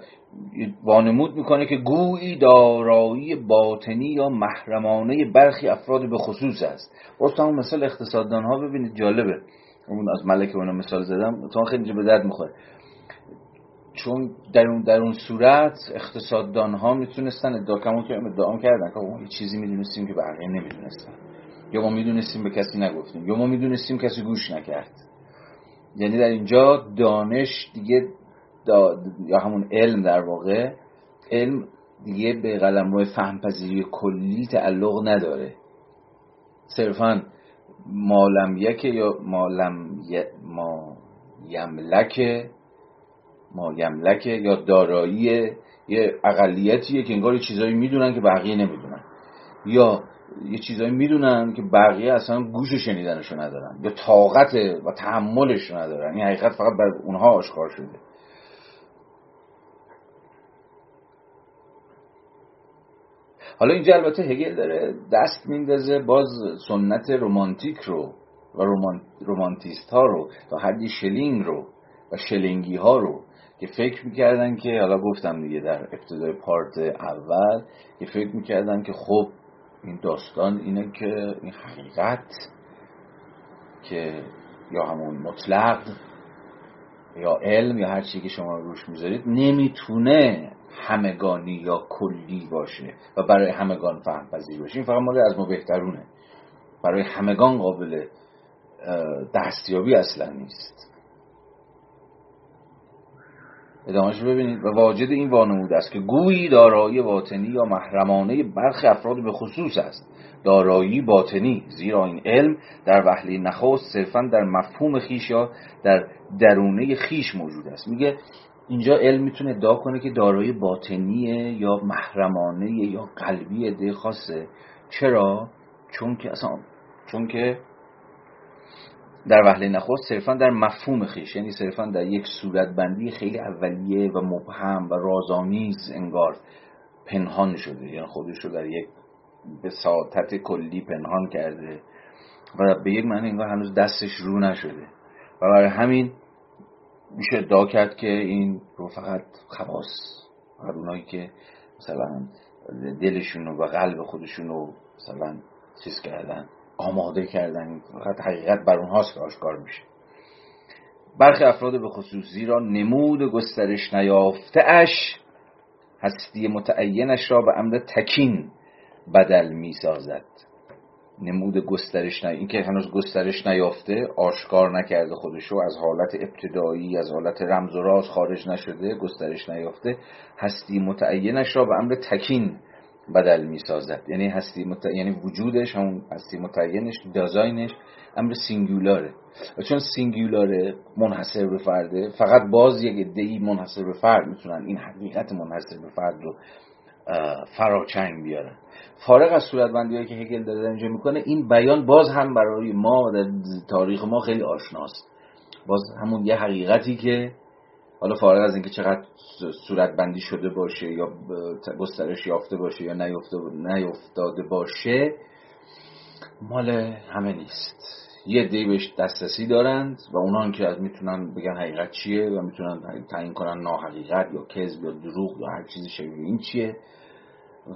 [SPEAKER 1] وانمود می‌کنه که گویی دارایی باطنی یا محرمانه برخی افراد به خصوص است. باز تو مثال اقتصاددان ها ببینید جالبه. اون از ملک اون مثال زدم تو خیلی به درد می‌خوره. چون در اون در اون صورت اقتصاددان ها می‌تونستن ادعا که ادعا کردن که ما چیزی می‌دونستیم که بقیه نمی‌دونستن. یا ما می‌دونستیم به کسی نگفتیم یا ما می‌دونستیم کسی گوش نکرد. یعنی در اینجا دانش دیگه یا همون علم در واقع علم دیگه به قلم روی فهم پذیری کلی تعلق نداره. صرفا مالم یک یا مالم ما یملک ما یملک یا دارایی یه اقلیتیه که انگار چیزایی می‌دونن که بقیه نمی‌دونن. یا یه چیزایی می‌دونن که بقیه اصلا گوش شنیدنشو ندارن یا طاقت و تحملش ندارن. این حقیقت فقط بر اونها آشکار شده. حالا اینجا البته هگل داره دست میندازه باز سنت رومانتیک رو و رومانتیست ها رو تا حدی شلینگ رو و شلینگی ها رو که فکر می‌کردن که حالا گفتم دیگه در ابتدای پارت اول که فکر می‌کردن که خب این داستان اینه که این حقیقت که یا همون مطلق یا علم یا هر چی که شما روش می‌ذارید نمی‌تونه همگانی یا کلی باشه و برای همگان فهم پذیر باشه این فقط مال از ما بهترونه. برای همگان قابل دستیابی اصلا نیست. ادامهش ببینید. و واجد این وانمود است که گویی دارایی باطنی یا محرمانه برخی افراد به خصوص است. دارایی باطنی زیرا این علم در وحلی نخست صرفا در مفهوم خیش یا در درونه خیش موجود است. میگه اینجا علم می‌تونه ادعا کنه که دارای باطنیه یا محرمانه یا قلبی عده خاصه. چرا؟ چون که اصلا چون که در وهله نخست صرفا در مفهوم خیش یعنی صرفا در یک صورتبندی خیلی اولیه و مبهم و رازآمیز انگار پنهان شده. یعنی خودش رو در یک به ساعتت کلی پنهان کرده و به یک معنی انگار هنوز دستش رو نشده. و برای همین میشه ادعا کرد که این رو فقط خواص. هر اونایی که مثلا دلشون و قلب خودشون رو مثلا چیز کردن آماده کردن فقط حقیقت بر اونهاست که آشکار میشه. برخی افراد به خصوص زیرا نمود گسترش نیافته اش هستی متعینش را به امر تکین بدل می‌سازد. نمود گسترش نه این که هنوز گسترش نیافته آشکار نکرده خودشو از حالت ابتدایی از حالت رمز و راز خارج نشده گسترش نیافته. هستی متعینش را به امر تکین بدل می‌سازد. یعنی هستی مت... یعنی وجودش همون هستی متعینش دیزاینش امر سینگولاره و چون سینگولاره منحصر به فرده فقط باز یک ای منحصر به فرد می‌تونن. این حقیقت منحصر به فرد رو فراچنگ بیارن فارغ از صورتبندی هایی که هگل داره اینجا می‌کنه این بیان باز هم برای ما در تاریخ ما خیلی آشناست. باز همون یه حقیقتی که حالا فارغ از اینکه چقدر صورتبندی شده باشه یا گسترش یافته باشه یا نیفتاده باشه مال همه نیست. یه دی بهش دسترسی دارند و اونان که از می‌تونن بگن حقیقت چیه و می‌تونن تعیین کنن ناحقیقت یا کذب یا دروغ یا هر چیزی شبیه این چیه.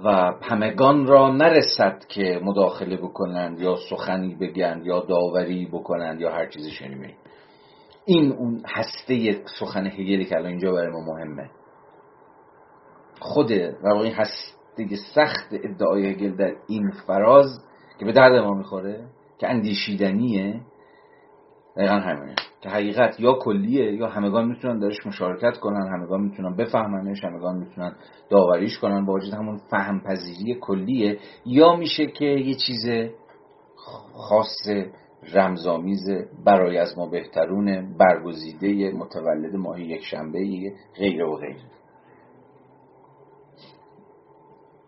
[SPEAKER 1] و همگان را نرسد که مداخله بکنند یا سخنی بگن یا داوری بکنند یا هر چیزی شنیمه. این اون هسته سخن هگلی که الان اینجا برای ما مهمه. خود روای هسته سخت ادعای هگل در این فراز که به درد ما می‌خوره که اندیشیدنیه دقیقا همینه. که حقیقت یا کلیه یا همگان می‌تونن درش مشارکت کنن همگان می‌تونن بفهمنش همگان می‌تونن داوریش کنن با وجود همون فهم پذیری کلیه یا میشه که یه چیز خاص رمزآمیز برای از ما بهترون برگزیده متولد ماهی یک شنبه غیر و غیر.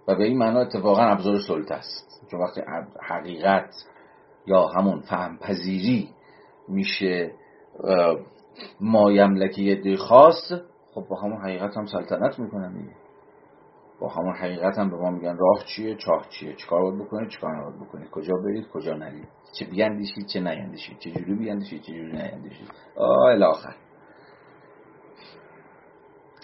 [SPEAKER 1] و به این معنا اتفاقا ابزار سلطه است. چون وقتی حقیقت یا همون فهم پذیری میشه مایملکی خاص. خب با همون حقیقت هم سلطنت می‌کنن دیگه. با همون حقیقت هم به ما میگن راه چیه چاه چیه چیکار باید بکنید چیکار نباید بکنید کجا برید کجا نرید. چه بیاندیشید چه نیندیشید چه جوری بیاندیشید چه جوری نیندیشید آه الاخر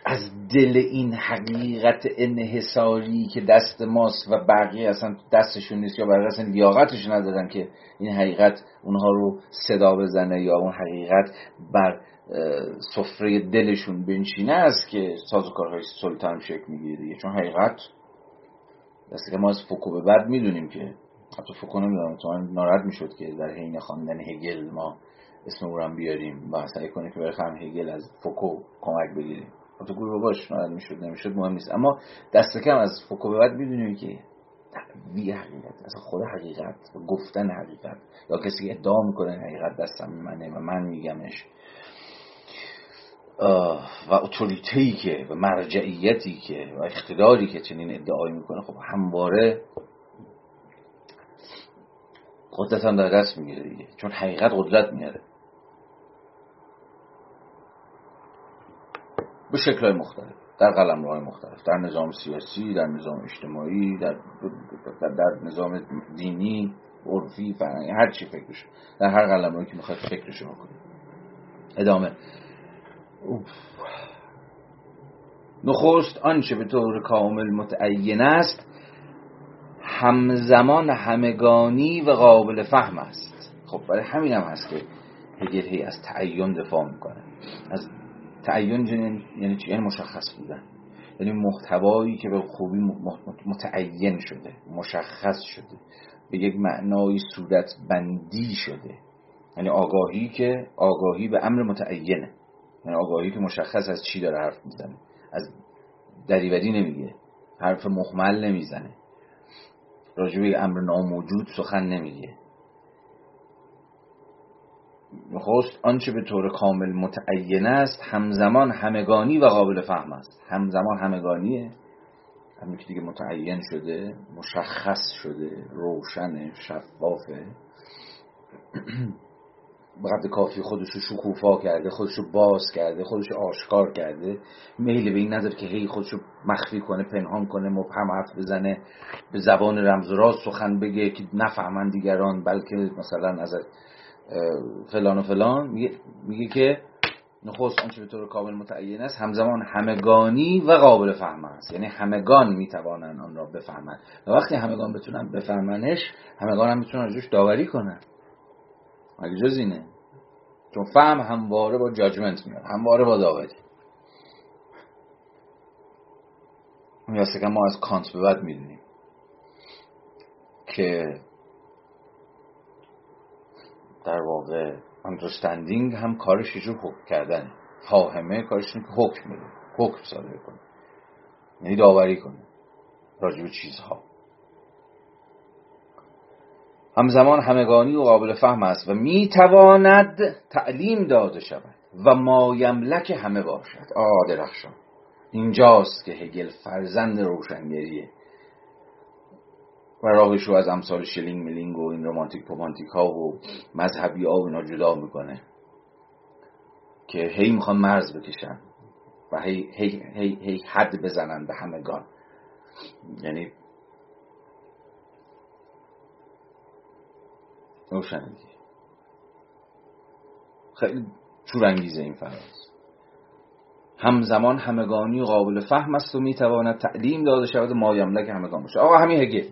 [SPEAKER 1] از دل این حقیقت انحصاری که دست ماست و بقیه اصلا دستشون نیست یا برای اصلا لیاقتش ندارن که این حقیقت اونها رو صدا بزنه یا اون حقیقت بر سفره دلشون بنشینه است که سازوکارهای سلطان شکل می‌گیره دیگه. چون حقیقت دسته که ما از فوکو به بعد می‌دونیم که حتی فوکو نمی‌دونم تو ناراحت می‌شد که در حین خواندن هگل ما اسم او بیاریم و سعی کنیم که برای هگل از فوکو کمک بگیریم. تو گورش ناراحت می‌شد نمی‌شد مهم نیست. اما دست کم از فوکو به بعد می‌دونیم که دعوی حقیقت اصلا خود حقیقت گفتن حقیقت. یا کسی ادعا می‌کنه حقیقت دستم منه و من میگمش. و authority که و مرجعیتی که و اقتداری که چنین ادعایی می‌کنه خب همواره قدرت هم در دست می‌گیره دیگه. چون حقیقت قدرت میاره. به شکل مختلف در قلم های مختلف در نظام سیاسی در نظام اجتماعی در, در, نظام دینی عرفی فرهنگی هر چی فکرش. در هر قلم که می‌خواد فکرش بکنه ادامه. نخست آنچه به طور کامل متعین است همزمان همگانی و قابل فهم است. خب برای همین هم هست که هگل هی از تعین دفاع می‌کنه. از تعین یعنی چی؟ یعنی مشخص بودن. یعنی محتوایی که به خوبی متعین شده مشخص شده. به یک معنای صورت بندی شده. یعنی آگاهی که آگاهی به امر متعینه. یعنی آگاهی که مشخص از چی داره حرف می‌زنه. از دریوری نمیگه. حرف مخمل نمی‌زنه. راجبه امر ناموجود سخن نمیگه. نخست آنچه به طور کامل متعین است همزمان همگانی و قابل فهم است. همزمان همگانیه. همین که دیگه متعین شده مشخص شده روشن شفافه. به کافی خودشو شکوفا کرده خودشو باز کرده خودشو آشکار کرده. میل به این نداره که هی خودشو مخفی کنه پنهان کنه مبهم حرف بزنه به زبان رمز و راز سخن بگه که نفهمن دیگران بلکه مثلا از فلان و فلان میگه, میگه که نخست آنچه به طور کامل متعین است همزمان همگانی و قابل فهم است. یعنی همگان می‌توانند آن را بفهمند. و وقتی همگان بتونن بفهمنش همگان هم می‌تونن روش داوری کنن. مگه جز اینه؟ چون فهم همواره با جاجمنت میاد همواره با داوری. که ما از کانت به بعد می‌دونیم که در واقع understanding هم کارش یه حکم کردنه فاهمه کارش که حکم بده. حکم صادر کنه. یعنی داوری کنه. راجب چیزها. همزمان همگانی و قابل فهم است و می‌تواند تعلیم داده شود و مایملک همه باشد. آه درخشان. اینجاست که هگل فرزند روشنگریه. و راهش رو از امثال شلینگ ملینگ و این رومانتیک پومانتیک ها و مذهبی ها و اینا جدا می‌کنه. که هی می‌خوان مرز بکشن و هی, هی, هی, هی حد بزنن به همگان. یعنی روشنگی. خیلی چورانگیزه این فراز همزمان همگانی قابل فهم است و می‌تواند تعلیم داده شود مایملک همگان باشه آقا همین هگل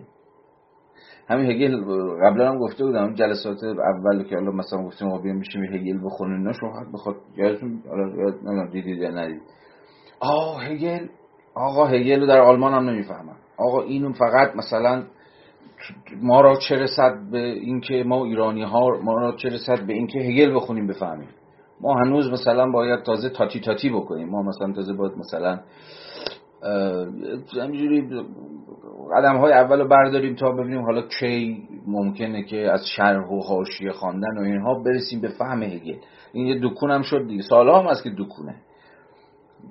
[SPEAKER 1] همین هگل قبلا هم گفته بودم جلسات اول که حالا مثلا گفتیم آقا بیام میشیم هگل بخونیم اینا شما بخواد یادتون حالا دیدید یا ندید. آه هگل آقا هگل رو در آلمان هم نمی‌فهمم. آقا اینو فقط مثلا ما را چه رسد به اینکه ما ایرانی ها ما را چه رسد به اینکه هگل بخونیم بفهمیم. ما هنوز مثلا باید تازه تاتی تاتی بکنیم. ما مثلا تازه باید مثلا همینجوری قدم های اول رو برداریم تا ببینیم حالا کی ممکنه که از شرح و حاشیه خواندن و اینها برسیم به فهم هگل. این یه دکون هم شد دیگه. سالها هم از که دکونه.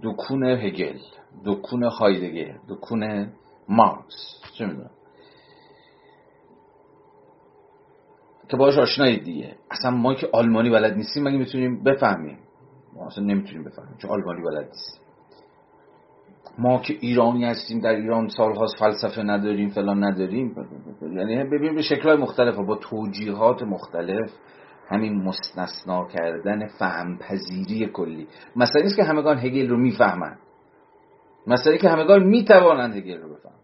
[SPEAKER 1] دکون هگل دکون هایدگر دکون مارکس. چه می‌دونم. که باش آشنایید دیگه. اصلا ما که آلمانی بلد نیستیم مگه می‌تونیم بفهمیم؟ ما اصلا نمی‌تونیم بفهمیم چون آلمانی بلد نیستیم. ما که ایرانی هستیم در ایران سالهاست فلسفه نداریم فلان نداریم. یعنی ببینیم به شکلهای مختلف با توجیهات مختلف همین مستثنا کردن فهم پذیری کلی. مثلا نیست که همگان هگل رو می‌فهمن. مثلا که همگان می‌توانند هگل رو بفهمن.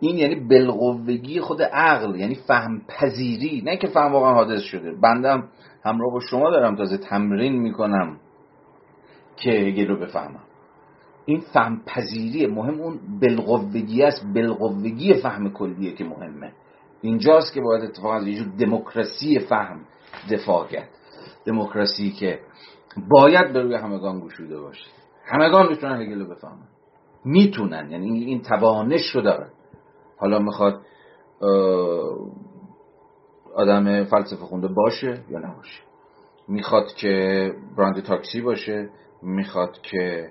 [SPEAKER 1] این یعنی بالقوگی خود عقل یعنی فهم پذیری نه که فهم واقعا حادث شده. بندم همراه با شما دارم تازه تمرین می‌کنم که هگل رو بفهمم. این فهم پذیری مهم اون بالقوگی است. بالقوگی فهم کلیه که مهمه. اینجاست که باید اتفاقا از یه دموکراسی فهم دفاع کرد. دموکراسی که باید به روی همگان گشوده باشه. همگان می‌تونن هگل رو بفهمن. می‌تونن. یعنی این توانش رو دارن. حالا می‌خواد آدم فلسفه خونده باشه یا نباشه. می‌خواد که براند تاکسی باشه. می‌خواد که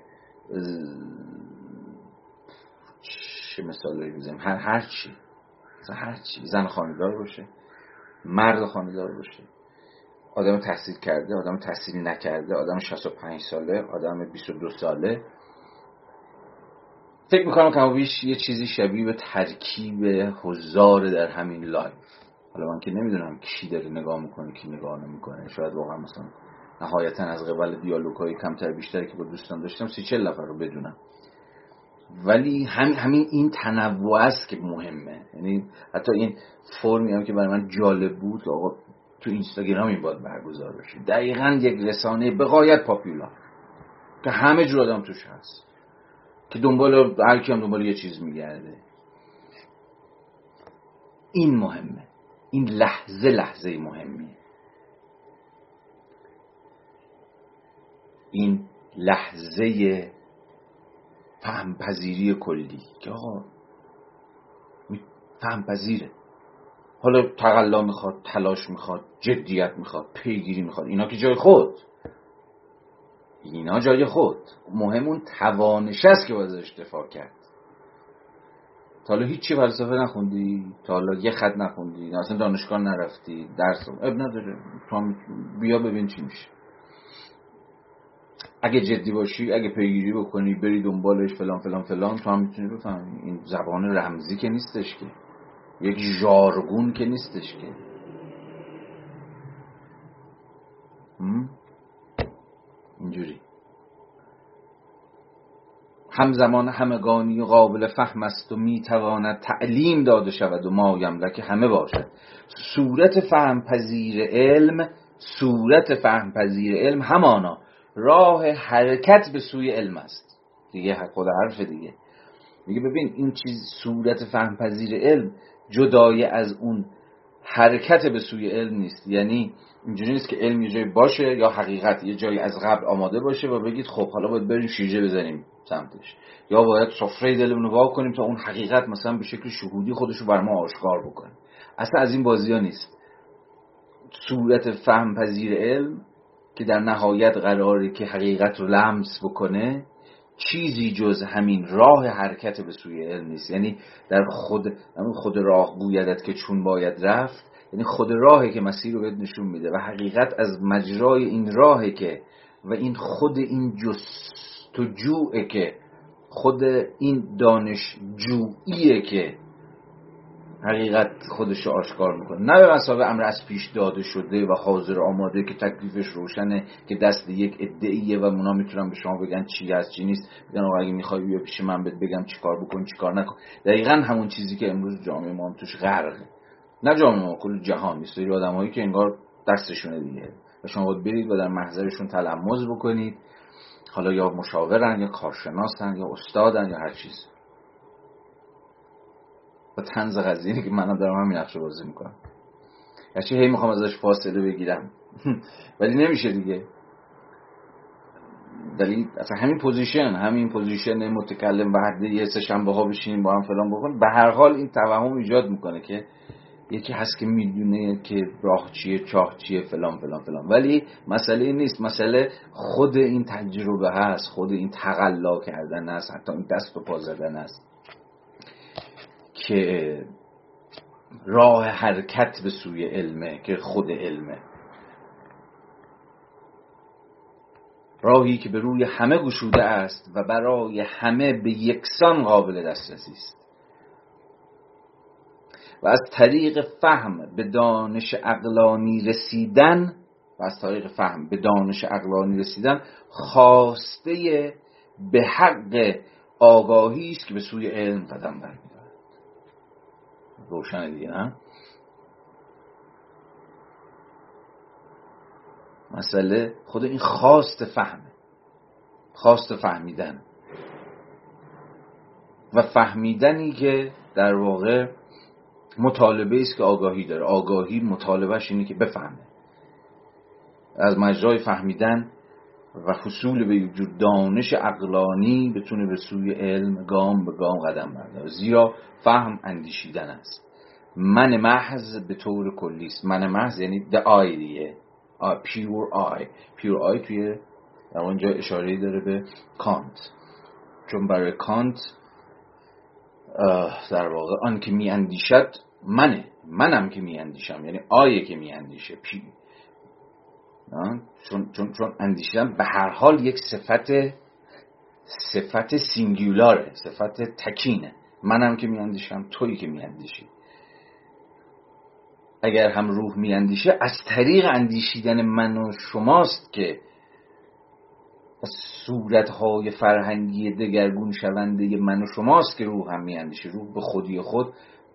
[SPEAKER 1] چه مثال بزنیم؟ هر هر چی. هر چی. زن خانهدار باشه. مرد خانهدار باشه. آدم تحصیل کرده آدم تحصیل نکرده آدم 65 ساله آدم 22 ساله. فکر می‌کنم کمابیش یه چیزی شبیه به ترکیب حضار در همین live. حالا من که نمی‌دونم کی داره نگاه می‌کنه کی نگاه نمی‌کنه. شاید واقعا مثلا نهایتا از قبل دیالوگ های کمتر بیشتری که با دوستان داشتم سی چل نفر رو بدونم. ولی هم همین این تنوع است که مهمه. یعنی حتی این فرمی هم که برای من جالب بود آقا تو اینستاگرام این باید برگزار بشه. دقیقا یک رسانه بقایت پاپیولار که همه جور آدم توش هست که دنبال هر کیم دنبال یه چیز میگرده. این مهمه. این لحظه لحظه مهمیه. این لحظه فهم پذیری کلی که آقا فهم پذیره حالا تقلا می‌خواد تلاش می‌خواد جدیت می‌خواد پیگیری می‌خواد اینا که جای خود. اینا جای خود. مهم اون توانش است که باید ازش دفاع کرد. تا حالا هیچی فلسفه نخوندی؟ تا حالا یه خط نخوندی؟ اصلا دانشگاه نرفتی؟ درس؟ اب نداره. بیا ببین چی میشه. اگه جدی باشی اگه پیگیری بکنی بری دنبالش فلان فلان فلان تو هم می‌تونی بفهمی. این زبان رمزی که نیستش که. یک ژارگون که نیستش که. اینجوری. همزمان همگانی و قابل فهم است و می‌تواند تعلیم داده شود و ما که همه باشد. صورت فهم پذیر علم صورت فهم پذیر علم همانا. راه حرکت به سوی علم است. دیگه خود حرف دیگه. میگه ببین این چیز صورت فهم پذیر علم جدای از اون حرکت به سوی علم نیست. یعنی اینجوری نیست که علم یه جایی باشه یا حقیقت یه جایی از قبل آماده باشه و بگید خب حالا باید بریم شیرجه بزنیم سمتش. یا باید سفره دلمون رو کنیم تا اون حقیقت مثلا به شکل شهودی خودش رو بر ما آشکار بکنه. اصلا از این بازی ها نیست. صورت فهم پذیر علم که در نهایت قراره که حقیقت رو لمس بکنه چیزی جز همین راه حرکت به سوی علم نیست. یعنی در خود خود راه گویدت که چون باید رفت یعنی خود راهی که مسیر رو بهت نشون میده و حقیقت از مجرای این راهی که و این خود این جستجوعه که خود این دانش جوییه که حقیقت خودش آشکار می‌کنه. نه به مسابقه امر از پیش داده شده و حاضر آماده که تکلیفش روشنه که دست یک ادعیه و اونا می‌تونن به شما بگن چی هست چی نیست. بگن اگه می‌خوای بیا پیش من بهت بگم چی کار بکن چی کار نکن. دقیقا همون چیزی که امروز جامعه ما توش غرقه نه جامعه ما کل جهان. نیست آدم هایی که انگار دستشونه دیگه. و شما باید برید و در محضرشون تلمز بکنید. حالا یا مشاورن یا کارشناسن یا استادن یا هر چیز. و طنز قضیه که منم دارم همین نقشو بازی می‌کنم. یعنی هی می‌خوام ازش فاصله بگیرم؟ ولی نمیشه دیگه. ولی اصلا همین position همین position متکلم وحده یه سه شنبه ها بشینیم با هم فلان بکن به هر حال این توهم ایجاد می‌کنه که یکی هست که می‌دونه که راه چیه چاه چیه فلان فلان فلان. ولی مسئله این نیست. مسئله خود این تجربه هست خود این تقلا کردن هست حتی این دست و پا زدن است که راه حرکت به سوی علمه که خود علمه. راهی که به روی همه گشوده است و برای همه به یکسان قابل دسترسی است. و از طریق فهم به دانش اقلانی رسیدن و از طریق فهم به دانش اقلانی رسیدن خواسته به حق آگاهی است که به سوی علم قدم برمیدارد. روشن دیگه نه؟ مسئله خود این خواست فهمه خواست فهمیدن. و فهمیدنی که در واقع مطالبه است که آگاهی داره. آگاهی مطالبهش اینه که بفهمه. از مجرای فهمیدن و حصول به وجود دانش اقلانی بتونه به سوی علم گام به گام قدم برداره. زیرا فهم اندیشیدن است. من محض به طور کلی است. من محض یعنی the eye دیگه. pure eye. Pure eye توی در اونجا اشاره داره به کانت چون برای کانت در واقع آن که می اندیشد منه. منم که می اندیشم یعنی آیه که می اندیشه چون, چون, چون اندیشیدن به هر حال یک صفت صفت سینگولاره صفت تکینه. منم که میاندیشم تویی که میاندیشی. اگر هم روح میاندیشه از طریق اندیشیدن من و شماست که صورتهای فرهنگی دگرگون شونده من و شماست که روح هم میاندیشه. روح به خودی خود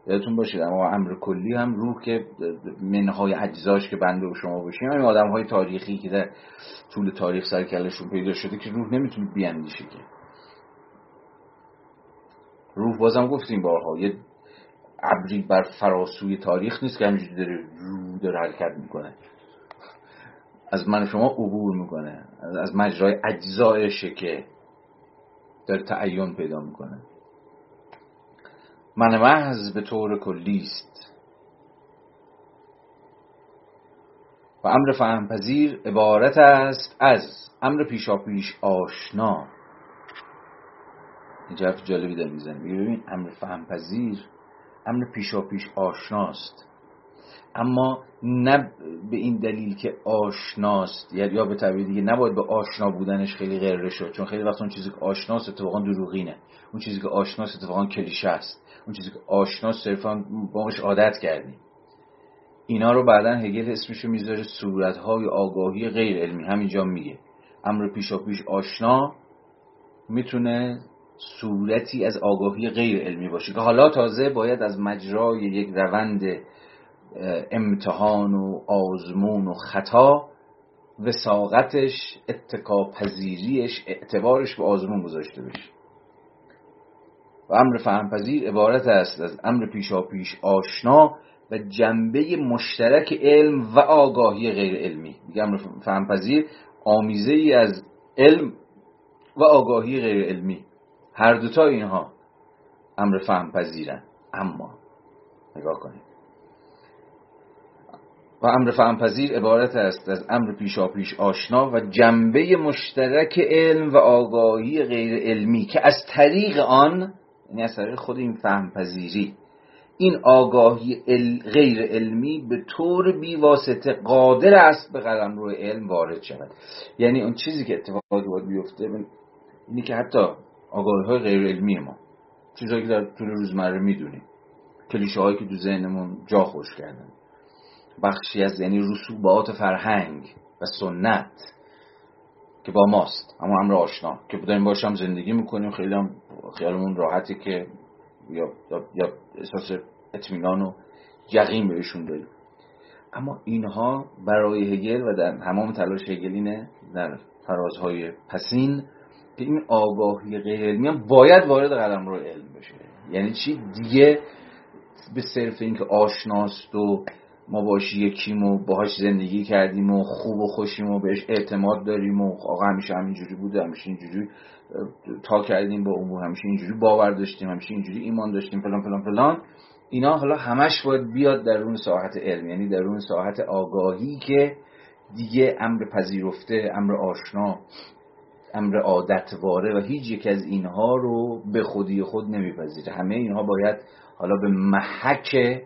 [SPEAKER 1] یادتون باشه. اما امر کلی هم روح که منهای اجزاش که بنده و شما باشیم همین آدم های تاریخی که در طول تاریخ سرکلشون پیدا شده که روح نمی‌تونه بیاندیشه که. روح بازم گفتیم بارها یه ابری بر فراسوی تاریخ نیست که همینجوری داره رو داره حرکت می‌کنه. از من شما عبور می‌کنه. از مجرای اجزایشه که داره تعین پیدا می‌کنه. من محض به طور کلی است. و امر فهمپذیر عبارت است از امر پیشاپیش آشنا. این حرف جالبی در می‌زنه ببین امر فهمپذیر امر پیشاپیش آشناست اما نه به این دلیل که آشناست یا به تعبیر دیگه نباید به آشنا بودنش خیلی غیر شد چون خیلی وقت اون چیزی که آشناست اتفاقا دروغینه. اون چیزی که آشناست اتفاقا کلیشه است. اون چیزی که آشناست صرفا باش عادت کردیم. اینا رو بعدا هگل اسمشو می‌ذاره صورتهای آگاهی غیر علمی همینجا میگه. امر پیشا پیش آشنا می‌تونه صورتی از آگاهی غیر علمی باشه که حالا تازه باید از مجرای یک روند امتحان و آزمون و خطا وساقتش اتکا پذیریش اعتبارش به آزمون گذاشته بشه. و امر فهمپذیر عبارت است از امر پیشا پیش آشنا و جنبه مشترک علم و آگاهی غیر علمی. میگه امر فهمپذیر آمیزه ای از علم و آگاهی غیر علمی. هر دوتا اینها امر فهمپذیرن. اما نگاه کنید. و امر فهمپذیر عبارت است از امر پیشاپیش آشنا و جنبه مشترک علم و آگاهی غیر علمی که از طریق آن یعنی از طریق خود این فهمپذیری. این آگاهی غیر علمی به طور بیواسطه قادر است به قلم روی علم وارد شود. یعنی اون چیزی که اتفاقی باید بیفته اینی که حتی آگاهی های غیر علمی ما چیزهایی که در طول روزمره می‌دونیم کلیشه هایی که تو ذهنمون جا خوش کردن بخشی از یعنی رسوبات فرهنگ و سنت که با ماست. اما امر آشنا. که بودیم باشم زندگی می‌کنیم. خیلی هم خیالمون راحتی که یا, یا, احساس اطمینان و یقین بهشون داریم. اما اینها برای هگل و در تمام تلاش هگلینه در فرازهای پسین که این آگاهی غیر علمی هم باید وارد قلم رو علم بشه. یعنی چی؟ دیگه به صرف اینکه آشناست و ما باش یکیم و باهاش زندگی کردیم و خوب و خوشیم و بهش اعتماد داریم و آقا همیشه همینجوری بوده همیشه اینجوری تا کردیم با امور همیشه اینجوری باور داشتیم همیشه اینجوری ایمان داشتیم فلان فلان فلان. اینا حالا همش باید بیاد در اون ساحت علم یعنی در اون ساحت آگاهی که دیگه امر پذیرفته امر آشنا امر عادتواره و هیچ یک از اینها رو به خودی خود نمیپذیره. همه اینها باید حالا به محک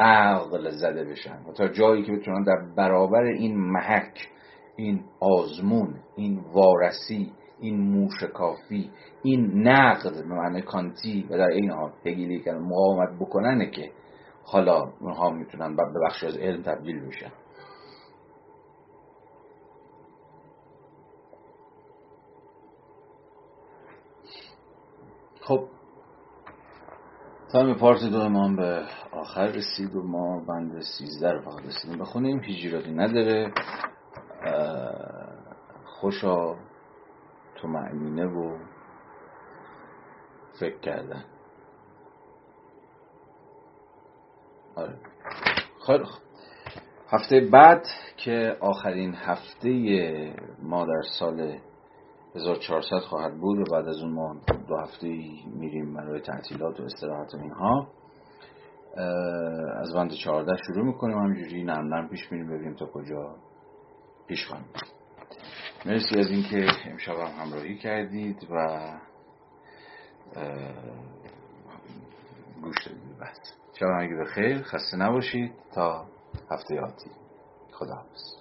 [SPEAKER 1] عقل زده بشن و تا جایی که بتونن در برابر این محک این آزمون این وارسی این موشکافی این نقد به معنی کانتی و در این حال هگلی که مقاومت بکننه که حالا اونها می‌تونن به بخش از علم تبدیل بشن. خب تایم پارت دو ما به آخر رسید و ما بند سیزده رو فقط رسیدیم. بخونیم. هیچ نداره. خوشا تو معنینه و فکر کردن. آره. خیلی هفته بعد که آخرین هفته ما در سال 1400 خواهد بود و بعد از اون ما دو هفته میریم برای تعطیلات و استراحت و اینها. از بند 14 شروع می‌کنیم. همینجوری نرم نرم پیش میریم ببینیم تا کجا پیش خواهیم مرسی از اینکه امشب هم همراهی کردید و گوش دادید. بحث شب همگی خیر خسته نباشید. تا هفته آتی. خدا حافظ